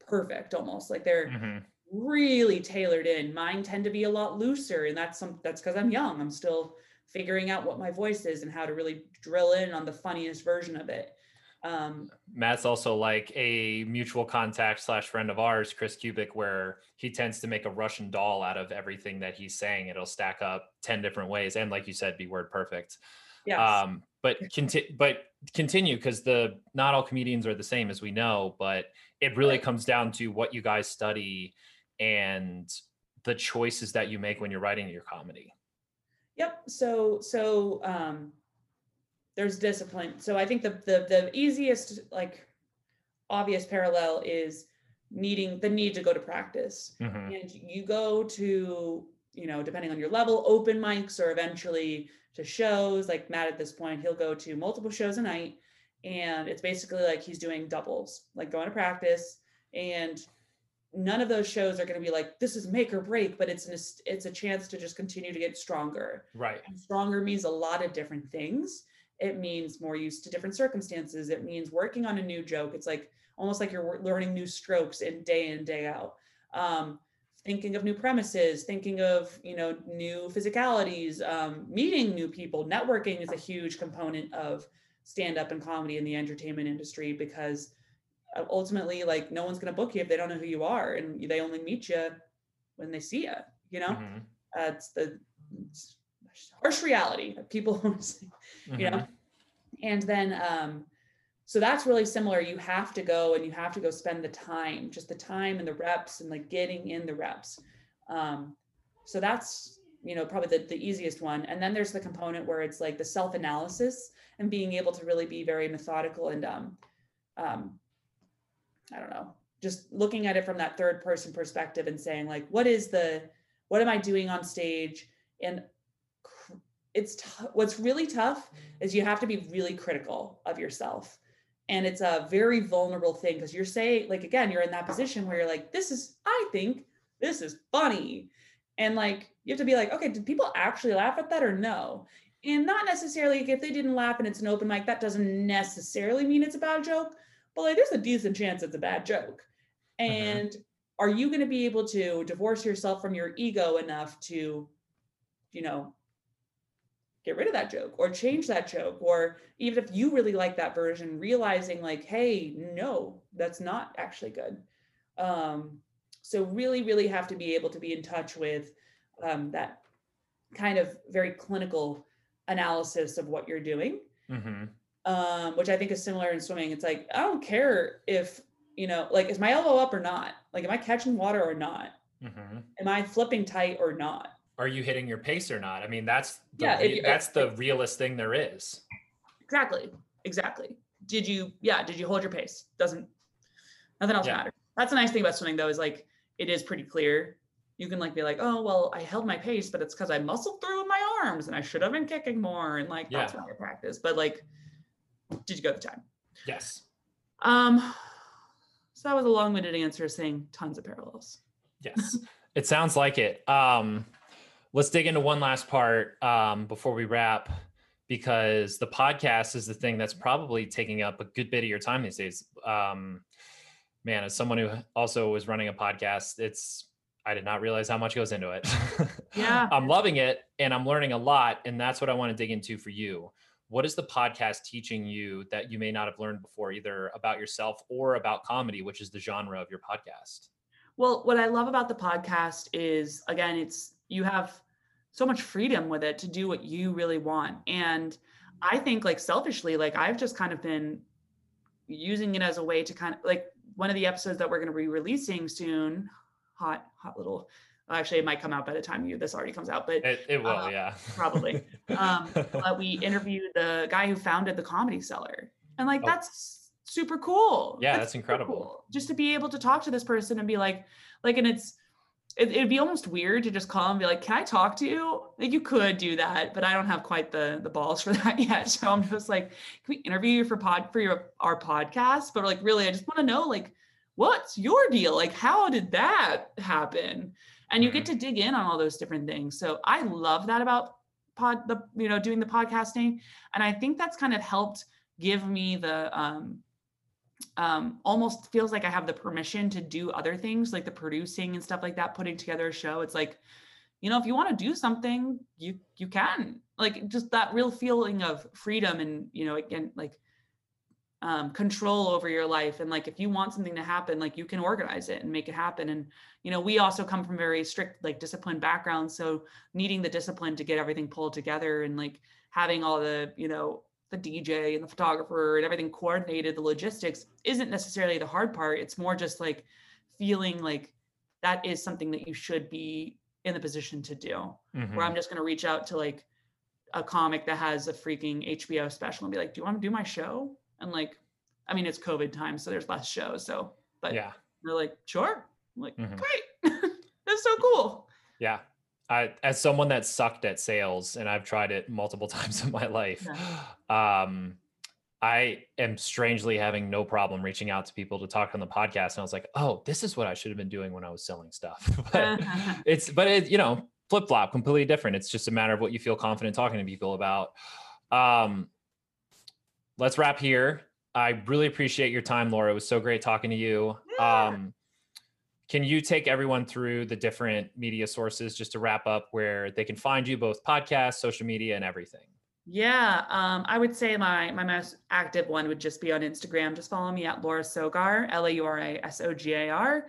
perfect almost like they're Mhm. really tailored in. Mine tend to be a lot looser, and that's some that's because I'm young. I'm still figuring out what my voice is and how to really drill in on the funniest version of it. Um, Matt's also like a mutual contact slash friend of ours, Chris Kubik, where he tends to make a Russian doll out of everything that he's saying. It'll stack up 10 different ways. And like you said, be word perfect. yes. Um, but conti- but continue because the not all comedians are the same as we know, but it really Right. comes down to what you guys study and the choices that you make when you're writing your comedy. Yep. So so um there's discipline. So I think the the the easiest like obvious parallel is needing the need to go to practice. Mhm. And you go to, you know, depending on your level, open mics or eventually to shows. Like Matt at this point, he'll go to multiple shows a night. And it's basically like he's doing doubles, like going to practice. And none of those shows are going to be like this is make or break, but it's an it's a chance to just continue to get stronger. Right. And stronger means a lot of different things. It means more used to different circumstances. It means working on a new joke. It's like almost like you're learning new strokes in day in day out. Um, thinking of new premises, thinking of you know new physicalities, um, meeting new people. Networking is a huge component of stand up and comedy in the entertainment industry because uh, ultimately, like no one's going to book you if they don't know who you are, and they only meet you when they see you. You know Mhm. uh, it's the it's harsh reality that people say, you know? Mhm. and then um so that's really similar. You have to go and you have to go spend the time just the time and the reps and like getting in the reps. Um so that's you know probably the, the easiest one. And then there's the component where it's like the self-analysis and being able to really be very methodical and um um i don't know just looking at it from that third person perspective and saying like what is the what am i doing on stage? And it's t- what's really tough mm-hmm. is you have to be really critical of yourself. And it's a very vulnerable thing because you're saying like again you're in that position where you're like this is i think this is funny. And like you have to be like okay did people actually laugh at that or no? And not necessarily like, if they didn't laugh and it's an open mic that doesn't necessarily mean it's a bad joke but like there's a decent chance it's a bad joke. Uh-huh. And are you going to be able to divorce yourself from your ego enough to you know get rid of that joke or change that joke or even if you really like that version realizing like hey no that's not actually good um so really really have to be able to be in touch with um, that kind of very clinical analysis of what you're doing Mhm. um, which I think is similar in swimming. It's like I don't care if you know, like, is my elbow up or not? Like, am I catching water or not? Mhm. Am I flipping tight or not? Are you hitting your pace or not? I mean, that's the Yeah, if that's the realest thing there is. Exactly, exactly. Did you? Yeah, did you hold your pace? Doesn't nothing else Yeah. matters. That's the nice thing about swimming, though, is like it is pretty clear. You can like be like, oh well, I held my pace, but it's because I muscled through with my arms and I should have been kicking more, and like that's Yeah. not your practice. But like, did you go the time? Yes. Um, so that was a long-winded answer saying tons of parallels. Yes. it sounds like it. Um, let's dig into one last part um, before we wrap, because the podcast is the thing that's probably taking up a good bit of your time these days. Um, man, as someone who also was running a podcast, it's I did not realize how much goes into it. Yeah. I'm loving it and I'm learning a lot. And that's what I want to dig into for you. What is the podcast teaching you that you may not have learned before, either about yourself or about comedy, which is the genre of your podcast? Well, what I love about the podcast is again, it's you have so much freedom with it to do what you really want. And I think like selfishly, like I've just kind of been using it as a way to kind of like one of the episodes that we're going to be releasing soon, hot, hot little actually it might come out by the time you this already comes out but it, it will uh, yeah probably um but we interviewed the guy who founded the comedy cellar and like oh. that's super cool yeah that's, that's incredible cool. just to be able to talk to this person and be like like and it's it, would be almost weird to just call and be like can i talk to you? Like you could do that but i don't have quite the the balls for that yet. So i'm just like can we interview you for pod for your our podcast? But like really i just want to know like what's your deal? Like how did that happen? And you get mm-hmm. to dig in on all those different things. So i love that about pod the you know doing the podcasting and i think that's kind of helped give me the um um almost feels like i have the permission to do other things like the producing and stuff like that putting together a show. It's like you know if you want to do something you you can. Like just that real feeling of freedom and you know again like um, control over your life. And like if you want something to happen like you can organize it and make it happen. And you know we also come from very strict like disciplined backgrounds. So needing the discipline to get everything pulled together and like having all the you know the dj and the photographer and everything coordinated the logistics isn't necessarily the hard part it's more just like feeling like that is something that you should be in the position to do mm-hmm. where i'm just going to reach out to like a comic that has a freaking hbo special and be like do you want to do my show and like, I mean, it's COVID time, so there's less shows. So, but yeah, they're like, sure. I'm like, mm-hmm. great. That's so cool. Yeah. I, as someone that sucked at sales and I've tried it multiple times in my life, yeah. um, I am strangely having no problem reaching out to people to talk on the podcast. And I was like, oh, this is what I should have been doing when I was selling stuff. but it's, but it, you know, flip flop, completely different. It's just a matter of what you feel confident talking to people about. Um, let's wrap here. I really appreciate your time, Laura. It was so great talking to you. Yeah. Um, can you take everyone through the different media sources just to wrap up where they can find you both podcasts, social media, and everything? Yeah, um, I would say my my most active one would just be on Instagram. Just follow me at Laura Sogar, L A U R A S O G A R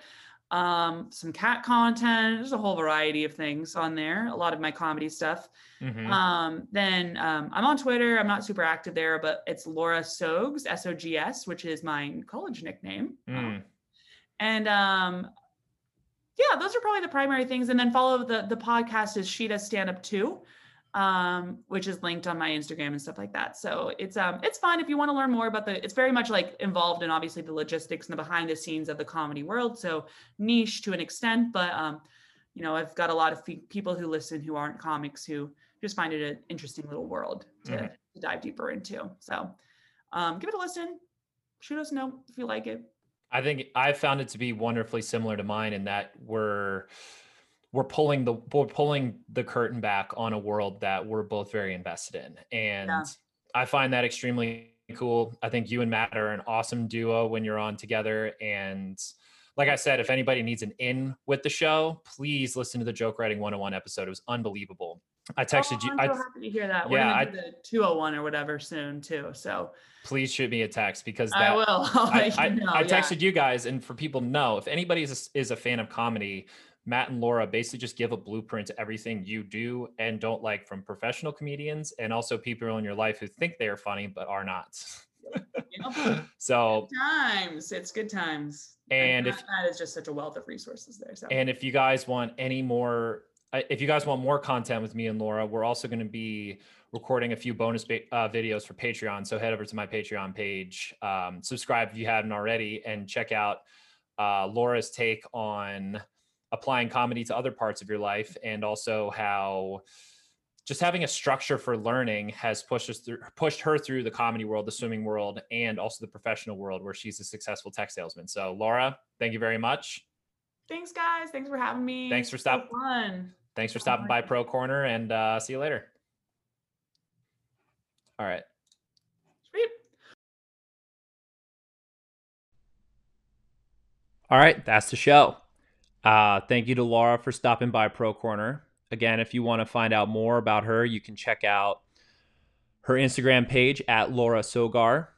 um, some cat content. There's a whole variety of things on there. A lot of my comedy stuff. Mm-hmm. Um, then um, I'm on Twitter. I'm not super active there, but it's Laura Sogs, S O G S, which is my college nickname. Mm. and um, yeah, those are probably the primary things. And then follow the the podcast is She Does Stand Up Too um, which is linked on my Instagram and stuff like that. So it's um it's fun if you want to learn more about the it's very much like involved in obviously the logistics and the behind the scenes of the comedy world. So niche to an extent, but um, you know, I've got a lot of people who listen who aren't comics who just find it an interesting little world to, mm-hmm. to dive deeper into. So um, give it a listen. Shoot us a note if you like it. I think I found it to be wonderfully similar to mine in that we're we're pulling the we're pulling the curtain back on a world that we're both very invested in. And yeah. i find that extremely cool. I think you and matt are an awesome duo when you're on together. And like i said if anybody needs an in with the show please listen to the joke writing 101 episode. It was unbelievable I oh, texted oh, you. I'm so happy to hear that. We're yeah, I, the 201 or whatever soon too. So please shoot me a text because that, I will. I, I, know, I, texted yeah. you guys, and for people to know, if anybody is a, is a fan of comedy, Matt and Laura basically just give a blueprint to everything you do and don't like from professional comedians and also people in your life who think they are funny but are not. yep. So good times, it's good times. And, and if that is just such a wealth of resources there. So and if you guys want any more, if you guys want more content with me and Laura, we're also going to be recording a few bonus ba- uh, videos for Patreon. So head over to my Patreon page, um, subscribe if you haven't already, and check out uh, Laura's take on applying comedy to other parts of your life and also how just having a structure for learning has pushed us through pushed her through the comedy world the swimming world and also the professional world where she's a successful tech salesman. So laura thank you very much. Thanks guys. Thanks for having me. Thanks for stopping so thanks for stopping by pro corner and uh, see you later all right Sweet. all right that's the show uh, thank you to Laura for stopping by Pro Corner. Again, if you want to find out more about her, you can check out her Instagram page at Laura Sogar.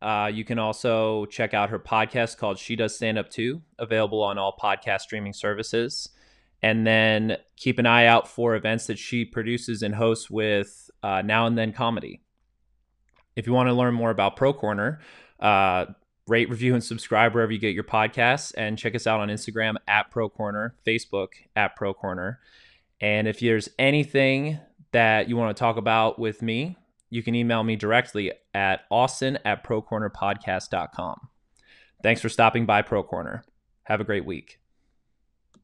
Uh, you can also check out her podcast called She Does Stand Up Too, available on all podcast streaming services. And then keep an eye out for events that she produces and hosts with uh, Now and Then Comedy. If you want to learn more about Pro Corner, uh, rate, review, and subscribe wherever you get your podcasts. And check us out on Instagram at Pro Corner, Facebook at Pro Corner. And if there's anything that you want to talk about with me, you can email me directly at austin at procornerpodcast.com. Thanks for stopping by Pro Corner. Have a great week.